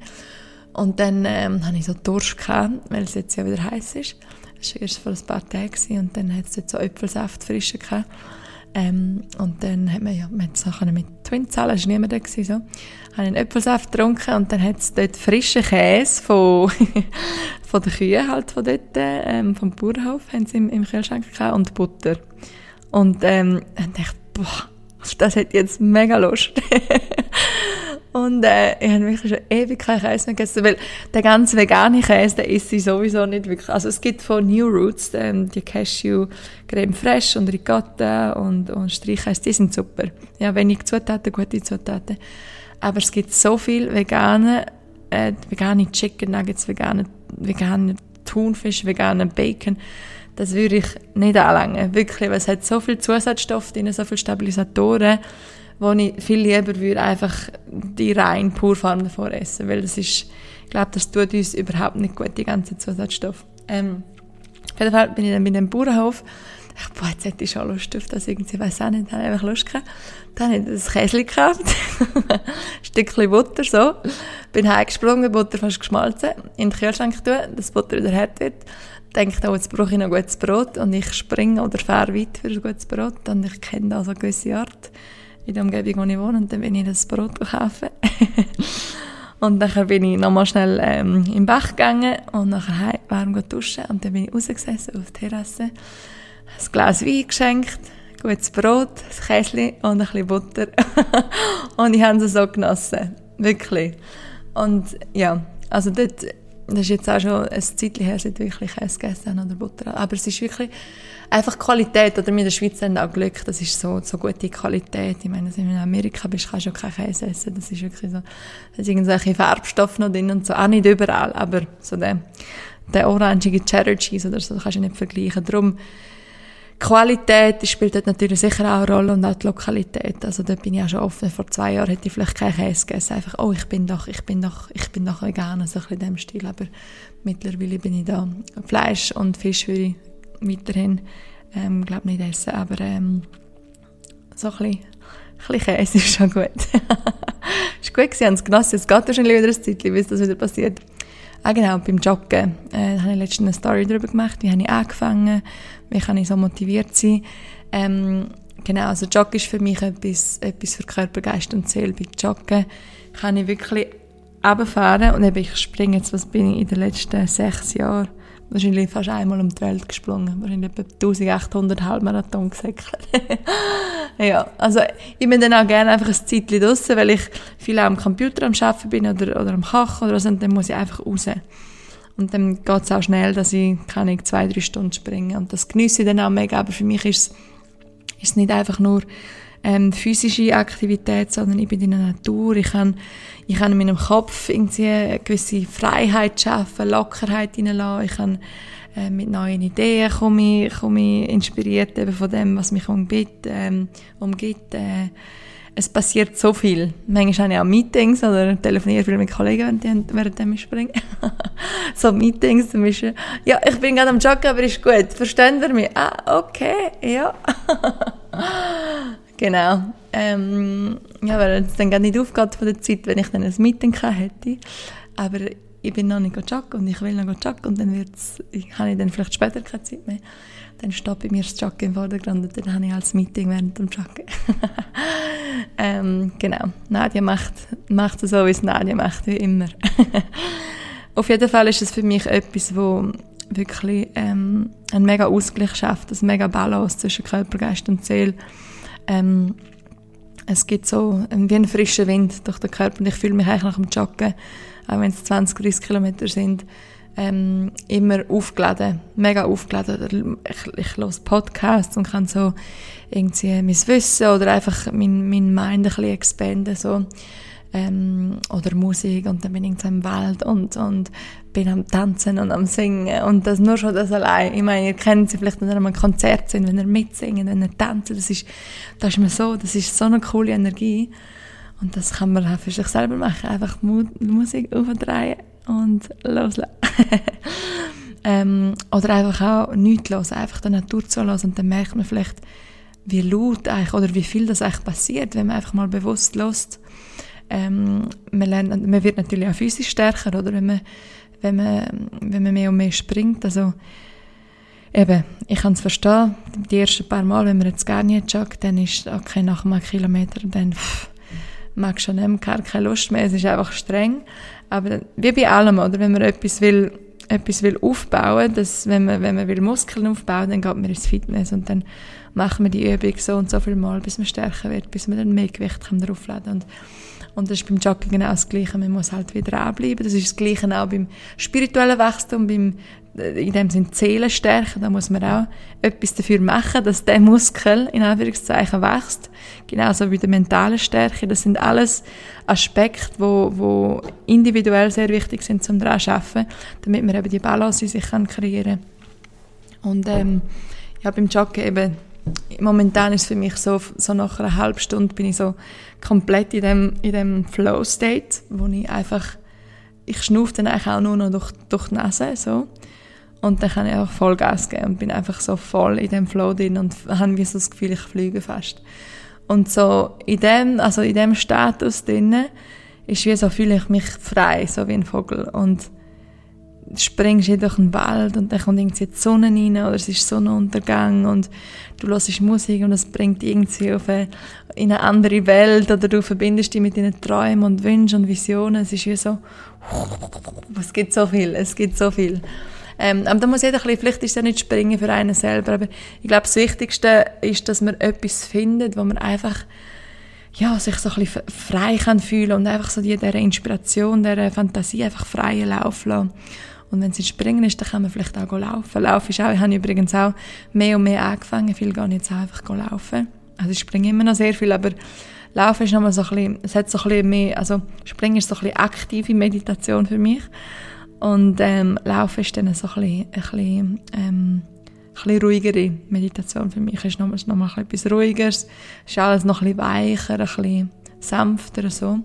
und dann ähm, hatte ich so Durst gehabt, weil es jetzt ja wieder heiß ist. Das war erst vor ein paar Tagen gewesen, und dann hat es dort so Äpfelsaft frische gehabt. Ähm, und dann hat man ja man so mit Twin zahlen, es war niemand da gewesen, so. Habe einen Äpfelsaft getrunken und dann hat es dort frischen Käse von, von den Kühen halt von dort, ähm, vom Bauernhof, haben sie im, im Kühlschrank gehabt und Butter. Und ähm, dann dachte ich, boah, das hat jetzt mega Lust. und äh, ich habe wirklich schon ewig keinen Käse mehr gegessen, weil der ganze vegane Käse, den esse ich sowieso nicht wirklich. Also es gibt von New Roots ähm, die Cashew Creme Fraiche und Ricotta und, und Streichkäse, die sind super. Ja, wenig Zutaten, gute Zutaten. Aber es gibt so viel vegane, äh, vegane Chicken Nuggets, vegane, vegane Thunfisch, vegane Bacon das würde ich nicht anlangen. Wirklich, weil es hat so viel Zusatzstoffe drin, so viele Stabilisatoren, wo ich viel lieber würde einfach die rein Purfarm davor essen, weil das ist, ich glaube, das tut uns überhaupt nicht gut, die ganzen Zusatzstoffe. Ähm, auf jeden Fall bin ich dann bei dem Bauernhof, ich, boah, jetzt hätte ich schon Lust auf das irgendwie, weiß auch nicht, habe ich einfach Lust gehabt. Dann habe ich das Käse gekauft, ein Stückchen Butter, so. Bin heimgesprungen, Butter fast geschmolzen, in den Kühlschrank tun, dass Butter wieder hart wird denkt, oh, jetzt brauche ich noch gutes Brot und ich springe oder fahre weit für ein gutes Brot und ich kenne da so eine gewisse Art in der Umgebung, wo ich wohne und dann bin ich das Brot kaufen. und dann bin ich nochmal schnell ähm, im Bach gegangen und nachher heim, warm duschen und dann bin ich rausgesessen auf der Terrasse, ein Glas Wein geschenkt, gutes Brot, ein Käse und ein bisschen Butter und ich habe es so genossen, wirklich. Und ja, also dort das ist jetzt auch schon ein Zeitchen her, seit wirklich Käse gegessen oder Butter. Aber es ist wirklich einfach Qualität. Oder wir in der Schweiz haben auch Glück, das ist so, so gute Qualität. Ich meine, wenn du in Amerika bist, kannst du auch keinen Käse essen. Das ist wirklich so, da sind irgendwelche Farbstoffe noch drin und so. Auch nicht überall, aber so der, der orangige Cheddar Cheese oder so, kannst du nicht vergleichen. Darum, Qualität spielt dort natürlich sicher auch eine Rolle und auch die Lokalität. Also dort bin ich auch schon offen. Vor zwei Jahren hätte ich vielleicht keinen Käse gegessen. Einfach, oh, ich bin doch, ich bin doch, ich bin doch vegan, so ein bisschen in dem Stil. Aber mittlerweile bin ich da. Fleisch und Fisch würde ich weiterhin, ähm, glaube nicht essen. Aber, ähm, so ein bisschen, ein bisschen Käse ist schon gut. ist gut gewesen, haben es genossen. Es geht wahrscheinlich wieder ein Zeitchen, bis das wieder passiert. Ah genau, beim Joggen. Äh, habe ich letztens eine Story darüber gemacht. Wie habe ich angefangen? Wie kann ich so motiviert sein? Ähm, genau, also Joggen ist für mich etwas, etwas für Körper, Geist und Seele. Bei Joggen kann ich wirklich runterfahren und eben ich springe jetzt, was bin ich in den letzten sechs Jahren wahrscheinlich fast einmal um die Welt gesprungen. Wahrscheinlich etwa 1800 Halbmarathon gesäckelt. ja, also ich bin dann auch gerne einfach ein Zeitchen draussen, weil ich viel am Computer am Arbeiten bin oder, oder am Kochen oder so und dann muss ich einfach raus. Und dann geht es auch schnell, dass ich, kann ich zwei, drei Stunden springen und das genieße ich dann auch mega, aber für mich ist es nicht einfach nur ähm, physische Aktivität, sondern ich bin in der Natur, ich kann, ich kann in meinem Kopf irgendwie eine gewisse Freiheit schaffen, Lockerheit hineinlassen, ich kann äh, mit neuen Ideen komme ich, komme ich inspiriert eben von dem, was mich umgibt, ähm, umgibt äh, es passiert so viel. Manchmal habe ich auch Meetings oder telefoniere viel mit Kollegen, während, während ich springe. so Meetings zum Beispiel. Ja, ich bin gerade am Joggen, aber ist gut. Verstehen wir mich? Ah, okay, ja. Genau. Ähm, ja, weil es dann gar nicht aufgeht von der Zeit, wenn ich dann ein Meeting hätte. Aber ich bin noch nicht joggen und ich will noch joggen und dann wird's, ich, habe ich dann vielleicht später keine Zeit mehr. Dann steht bei mir das Joggen im Vordergrund und dann habe ich halt das Meeting während dem Joggen. ähm, genau. Nadia macht, macht es so, wie es Nadia macht, wie immer. Auf jeden Fall ist es für mich etwas, wo wirklich ähm, einen mega Ausgleich schafft, ein mega Balance zwischen Körper, Geist und Seele ähm, es gibt so wie einen frischen Wind durch den Körper und ich fühle mich eigentlich nach dem Joggen, auch wenn es 20, 30 Kilometer sind, ähm, immer aufgeladen, mega aufgeladen. Ich, ich höre Podcasts und kann so irgendwie mein Wissen oder einfach mein, mein Mind ein bisschen expanden, so. Ähm, oder Musik und dann bin ich im Wald und, und bin am Tanzen und am Singen und das nur schon das allein. Ich meine, ihr kennt sie vielleicht, wenn ihr einem Konzert sind, wenn ihr mitsingen, wenn ihr tanzen, das ist, das ist mir so, das ist so eine coole Energie und das kann man auch für sich selber machen, einfach Musik aufdrehen und loslassen. ähm, oder einfach auch nichts los, einfach der Natur zu hören und dann merkt man vielleicht, wie laut eigentlich oder wie viel das eigentlich passiert, wenn man einfach mal bewusst lässt. Ähm, man, lernt, man wird natürlich auch physisch stärker, oder wenn man, wenn man, wenn man mehr und mehr springt. Also, eben, ich kann es verstehen, die ersten paar Mal, wenn man jetzt gar nicht joggt, dann ist, okay, nach einem Kilometer, dann pff, mag schon nicht mehr, keine Lust mehr, es ist einfach streng. Aber wie bei allem, oder, wenn man etwas will, etwas will aufbauen, dass, wenn man, wenn man will Muskeln aufbauen, dann geht man ins Fitness und dann machen wir die Übung so und so viel Mal, bis man stärker wird, bis man dann mehr Gewicht kann draufladen. Und, und das ist beim Joggen genau das Gleiche. Man muss halt wieder anbleiben. Das ist das Gleiche auch beim spirituellen Wachstum, beim, in dem Sinne Seelenstärke. Da muss man auch etwas dafür machen, dass der Muskel, in Anführungszeichen, wächst. Genauso wie die mentale Stärke. Das sind alles Aspekte, wo, wo individuell sehr wichtig sind, zum daran zu arbeiten, damit man eben die Balance in sich kreieren kann. Und, ähm, ja, beim Joggen eben, momentan ist es für mich so, so nach einer halben Stunde bin ich so komplett in dem, in dem Flow-State, wo ich einfach, ich schnaufe dann eigentlich auch nur noch durch, durch die Nase, so. Und dann kann ich auch Vollgas geben und bin einfach so voll in dem Flow drin und habe wie so das Gefühl, ich fliege fast. Und so in dem, also in dem Status drinnen, ist wie so fühle ich mich frei, so wie ein Vogel. Und springst du durch den Wald und dann kommt irgendwie die Sonne rein oder es ist Sonnenuntergang und du hörst Musik und es bringt irgendwie auf eine, in eine andere Welt oder du verbindest dich mit deinen Träumen und Wünschen und Visionen. Es ist wie so, es gibt so viel, es gibt so viel. Ähm, aber da muss jeder ein bisschen, vielleicht ist es ja nicht springen für einen selber, aber ich glaube, das Wichtigste ist, dass man etwas findet, wo man einfach ja, sich so ein bisschen frei kann fühlen und einfach so die, dieser Inspiration, dieser Fantasie einfach freien Lauf lassen. Und wenn es ins Springen ist, dann kann man vielleicht auch laufen. Laufen ist auch, ich habe übrigens auch mehr und mehr angefangen, viel gar nicht so einfach laufen. Also ich springe immer noch sehr viel, aber Laufen ist nochmal so ein bisschen, es hat so ein bisschen mehr, also Springen ist so ein bisschen aktive Meditation für mich. Und ähm, Laufen ist dann so ein bisschen, ein bisschen, ähm, ein bisschen ruhigere Meditation für mich. Ist nochmal, nochmal etwas ruhigeres, ist alles noch ein bisschen weicher, ein bisschen sanfter so.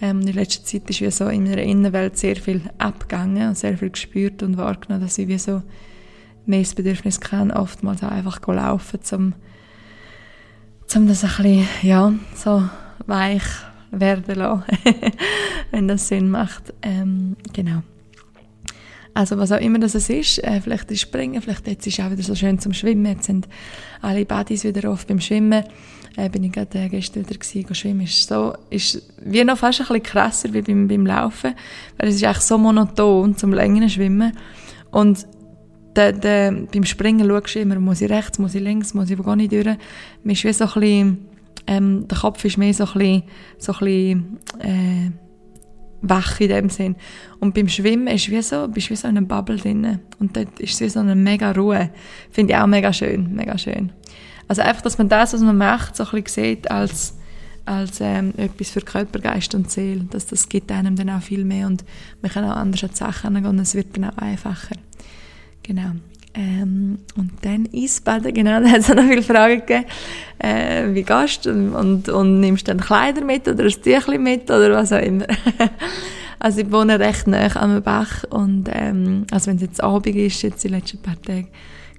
Ähm, in letzter Zeit ist wie so in meiner Innenwelt sehr viel abgegangen und sehr viel gespürt und wahrgenommen, dass ich wie so mehr Bedürfnis kann, oftmals auch einfach laufen, um, um das ein bisschen, ja, so weich werden lassen, wenn das Sinn macht. Ähm, genau. Also was auch immer das ist, äh, vielleicht ist Springen, vielleicht jetzt ist es auch wieder so schön zum Schwimmen, jetzt sind alle Buddies wieder oft beim Schwimmen äh, bin ich gerade äh, gestern wieder gewesen, schwimmen. Ist so, ist wie noch fast ein bisschen krasser wie beim, beim Laufen, weil es ist eigentlich so monoton zum längeren Schwimmen. Und de, de, beim Springen schaust du immer, muss ich rechts, muss ich links, muss ich gar nicht durch. Man ist wie so ein bisschen, ähm, der Kopf ist mehr so ein bisschen, so ein bisschen äh, wach in dem Sinn. Und beim Schwimmen ist wie so, bist wie so in einer Bubble drin. Und dort ist wie so eine mega Ruhe. Finde ich auch mega schön, mega schön. Also einfach, dass man das, was man macht, so ein bisschen sieht als, als ähm, etwas für Körper, Geist und Seele. Das, das gibt einem dann auch viel mehr und man kann auch anders an die Sachen angehen und es wird dann auch einfacher. Genau. Ähm, und dann Eisbaden, genau, da hat es auch noch viele Fragen gegeben. Äh, wie gehst du und, und, nimmst du dann Kleider mit oder ein Tüchlein mit oder was auch immer. also ich wohne recht nah am Bach und ähm, also wenn es jetzt Abend ist, jetzt die letzten paar Tage,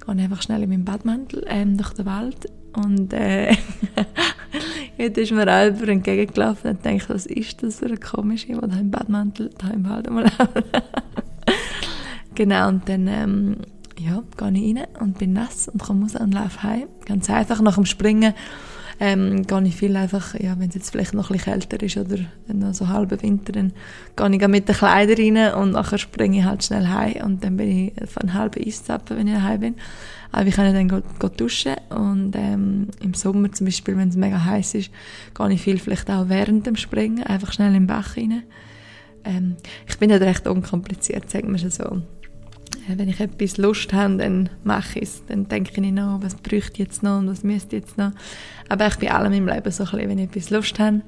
gehe einfach schnell in meinem Badmantel ähm, durch den Wald und äh, jetzt ist mir auch entgegengelaufen und denkt, was ist das für ein komischer, der da im Badmantel da im Wald rumläuft. genau, und dann ähm, ja, gehe ich rein und bin nass und komme raus und laufe heim. Ganz einfach nach dem Springen ähm, gehe ich viel einfach, ja, wenn es jetzt vielleicht noch ein bisschen kälter ist oder noch so halber Winter, dann gehe ich mit den Kleidern rein und nachher springe ich halt schnell heim und dann bin ich von halben Eiszapfen, wenn ich daheim bin. Aber ich kann dann go, go duschen und ähm, im Sommer zum Beispiel, wenn es mega heiß ist, gehe ich viel vielleicht auch während dem Springen einfach schnell im Bach rein. Ähm, ich bin nicht recht unkompliziert, sagen wir es so wenn ich etwas Lust habe, dann mache ich es. Dann denke ich noch, was bräuchte ich jetzt noch und was müsste ich jetzt noch. Aber ich bin allem im Leben so ein wenn ich etwas Lust habe,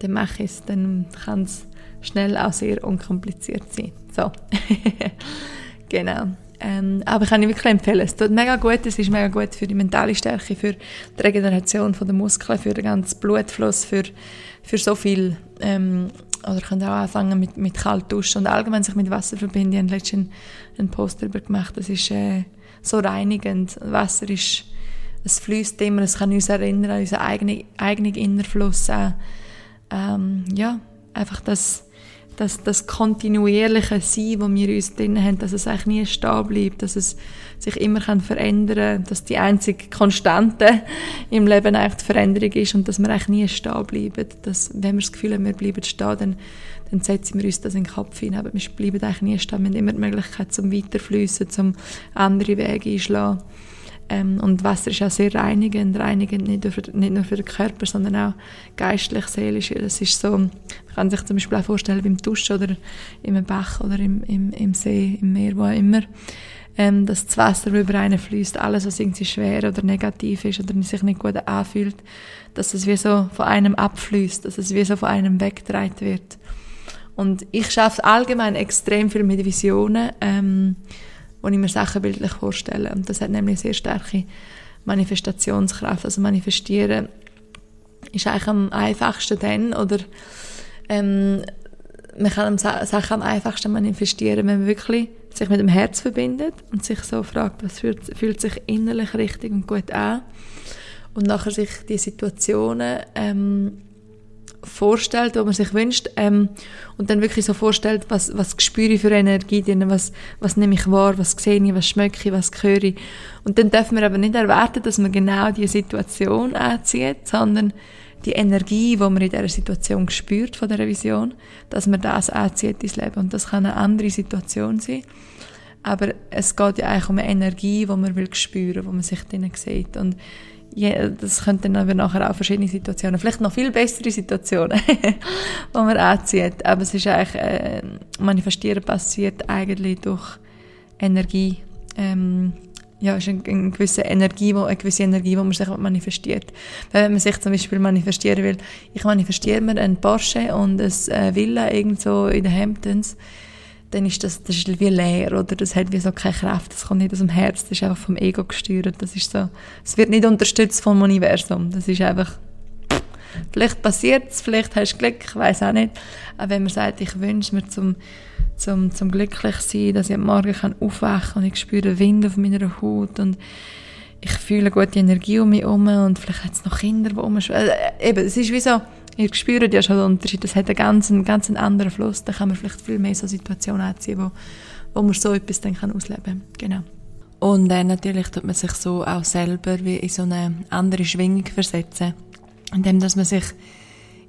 dann mache ich es. Dann kann es schnell auch sehr unkompliziert sein. So. genau. Ähm, aber ich kann ich wirklich empfehlen. Es tut mega gut. Es ist mega gut für die mentale Stärke, für die Regeneration der Muskeln, für den ganzen Blutfluss, für, für so viel. Ähm, oder könnt auch anfangen mit, mit kalt duschen und allgemein sich mit Wasser verbinden. Ich habe letztens einen Post darüber gemacht. Das ist äh, so reinigend. Wasser ist, es fließt immer, es kann uns erinnern an unseren eigenen, eigenen Innerfluss. Äh, ähm, ja, einfach das das, das kontinuierliche Sein, das wir uns drin haben, dass es eigentlich nie stehen bleibt, dass es sich immer kann verändern kann, dass die einzige Konstante im Leben eigentlich die Veränderung ist und dass wir eigentlich nie stehen bleiben. Dass, wenn wir das Gefühl haben, wir bleiben stehen, dann, dann setzen wir uns das in den Kopf hinein, aber wir bleiben eigentlich nie stehen. Wir haben immer die Möglichkeit zum Weiterfließen, zum andere Wege einschlagen. Ähm, und Wasser ist auch sehr reinigend, reinigend nicht nur, für, nicht nur für den Körper, sondern auch geistlich, seelisch. Das ist so, man kann sich zum Beispiel auch vorstellen beim Duschen oder im Bach oder im, im, im See, im Meer, wo auch immer, ähm, dass das Wasser, über einen fließt, alles, was irgendwie schwer oder negativ ist oder sich nicht gut anfühlt, dass es wie so von einem abfließt, dass es wie so von einem weggetragen wird. Und ich schaffe allgemein extrem viel mit Visionen. Ähm, wo ich mir Sachen bildlich vorstelle. Und das hat nämlich sehr starke Manifestationskraft. Also manifestieren ist eigentlich am einfachsten dann, oder ähm, man kann Sachen am einfachsten manifestieren, wenn man wirklich sich mit dem Herz verbindet und sich so fragt, was fühlt, fühlt sich innerlich richtig und gut an und nachher sich die Situationen ähm, vorstellt, wo man sich wünscht, ähm, und dann wirklich so vorstellt, was, was spüre ich für Energie drin, was, was nehme ich wahr, was sehe ich, was schmecke ich, was höre ich. Und dann dürfen wir aber nicht erwarten, dass man genau die Situation anzieht, sondern die Energie, die man in dieser Situation spürt von der Vision, dass man das anzieht ins Leben. Und das kann eine andere Situation sein. Aber es geht ja eigentlich um eine Energie, die man will spüren, wo man sich drinnen sieht. Und ja, das könnten dann aber nachher auch verschiedene Situationen, vielleicht noch viel bessere Situationen, wo man anzieht. Aber es ist eigentlich, äh, manifestieren passiert eigentlich durch Energie. Ähm, ja, ist eine, eine, gewisse Energie, wo, eine gewisse Energie, die man sich manifestiert. Wenn man sich zum Beispiel manifestieren will, ich manifestiere mir einen Porsche und eine äh, Villa irgendwo in den Hamptons, dann ist das, das ist wie leer, oder? Das hat wie so keine Kraft, das kommt nicht aus dem Herz, das ist einfach vom Ego gesteuert, das ist so, es wird nicht unterstützt vom Universum, das ist einfach, vielleicht passiert es, vielleicht hast du Glück, ich weiß auch nicht, aber wenn man sagt, ich wünsche mir zum, zum, zum glücklich sein, dass ich am Morgen kann aufwachen und ich spüre den Wind auf meiner Haut und ich fühle gute Energie um mich herum und vielleicht hat es noch Kinder, die rumschwimmen. Äh, eben, es ist wie so, ihr spürt ja schon den Unterschied, das hat einen ganz, ganz anderen Fluss, da kann man vielleicht viel mehr so Situationen anziehen, wo, wo man so etwas dann kann ausleben kann. Genau. Und dann natürlich tut man sich so auch selber wie in so eine andere Schwingung versetzen, indem dass man sich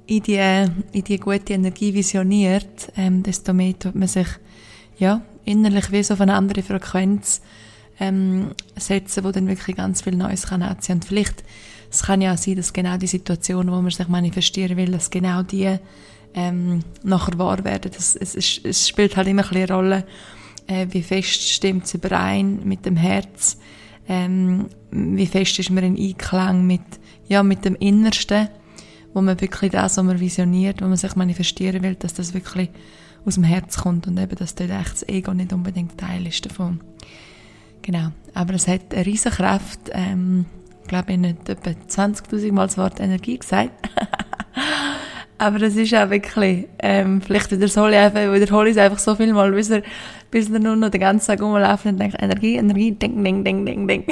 in die, in die gute Energie visioniert, ähm, desto mehr tut man sich ja, innerlich wie so auf eine andere Frequenz ähm, setzen, wo dann wirklich ganz viel Neues kann anziehen. Und vielleicht, es kann ja sein, dass genau die Situation, wo man sich manifestieren will, dass genau die ähm, nachher wahr werden. Das, es, es, es spielt halt immer ein eine Rolle, äh, wie fest stimmt es überein mit dem Herz, ähm, wie fest ist man in Einklang mit, ja, mit dem Innersten, wo man wirklich das, was man visioniert, wo man sich manifestieren will, dass das wirklich aus dem Herz kommt und eben, dass dort echt das Ego nicht unbedingt Teil ist davon. Genau. Aber es hat eine riesige Kraft. Ähm, glaube, ich habe etwa 20.000 Mal das Wort Energie gesagt. Aber es ist auch wirklich, ähm, vielleicht wiederhole ich, einfach, wiederhole ich es einfach so viel mal, bis er, bis er nur noch den ganzen Tag rumlaufen und denkt, Energie, Energie, ding, ding, ding, ding, ding.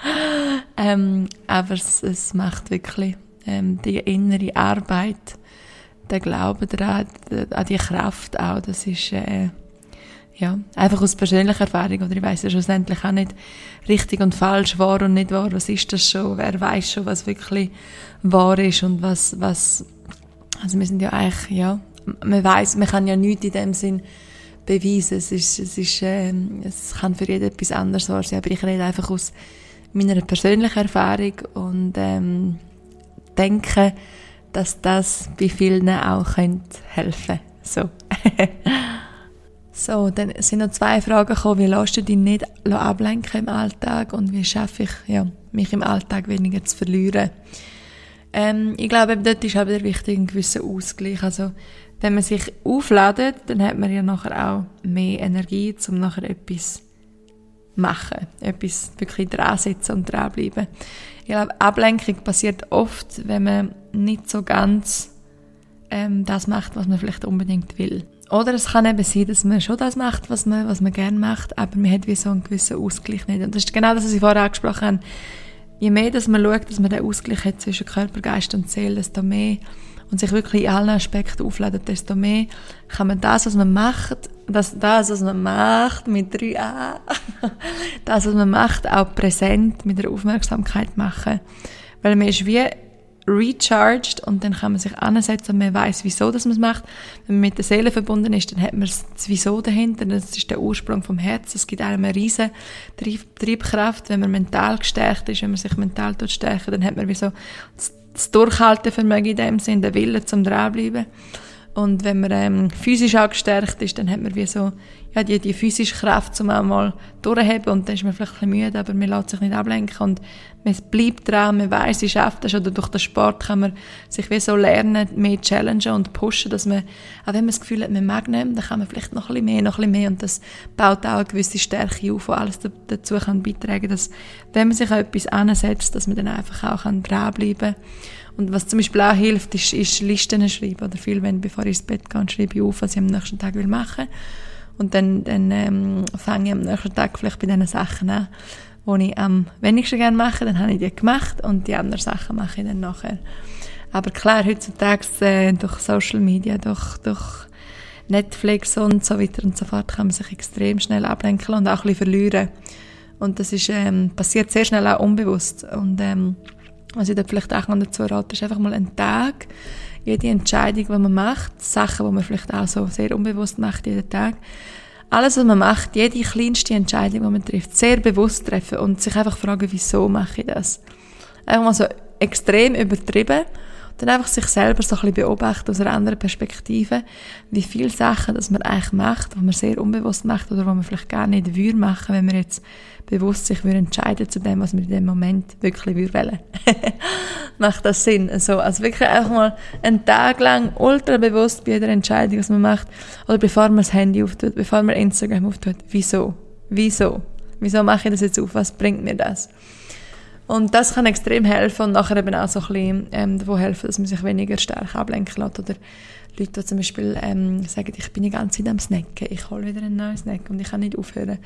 ähm, aber es, es macht wirklich ähm, die innere Arbeit, der Glaube daran, an die Kraft auch, das ist, äh, ja, einfach aus persönlicher Erfahrung, oder? Ich weiß ja schlussendlich auch nicht richtig und falsch, wahr und nicht wahr, was ist das schon, wer weiß schon, was wirklich wahr ist und was, was, also wir sind ja eigentlich, ja, man weiß, man kann ja nichts in dem Sinn beweisen, es ist, es ist, äh, es kann für jeden etwas anderes wahr sein, aber ich rede einfach aus meiner persönlichen Erfahrung und ähm, denke, dass das bei vielen auch helfen. Könnte. So. So, dann sind noch zwei Fragen gekommen. Wie lässt du dich nicht ablenken im Alltag und wie schaffe ich, ja, mich im Alltag weniger zu verlieren? Ähm, ich glaube, dort ist aber wichtig ein gewisser Ausgleich. Also, wenn man sich aufladet, dann hat man ja nachher auch mehr Energie, um nachher etwas machen, etwas wirklich dran setzen und dranbleiben. Ich glaube, Ablenkung passiert oft, wenn man nicht so ganz ähm, das macht, was man vielleicht unbedingt will. Oder es kann eben sein, dass man schon das macht, was man, was man gerne macht, aber man hat wie so einen gewissen Ausgleich nicht. Und das ist genau das, was ich vorher angesprochen habe. Je mehr, dass man schaut, dass man den Ausgleich hat zwischen Körper, Geist und Seele, desto mehr und sich wirklich in allen Aspekten aufladet, desto mehr kann man das, was man macht, das, das was man macht mit 3a, das, was man macht, auch präsent mit der Aufmerksamkeit machen. Weil man ist wie recharged und dann kann man sich ansetzen und man weiß, wieso dass man es macht. Wenn man mit der Seele verbunden ist, dann hat man das Wieso dahinter, das ist der Ursprung vom Herz. Es gibt einem eine riesen Triebkraft, wenn man mental gestärkt ist, wenn man sich mental stärken, dann hat man wie so das Durchhaltevermögen in dem Sinn, den Willen zum dranbleiben. Und wenn man ähm, physisch auch gestärkt ist, dann hat man wie so ja, die, die physische Kraft, um auch mal durchzuheben. Und dann ist man vielleicht ein bisschen müde, aber man lässt sich nicht ablenken. Und man bleibt dran, man weiß, ich schafft das. Oder durch den Sport kann man sich wie so lernen, mehr challengen und pushen, dass man, auch wenn man das Gefühl hat, man mag nicht, dann kann man vielleicht noch ein bisschen mehr, noch ein bisschen mehr. Und das baut auch eine gewisse Stärke auf, die alles dazu kann beitragen dass, wenn man sich an etwas ansetzt, dass man dann einfach auch dranbleiben kann und was zum Beispiel auch hilft, ist, ist Listen schreiben. Oder viel, wenn, bevor ich ins Bett gehe, schreibe ich auf, was ich am nächsten Tag will machen Und dann, dann ähm, fange ich am nächsten Tag vielleicht bei diesen Sachen an, die ich am wenigsten gerne mache. Dann habe ich die gemacht und die anderen Sachen mache ich dann nachher. Aber klar, heutzutage äh, durch Social Media, durch, durch Netflix und so weiter und so fort kann man sich extrem schnell ablenken und auch ein bisschen verlieren. Und das ist, ähm, passiert sehr schnell auch unbewusst. Und ähm, was ich da vielleicht auch noch dazu rate, ist einfach mal einen Tag, jede Entscheidung, die man macht, Sachen, die man vielleicht auch so sehr unbewusst macht jeden Tag, alles, was man macht, jede kleinste Entscheidung, die man trifft, sehr bewusst treffen und sich einfach fragen, wieso mache ich das? Einfach mal so extrem übertrieben dann einfach sich selber so ein bisschen beobachten aus einer anderen Perspektive, wie viele Sachen, dass man eigentlich macht, die man sehr unbewusst macht oder wo man vielleicht gar nicht würde machen, wenn man jetzt bewusst sich würde entscheiden zu dem, was man in dem Moment wirklich würde wollen. macht das Sinn? Also, also wirklich einfach mal einen Tag lang ultra bewusst bei jeder Entscheidung, was man macht, oder bevor man das Handy auftut, bevor man Instagram auftut, wieso? Wieso? Wieso mache ich das jetzt auf? Was bringt mir das? Und das kann extrem helfen und nachher eben auch so ein bisschen ähm, davon helfen, dass man sich weniger stark ablenken lässt. Oder Leute, die zum Beispiel ähm, sagen, ich bin die ganze Zeit am Snacken, ich hole wieder einen neuen Snack und ich kann nicht aufhören.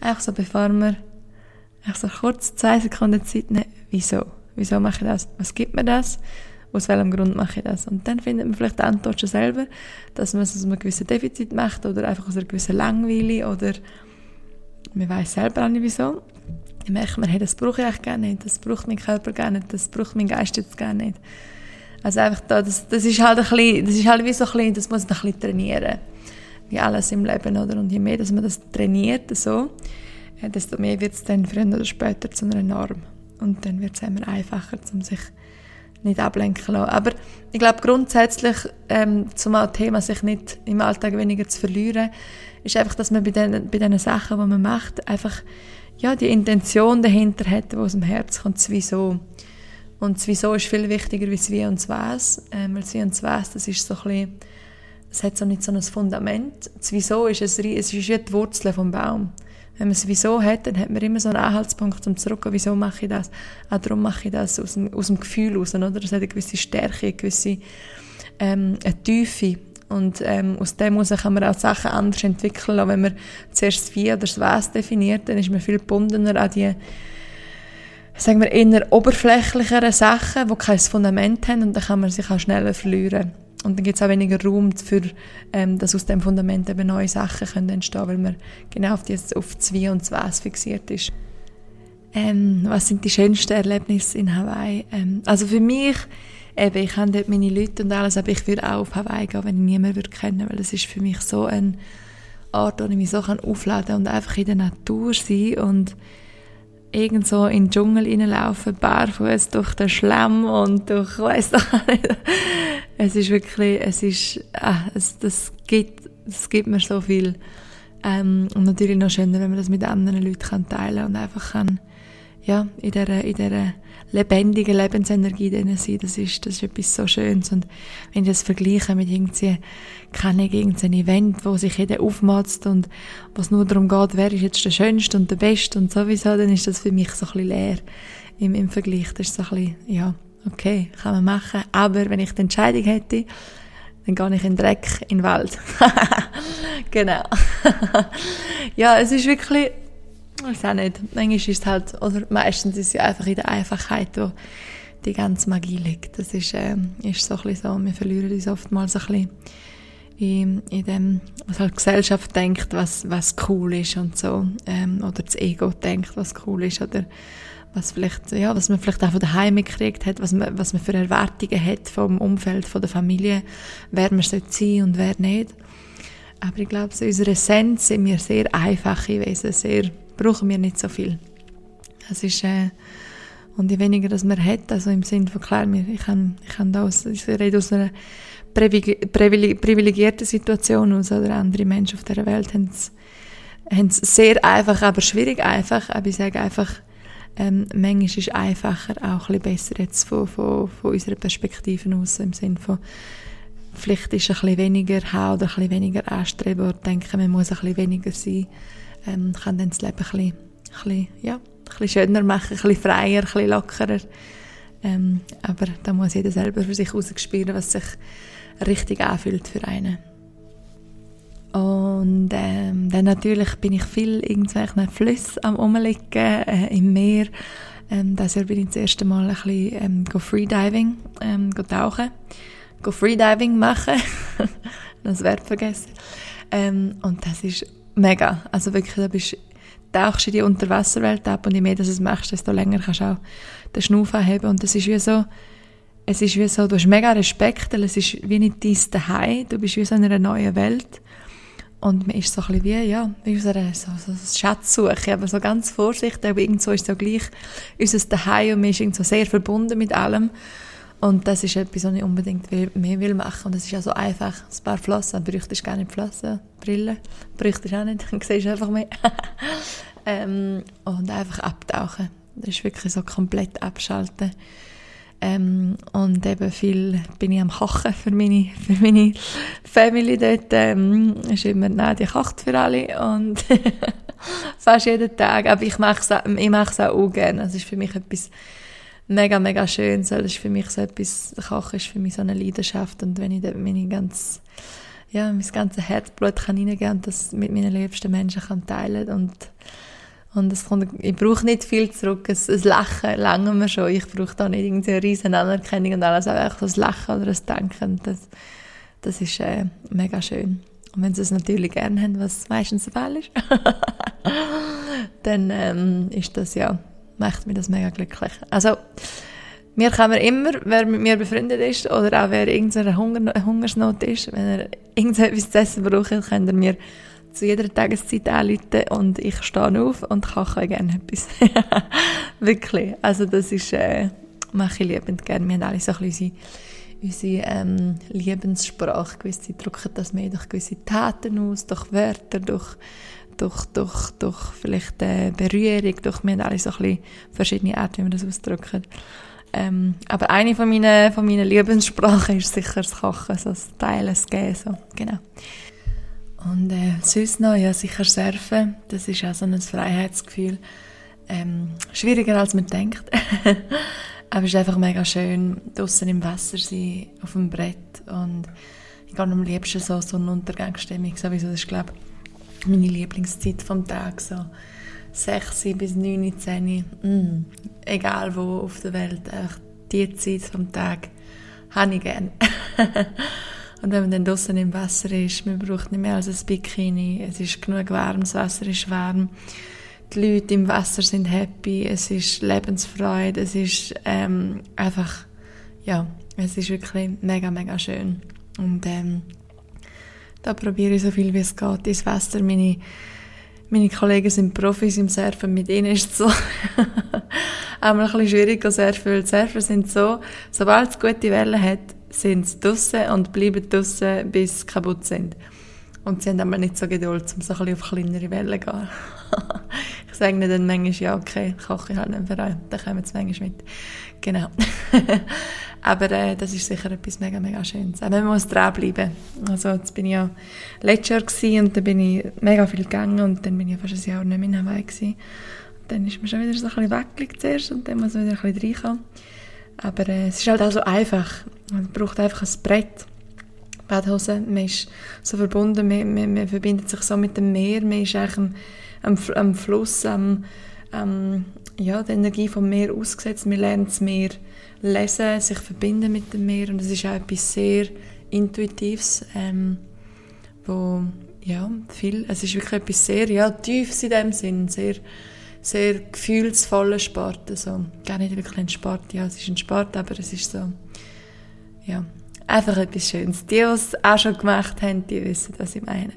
Einfach so, bevor man einfach so kurz zwei Sekunden Zeit nehmen, wieso? Wieso mache ich das? Was gibt mir das? Aus welchem Grund mache ich das? Und dann findet man vielleicht die Antwort schon selber, dass man es aus einem gewissen Defizit macht oder einfach aus einer gewissen Langweile oder man weiß selber auch nicht wieso. Dann merkt man, hey, das brauche ich eigentlich gar nicht, das braucht mein Körper gar nicht, das braucht mein Geist jetzt gar nicht. Also einfach da, das, das ist halt ein bisschen, das ist halt wie so ein bisschen, das muss man ein bisschen trainieren. Wie alles im Leben, oder? Und je mehr, dass man das trainiert, so, äh, desto mehr wird es dann früher oder später zu einer Norm. Und dann wird es immer einfacher, um sich nicht ablenken zu lassen. Aber ich glaube grundsätzlich, ähm, zum Thema sich nicht im Alltag weniger zu verlieren, ist einfach, dass man bei den, bei den Sachen, die man macht, einfach ja, die Intention dahinter hat, die aus dem Herz kommt, das Wieso. Und das Wieso ist viel wichtiger als das Wie und das Was. Ähm, weil das Wie und das Was, das ist so ein es hat so nicht so ein Fundament. Das Wieso ist, ein, es ist wie die Wurzel vom Baum. Wenn man es Wieso hat, dann hat man immer so einen Anhaltspunkt, um zurückzugehen, wieso mache ich das? Auch darum mache ich das aus dem, aus dem Gefühl heraus, oder? Das hat eine gewisse Stärke, eine gewisse ähm, eine Tiefe. Und ähm, aus dem heraus kann man auch Sachen anders entwickeln. Auch wenn man zuerst das Wie oder das Was definiert, dann ist man viel gebundener an die sagen wir, eher oberflächlichere Sachen, die kein Fundament haben und dann kann man sich auch schneller verlieren. und dann gibt es auch weniger Raum für, ähm, dass aus dem Fundament eben neue Sachen können entstehen weil man genau auf, das, auf das Wie und das Was fixiert ist. Ähm, was sind die schönsten Erlebnisse in Hawaii? Ähm, also für mich, eben, ich habe dort meine Leute und alles, aber ich würde auch auf Hawaii gehen, wenn ich niemanden würde kennen, weil das ist für mich so ein Ort, wo ich mich so aufladen kann und einfach in der Natur sein und irgendwo in den Dschungel reinlaufen, barfuß durch den Schlamm und durch, weiss doch nicht. Es ist wirklich, es ist, ah, es, das gibt, das gibt mir so viel. Ähm, und natürlich noch schöner, wenn man das mit anderen Leuten kann teilen und einfach kann, ja, in dieser, in dieser lebendigen Lebensenergie drin sein. Das ist, das ist etwas so Schönes. Und wenn ich das vergleiche mit irgendwie, keine irgendein Event, wo sich jeder aufmatzt und was nur darum geht, wer ist jetzt der Schönste und der Beste und sowieso, dann ist das für mich so ein bisschen leer im, im Vergleich. Das ist so ein bisschen, ja, okay, kann man machen. Aber wenn ich die Entscheidung hätte, dann gehe ich in den Dreck, in den Wald. genau. ja, es ist wirklich, ich weiß auch nicht. Manchmal ist es halt, oder meistens ist es ja einfach in der Einfachheit, wo die ganze Magie liegt. Das ist, äh, ist so ein bisschen so. Wir verlieren uns oftmals ein bisschen in, in dem, was halt die Gesellschaft denkt, was, was cool ist und so. Ähm, oder das Ego denkt, was cool ist. Oder was vielleicht, ja, was man vielleicht auch von daheim gekriegt hat, was man, was man für Erwartungen hat vom Umfeld, von der Familie, wer man sein sollte und wer nicht. Aber ich glaube, in unserer Essenz sind wir sehr einfache Wesen, sehr brauchen wir nicht so viel. Es ist, äh, und je weniger das man hat, also im Sinne von, klar, ich kann, ich kann da aus, ich rede aus einer privilegierten Situation aus, oder? Andere Menschen auf dieser Welt haben es, haben es sehr einfach, aber schwierig einfach, aber ich sage einfach, ähm, manchmal ist es einfacher, auch ein bisschen besser jetzt von, von, von unserer Perspektive aus, im Sinne von, vielleicht ist ein bisschen weniger haben oder ein bisschen weniger anstreben oder denken, man muss ein bisschen weniger sein ähm, kann dann das Leben ein bisschen, ein bisschen, ja, ein bisschen schöner machen, ein bisschen freier, ein bisschen lockerer. Ähm, aber da muss jeder selber für sich herausspüren, was sich richtig anfühlt für einen. Und ähm, dann natürlich bin ich viel irgendwelchen Flüssen am Umliegen, äh, im Meer. Ähm, das Jahr bin ich das erste Mal ein bisschen ähm, go Freediving, ähm, go tauchen, go Freediving machen. das Wert vergessen. Ähm, und das ist mega. Also wirklich, da bist, tauchst in die Unterwasserwelt ab und je mehr dass du es machst, desto länger kannst du auch den Schnuff anheben. Und das ist wie so, es ist wie so, du hast mega Respekt, weil es ist wie nicht dein Daheim, du bist wie so in einer neuen Welt. Und man ist so ein bisschen wie, ja, wie aus einer so, so Schatzsuche, aber so ganz vorsichtig, aber irgendwo ist es so gleich unser Daheim und man ist irgendwie so sehr verbunden mit allem. Und das ist etwas, was ich unbedingt mehr will machen. Und es ist ja so einfach. Ein paar Flossen, bräuchtest gar nicht Flossen, Brille, bräuchtest auch nicht, dann siehst du einfach mehr. ähm, und einfach abtauchen. Das ist wirklich so komplett abschalten. Ähm, und eben viel bin ich am Kochen für meine, für meine Family dort. Ähm, ist immer, nein, die kocht für alle und fast jeden Tag. Aber ich mache es auch, ich mache es auch gerne. Das ist für mich etwas mega, mega schön. Das ist für mich so etwas, Kochen ist für mich so eine Leidenschaft und wenn ich dort meine ganz, ja, mein ganzes Herzblut kann reingeben und das mit meinen liebsten Menschen kann teilen und und es kommt, ich brauche nicht viel zurück. Ein, ein Lachen lange mir schon. Ich brauche da nicht irgendeine riesen Anerkennung und alles, aber einfach so ein Lachen oder ein Denken. Das, das ist äh, mega schön. Und wenn sie es natürlich gerne haben, was meistens der Fall ist, dann ähm, ist das ja macht mich das mega glücklich. Also, mir kann man immer, wer mit mir befreundet ist oder auch wer irgendeine Hunger, Hungersnot ist, wenn er irgendetwas zu essen braucht, kann er mir zu jeder Tageszeit anrufen und ich stehe auf und koche gerne etwas. Wirklich. Also das ist, äh, mache ich liebend gerne. Wir haben alle so ein bisschen unsere ähm, Lebenssprache. Gewisse drücken das mehr durch gewisse Taten aus, durch Wörter, durch durch, durch, durch vielleicht äh, Berührung, durch, wir haben alle so ein bisschen verschiedene Arten, wie wir das ausdrücken. Ähm, aber eine von meinen, von meinen Lieblingssprachen ist sicher das Kochen, so das Teilen, das Gehen, so, genau. Und äh, sonst noch, ja, sicher Surfen, das ist auch so ein Freiheitsgefühl. Ähm, schwieriger als man denkt. aber es ist einfach mega schön, draußen im Wasser sein, auf dem Brett und ich gehe am liebsten so Sonnenuntergangsstimmung, sowieso, das ist, glaube ich, meine Lieblingszeit vom Tag, so 6 bis 9, 10, mm, egal wo auf der Welt, einfach die Zeit vom Tag habe ich gerne. und wenn man dann draußen im Wasser ist, man braucht nicht mehr als ein Bikini, es ist genug warm, das Wasser ist warm, die Leute im Wasser sind happy, es ist Lebensfreude, es ist ähm, einfach, ja, es ist wirklich mega, mega schön. Und ähm, da probiere ich so viel wie es geht ins Wasser. Meine, meine Kollegen sind Profis im Surfen, mit ihnen ist es so auch mal ein bisschen schwierig zu surfen, weil Surfer sind so, sobald es gute Wellen hat, sind sie draussen und bleiben draussen, bis sie kaputt sind. Und sie haben einmal nicht so Geduld, um so ein auf kleinere Wellen zu gehen. ich sage ihnen dann manchmal, ja, okay, koche ich halt nicht für euch, dann kommen sie manchmal mit. Genau. Aber äh, das ist sicher etwas mega, mega Schönes. Aber man muss dranbleiben. Also jetzt bin ich ja letztes Jahr und dann bin ich mega viel gegangen und dann bin ich fast ein Jahr nicht mehr in Hawaii gewesen. Und dann ist man schon wieder so ein bisschen zuerst und dann muss man wieder ein bisschen reinkommen. Aber äh, es ist halt auch so einfach. Man braucht einfach ein Brett. Badhose, man ist so verbunden, man, man, man, verbindet sich so mit dem Meer, man ist eigentlich am, am, am Fluss, am, am, ja, der Energie vom Meer ausgesetzt, man lernt das Meer lesen, sich verbinden mit dem Meer und es ist auch etwas sehr Intuitives, ähm, wo, ja, viel, es ist wirklich etwas sehr, ja, tiefes in dem Sinn, sehr, sehr gefühlsvoller Sport, also gar nicht wirklich ein Sport, ja, es ist ein Sport, aber es ist so, ja, einfach etwas Schönes. Die, die es auch schon gemacht haben, die wissen, was ich meine.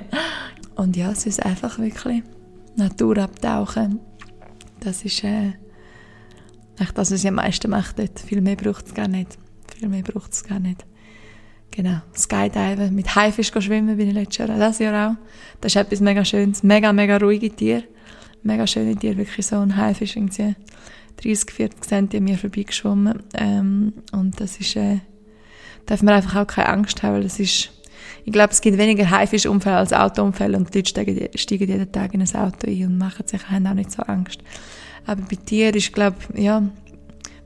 und ja, es ist einfach wirklich Natur abtauchen, das ist, äh, Echt das, was ich am meisten mache dort. Viel mehr braucht es gar nicht. Viel mehr braucht es gar nicht. Genau. Skydiven, mit Haifisch schwimmen bin ich letztes Jahr, das Jahr auch. Das ist etwas mega Schönes. Mega, mega ruhige Tiere. Mega schöne Tiere. Wirklich so ein Haifisch irgendwie 30, 40 Cent an mir vorbeigeschwommen. Ähm, und das ist, äh, darf man einfach auch keine Angst haben, weil das ist, ich glaube, es gibt weniger Haifischunfälle als Autounfälle und die Leute steigen, steigen jeden Tag in ein Auto ein und machen sich auch nicht so Angst. Aber bei Tieren ist, glaube ja,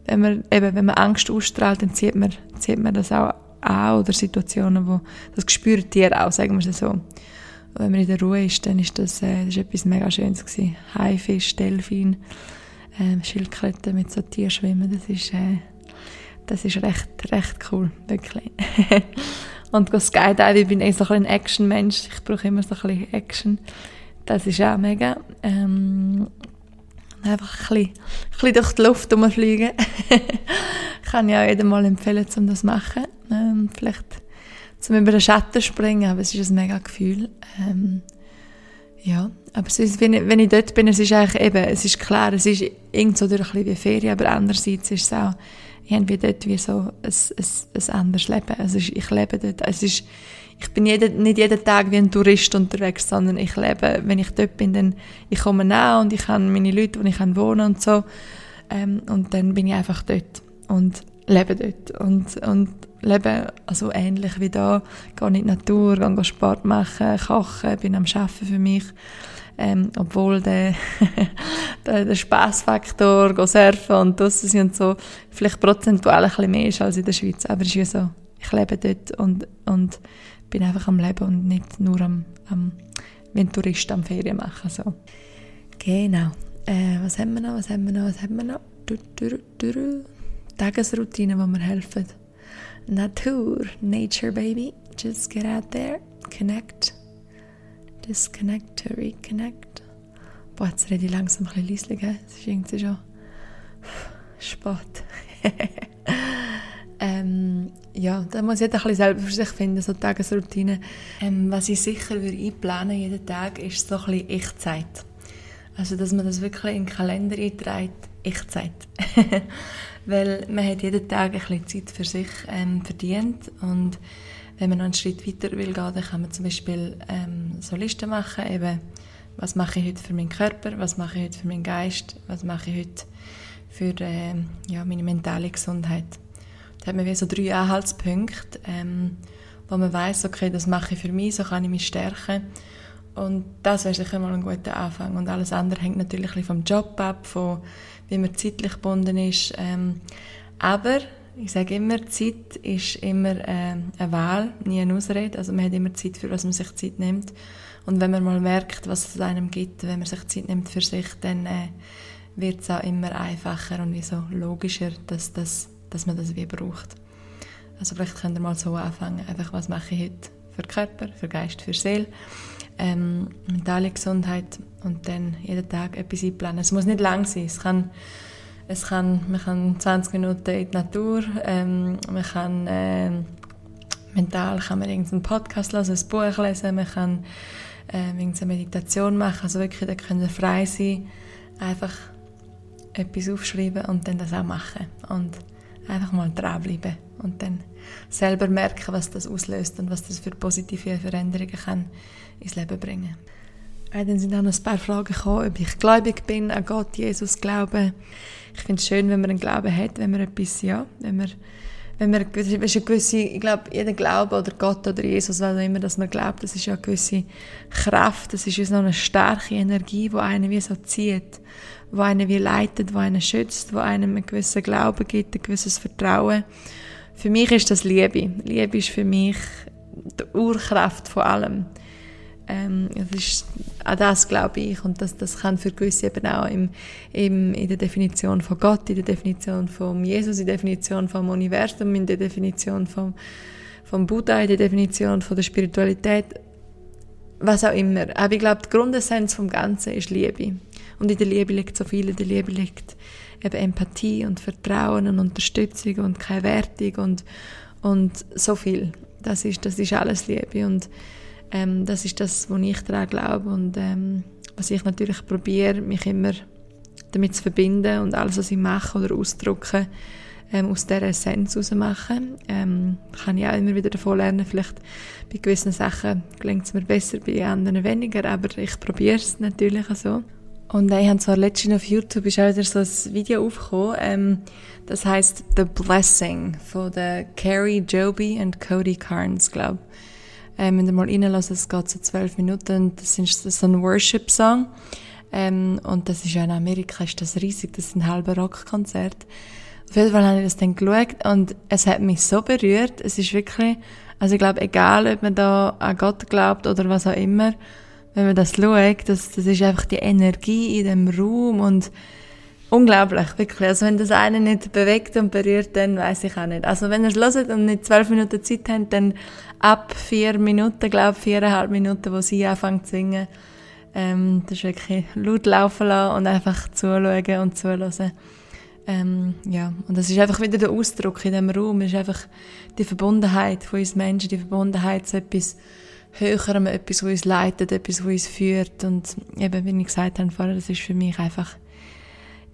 wenn man, eben, wenn man Angst ausstrahlt, dann zieht man, zieht man das auch an, oder Situationen, wo, das spüren Tiere auch, sagen wir es so. Und wenn man in der Ruhe ist, dann ist das, äh, das ist etwas mega Schönes gewesen. Haifisch, Delfin, äh, Schildkröten mit so Tierschwimmen, das ist, äh, das ist recht, recht cool, wirklich. Und Skydive, ich bin eh so ein Action-Mensch, ich brauche immer so ein bisschen Action. Das ist auch mega. Ähm, einfach ein bisschen, ein bisschen durch die Luft fliegen. Kann ich auch jedem mal empfehlen, um das zu machen. Ähm, vielleicht zum über den Schatten springen, aber es ist ein mega Gefühl. Ähm, ja, aber ist, wenn, ich, wenn ich dort bin, es ist eigentlich eben, es ist klar, es ist irgend so durch ein wie Ferien, aber andererseits ist es auch, ich habe dort wie so ein, ein, ein anderes Leben. Also ich lebe dort, es ist, ich bin jeden, nicht jeden Tag wie ein Tourist unterwegs, sondern ich lebe, wenn ich dort bin, dann ich komme nach und ich habe meine Leute, wo ich wohnen und so. Ähm, und dann bin ich einfach dort und lebe dort und, und lebe also ähnlich wie da. Gehe in die Natur, gehe Sport machen, kochen, bin am Arbeiten für mich. Ähm, obwohl der, der, der Spaßfaktor, go surfen und das und so, vielleicht prozentual ein bisschen mehr ist als in der Schweiz. Aber es ist wie so, ich lebe dort und, und bin einfach am Leben und nicht nur am, am wie ein Tourist am Ferien machen. So. Genau. Äh, was haben wir noch? Was haben wir noch? Was haben wir noch? Du, du, du, Tagesroutine, die mir helfen. Natur, Nature, baby. Just get out there, connect, disconnect reconnect. Boah, jetzt rede ich langsam ein bisschen leise, gell? Es ist irgendwie schon spät. ähm, ja, da muss jeder ein bisschen selber für sich finden, so Tagesroutine. Ähm, was ich sicher würde einplanen jeden Tag, ist so ein bisschen Ich-Zeit. Also, dass man das wirklich in den Kalender einträgt, Ich-Zeit. Weil man hat jeden Tag ein bisschen Zeit für sich ähm, verdient und wenn man noch einen Schritt weiter will gehen, dann kann man zum Beispiel ähm, so Listen machen, eben, was mache ich heute für meinen Körper, was mache ich heute für meinen Geist, was mache ich heute für äh, ja, meine mentale Gesundheit. Da hat man wie so drei Anhaltspunkte, ähm, wo man weiß, okay, das mache ich für mich, so kann ich mich stärken. Und das wäre sicher mal ein guter Anfang. Und alles andere hängt natürlich vom Job ab, von wie man zeitlich gebunden ist. Ähm, aber ich sage immer, Zeit ist immer äh, eine Wahl, nie eine Ausrede. Also man hat immer Zeit, für was man sich Zeit nimmt. Und wenn man mal merkt, was es einem gibt, wenn man sich Zeit nimmt für sich, dann äh, wird es auch immer einfacher und wie so logischer, dass das dass man das wie braucht. Also vielleicht könnt ihr mal so anfangen, einfach was mache ich heute für Körper, für Geist, für Seele, ähm, mentale Gesundheit und dann jeden Tag etwas einplanen. Es muss nicht lang sein, es kann, es kann, man kann 20 Minuten in die Natur, ähm, man kann äh, mental kann man irgendeinen Podcast lesen, ein Buch lesen, man kann äh, irgendeine Meditation machen, also wirklich, da können frei sein, einfach etwas aufschreiben und dann das auch machen und einfach mal dranbleiben und dann selber merken, was das auslöst und was das für positive Veränderungen kann ins Leben bringen kann. Dann sind auch noch ein paar Fragen gekommen, ob ich gläubig bin, an Gott, Jesus glaube. Ich finde es schön, wenn man einen Glauben hat, wenn man etwas, ja, wenn man wenn man eine gewisse, ich glaube, jeder Glaube oder Gott oder Jesus, was auch immer, dass man glaubt, das ist ja eine gewisse Kraft, das ist so eine starke Energie, die einen wie so zieht, die einen wie leitet, die einen schützt, die einem einen gewissen Glauben gibt, ein gewisses Vertrauen. Für mich ist das Liebe. Liebe ist für mich die Urkraft von allem. Ähm, das ist, an das glaube ich und das, das kann für gewisse eben auch im, im, in der Definition von Gott, in der Definition von Jesus, in der Definition vom Universum, in der Definition vom, vom Buddha, in der Definition von der Spiritualität, was auch immer. Aber ich glaube, die Grundessenz vom Ganzen ist Liebe. Und in der Liebe liegt so viel, in der Liebe liegt eben Empathie und Vertrauen und Unterstützung und keine Wertung und, und so viel. Das ist, das ist alles Liebe und ähm, das ist das, wo ich daran glaube und ähm, was ich natürlich probiere, mich immer damit zu verbinden und alles, was ich mache oder ausdrücke, ähm, aus dieser Essenz machen. Ähm, kann ich auch immer wieder davon lernen. Vielleicht bei gewissen Sachen gelingt es mir besser, bei anderen weniger, aber ich probiere es natürlich so. Und ich habe zwar letztens auf YouTube ist auch wieder so ein Video aufgekommen, ähm, das heißt The Blessing von der Carrie Joby und Cody Carnes, glaube ich. Ähm, wenn ihr mal reinlassen, es geht so zwölf Minuten, das ist so ein Worship-Song. Ähm, und das ist ja in Amerika ist das riesig, das ist ein halber Rockkonzert. Auf jeden Fall habe ich das dann geschaut und es hat mich so berührt. Es ist wirklich, also ich glaube, egal, ob man da an Gott glaubt oder was auch immer, wenn man das schaut, das, das ist einfach die Energie in dem Raum und unglaublich, wirklich. Also wenn das einen nicht bewegt und berührt, dann weiß ich auch nicht. Also wenn ihr es hört und nicht zwölf Minuten Zeit habt, dann ab vier Minuten, glaube ich, viereinhalb Minuten, wo sie anfangen zu singen, ähm, das ist wirklich laut laufen lassen und einfach zuschauen und zuhören. Ähm, ja, und das ist einfach wieder der Ausdruck in diesem Raum, ist einfach die Verbundenheit von uns Menschen, die Verbundenheit zu etwas Höherem, etwas, was uns leitet, etwas, was uns führt. Und eben, wie ich gesagt habe vorher, das ist für mich einfach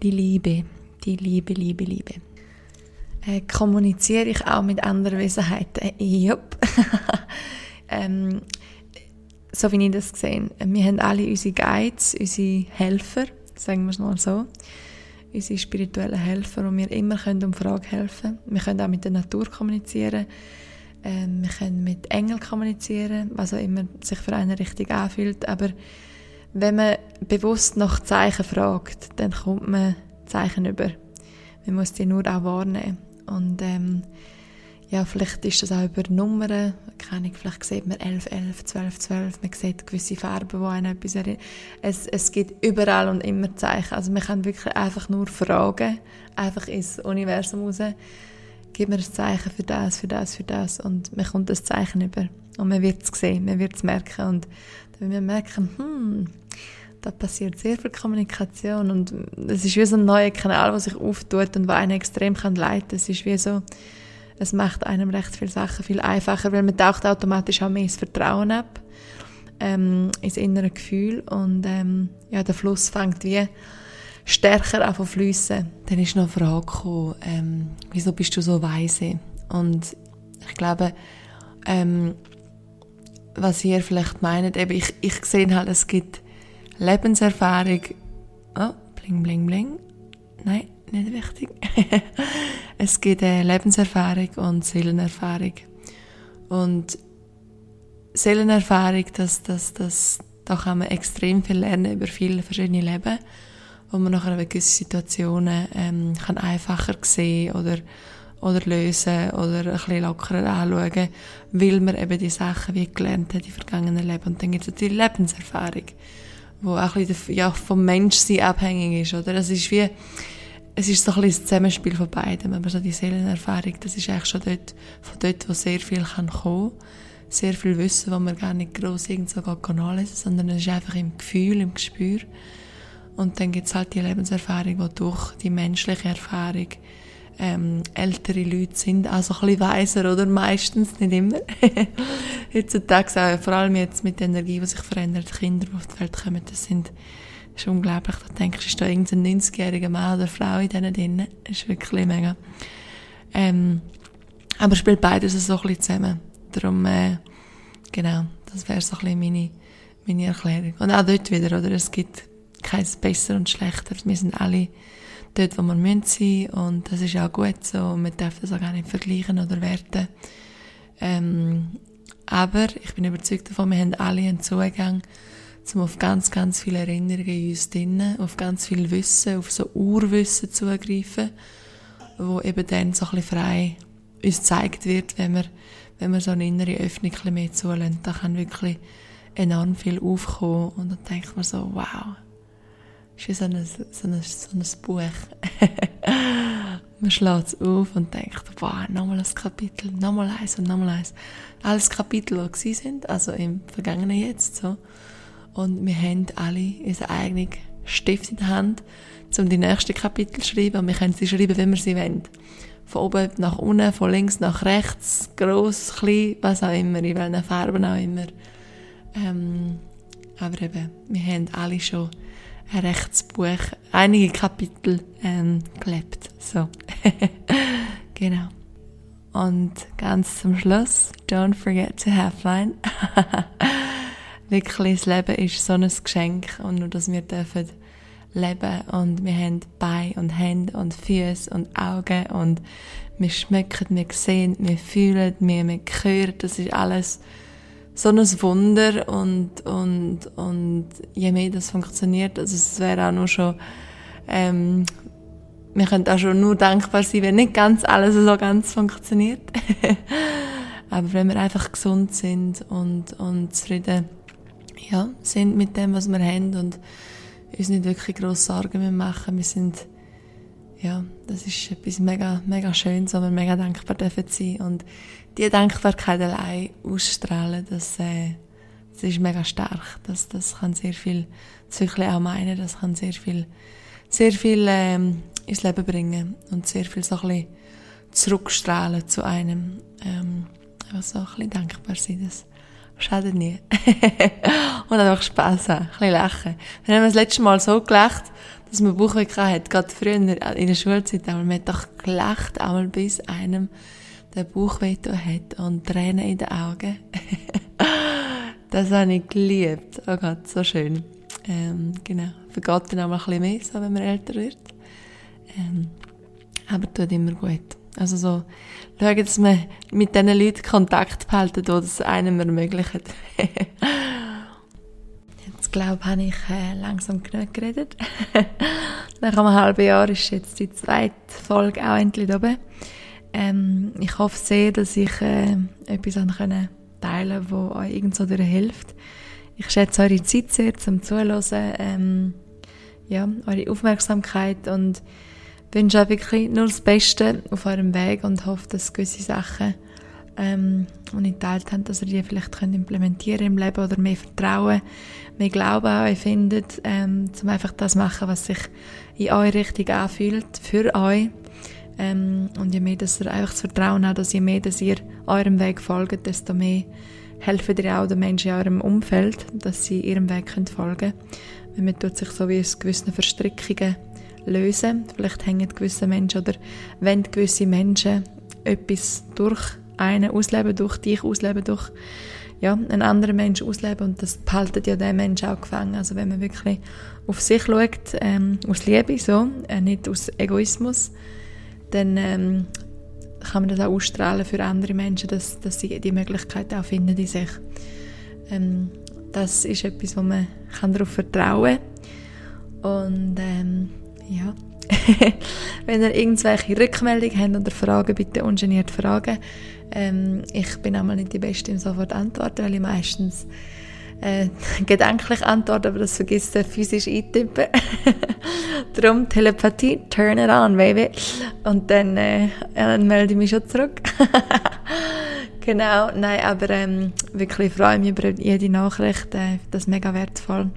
die Liebe. Die Liebe, Liebe, Liebe. Äh, kommuniziere ich auch mit anderen Wesenheiten? Jupp. ähm, so wie ich das gesehen Wir haben alle unsere Guides, unsere Helfer, sagen wir es mal so. Unsere spirituellen Helfer, und wir immer können um Fragen helfen. Wir können auch mit der Natur kommunizieren ähm, wir können mit Engeln kommunizieren, was auch immer sich für eine richtig anfühlt. Aber wenn man bewusst nach Zeichen fragt, dann kommt man Zeichen über. Man muss die nur auch wahrnehmen. Und ähm, ja, vielleicht ist das auch über Nummern. Keine vielleicht sieht man 11, 11, 12, 12. Man sieht gewisse Farben, die einen etwas erinnern. Es, es gibt überall und immer Zeichen. Also man kann wirklich einfach nur fragen, einfach ins Universum raus gib mir ein Zeichen für das, für das, für das. Und man kommt das Zeichen über. Und man wird es sehen, man wird es merken. Und wenn wir merken, hm, da passiert sehr viel Kommunikation. Und es ist wie so ein neuer Kanal, der sich auftut und der einen extrem kann leiten. Es ist wie so, es macht einem recht viele Sachen viel einfacher, weil man taucht automatisch auch mehr ins Vertrauen ab, ähm, ins innere Gefühl. Und ähm, ja, der Fluss fängt wie stärker an fließen. Dann ist noch eine Frage gekommen, ähm, wieso bist du so weise? Und ich glaube, ähm, was ihr vielleicht meint, eben ich, ich sehe halt, es gibt Lebenserfahrung. Oh, bling, bling, bling. Nein, nicht wichtig. es gibt äh, Lebenserfahrung und Seelenerfahrung. Und Seelenerfahrung, das, das, das, da kann man extrem viel lernen über viele verschiedene Leben wo man nachher gewisse Situationen ähm, kann einfacher sehen oder oder lösen oder ein bisschen lockerer anschauen, weil man eben die Sachen wie gelernt hat in vergangenen Leben. Und dann gibt es natürlich Lebenserfahrung, wo auch ein bisschen ja, vom Menschsein abhängig ist. Oder? Es ist wie, es ist so ein bisschen das Zusammenspiel von beiden, aber so die Seelenerfahrung, das ist eigentlich schon dort, von dort, wo sehr viel kann kommen sehr viel Wissen, wo man gar nicht gross irgendwo nachlesen sondern es ist einfach im Gefühl, im Gespür. Und dann gibt es halt die Lebenserfahrung, die durch die menschliche Erfahrung ähm, ältere Leute sind, also ein bisschen weiser, oder? Meistens, nicht immer. Heutzutage auch, vor allem jetzt mit der Energie, die sich verändert, Kinder, die auf die Welt kommen, das sind ist unglaublich. Da denkst du, ist da irgendein 90-jähriger Mann oder Frau in denen drin? Das ist wirklich mega. Ähm, aber spielt beides so ein bisschen zusammen. Darum, äh, genau, das wäre so ein bisschen meine, meine Erklärung. Und auch dort wieder, oder? Es gibt kein besser und schlechter. Wir sind alle dort, wo wir müssen und das ist auch gut so wir dürfen das auch gar nicht vergleichen oder werten. Ähm, aber ich bin überzeugt davon, wir haben alle einen Zugang zum auf ganz, ganz viele Erinnerungen in uns drinnen, auf ganz viel Wissen, auf so Urwissen zugreifen, wo eben dann so ein bisschen frei uns gezeigt wird, wenn wir, wenn wir so eine innere Öffnung ein mehr zulassen. Da kann wirklich enorm viel aufkommen und dann denkt man so, wow, ist wie so ein, so ein, so ein Buch. man schlägt es auf und denkt, wow, nochmal ein Kapitel, nochmal eins und nochmal eins. Alles Kapitel, die sind, also im Vergangenen jetzt so. Und wir haben alle unseren eigenen Stift in der Hand, um die nächsten Kapitel zu schreiben. Und wir können sie schreiben, wenn wir sie wollen. Von oben nach unten, von links nach rechts, gross, klein, was auch immer, in welchen Farben auch immer. Ähm, aber eben, wir haben alle schon Rechtsbuch, einige Kapitel ähm, gelebt. So. genau. Und ganz zum Schluss, don't forget to have fun. Wirklich, das Leben ist so ein Geschenk und nur, dass wir dürfen leben und wir haben Beine und Hände und Füße und Augen und wir schmecken, wir sehen, wir fühlen, wir, wir hören, das ist alles so ein Wunder und, und, und je mehr das funktioniert, also es wäre auch nur schon, ähm, wir können auch schon nur dankbar sein, wenn nicht ganz alles so ganz funktioniert. Aber wenn wir einfach gesund sind und, und zufrieden ja, sind mit dem, was wir haben und uns nicht wirklich grosse Sorgen mehr machen. Wir sind, ja, das ist etwas mega, mega Schönes, wo wir mega dankbar dürfen sein. Und diese Dankbarkeit allein ausstrahlen, das, äh, das ist mega stark. Das, das kann sehr viel, wirklich auch meinen, das kann sehr viel, sehr viel ähm, ins Leben bringen und sehr viel so ein zurückstrahlen zu einem. Ähm, einfach so ein bisschen dankbar sein, das Schadet nie. und einfach Spass haben, ein bisschen lachen. Wir haben das letzte Mal so gelacht, dass man Bauchweh hat, gerade früher in der Schulzeit, aber man hat doch gelacht, einmal bis einem der Bauchweh hat und Tränen in den Augen. das habe ich geliebt. Oh Gott, so schön. Ähm, genau. Vergeht dann auch mal ein bisschen mehr, so, wenn man älter wird. Ähm, aber tut immer gut. Also so, schauen, dass man mit diesen Leuten Kontakt behalten, die das einem ermöglichen. jetzt glaube habe ich äh, langsam genug geredet. Nach einem halben Jahr ist jetzt die zweite Folge auch endlich oben. Ähm, ich hoffe sehr, dass ich äh, etwas können teilen kann, das euch irgend so hilft. Ich schätze eure Zeit sehr zum Zuhören, ähm, ja, eure Aufmerksamkeit und wünsche euch wirklich nur das Beste auf eurem Weg und hoffe, dass gewisse Sachen, ähm, die ich geteilt habe, dass ihr die vielleicht könnt implementieren im Leben oder mehr Vertrauen, mehr Glauben an euch findet, ähm, um einfach das machen, was sich in euch richtig anfühlt, für euch. Ähm, und je mehr, dass ihr einfach das Vertrauen habt, dass je mehr, dass ihr eurem Weg folgt, desto mehr helfen ihr auch den Menschen in eurem Umfeld, dass sie ihrem Weg folgen können. Weil man tut sich so wie aus gewissen Verstrickungen lösen. Vielleicht hängen gewisse Menschen oder wenn gewisse Menschen etwas durch einen ausleben, durch dich ausleben, durch ja, einen anderen Menschen ausleben und das behaltet ja den Menschen auch gefangen. Also wenn man wirklich auf sich schaut, ähm, aus Liebe so, äh, nicht aus Egoismus, dann ähm, kann man das auch ausstrahlen für andere Menschen, dass, dass sie die Möglichkeit auch finden in sich. Ähm, das ist etwas, wo man kann darauf vertrauen kann. Und ähm, ja. Wenn ihr irgendwelche Rückmeldungen habt oder Fragen, bitte ungeniert fragen. Ähm, ich bin einmal nicht die Beste im sofort antworten, weil ich meistens äh, gedanklich antworten, aber das vergisst er physisch eintippen. Darum Telepathie, turn it on, baby. Und dann, äh, dann melde ich mich schon zurück. genau, nein, aber ähm, wirklich freue mich über jede Nachricht, äh, das ist mega wertvoll.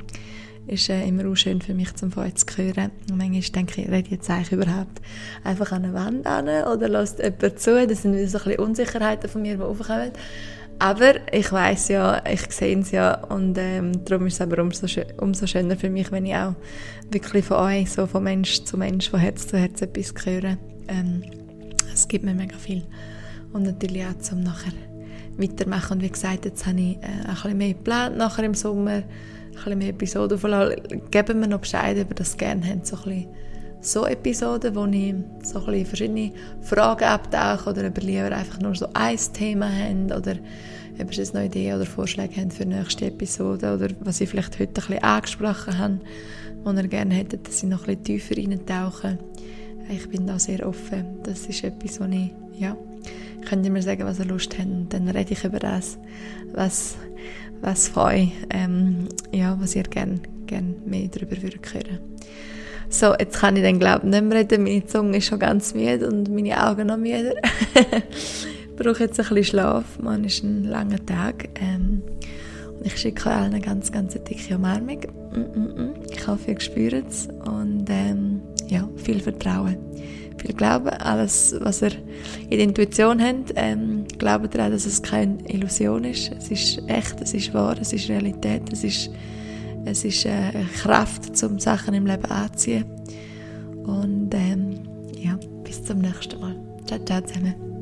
Ist äh, immer auch schön für mich, zum von euch zu hören. Und manchmal denke ich, rede jetzt eigentlich überhaupt einfach an eine Wand an oder lasst jemand zu. Das sind so ein bisschen Unsicherheiten von mir, die aufkommen. Aber ich weiß ja, ich sehe es ja und ähm, darum ist es aber umso, umso schöner für mich, wenn ich auch wirklich von euch, so von Mensch zu Mensch, von Herz zu Herz etwas höre. Ähm, es gibt mir mega viel. Und natürlich auch zum nachher weitermachen. Und wie gesagt, jetzt habe ich äh, ein bisschen mehr geplant nachher im Sommer, ein bisschen mehr Episoden aufladen. Geben wir noch Bescheid, ob ihr das gerne habt, so ein bisschen so Episoden, wo ich so ein verschiedene Fragen abtauche oder ob ihr lieber einfach nur so ein Thema habt oder ob ihr jetzt noch Ideen oder Vorschläge habt für die nächste Episode oder was ich vielleicht heute ein bisschen angesprochen habe, wo ihr gerne hättet, dass ich noch ein bisschen tiefer reintauche. Ich bin da sehr offen. Das ist etwas, wo ich, ja, könnt ihr mir sagen, was ihr Lust habt und dann rede ich über das, was, was von euch, ähm, ja, was ihr gerne gern mehr darüber würdet hören so, jetzt kann ich dann glaube ich nicht mehr reden. Meine Zunge ist schon ganz müde und meine Augen noch müder. ich brauche jetzt ein bisschen Schlaf. Man ist ein langer Tag. Ähm, und ich schicke allen eine ganz, ganz dicke Umarmung. Mm, mm, mm. Ich hoffe, ihr spürt es. Und ähm, ja, viel Vertrauen. Viel Glauben. Alles, was ihr in der Intuition habt, ähm, glaubt daran, dass es keine Illusion ist. Es ist echt, es ist wahr, es ist Realität, es ist es ist eine Kraft, um Sachen im Leben anzuziehen. Und ähm, ja, bis zum nächsten Mal. Ciao, ciao zusammen.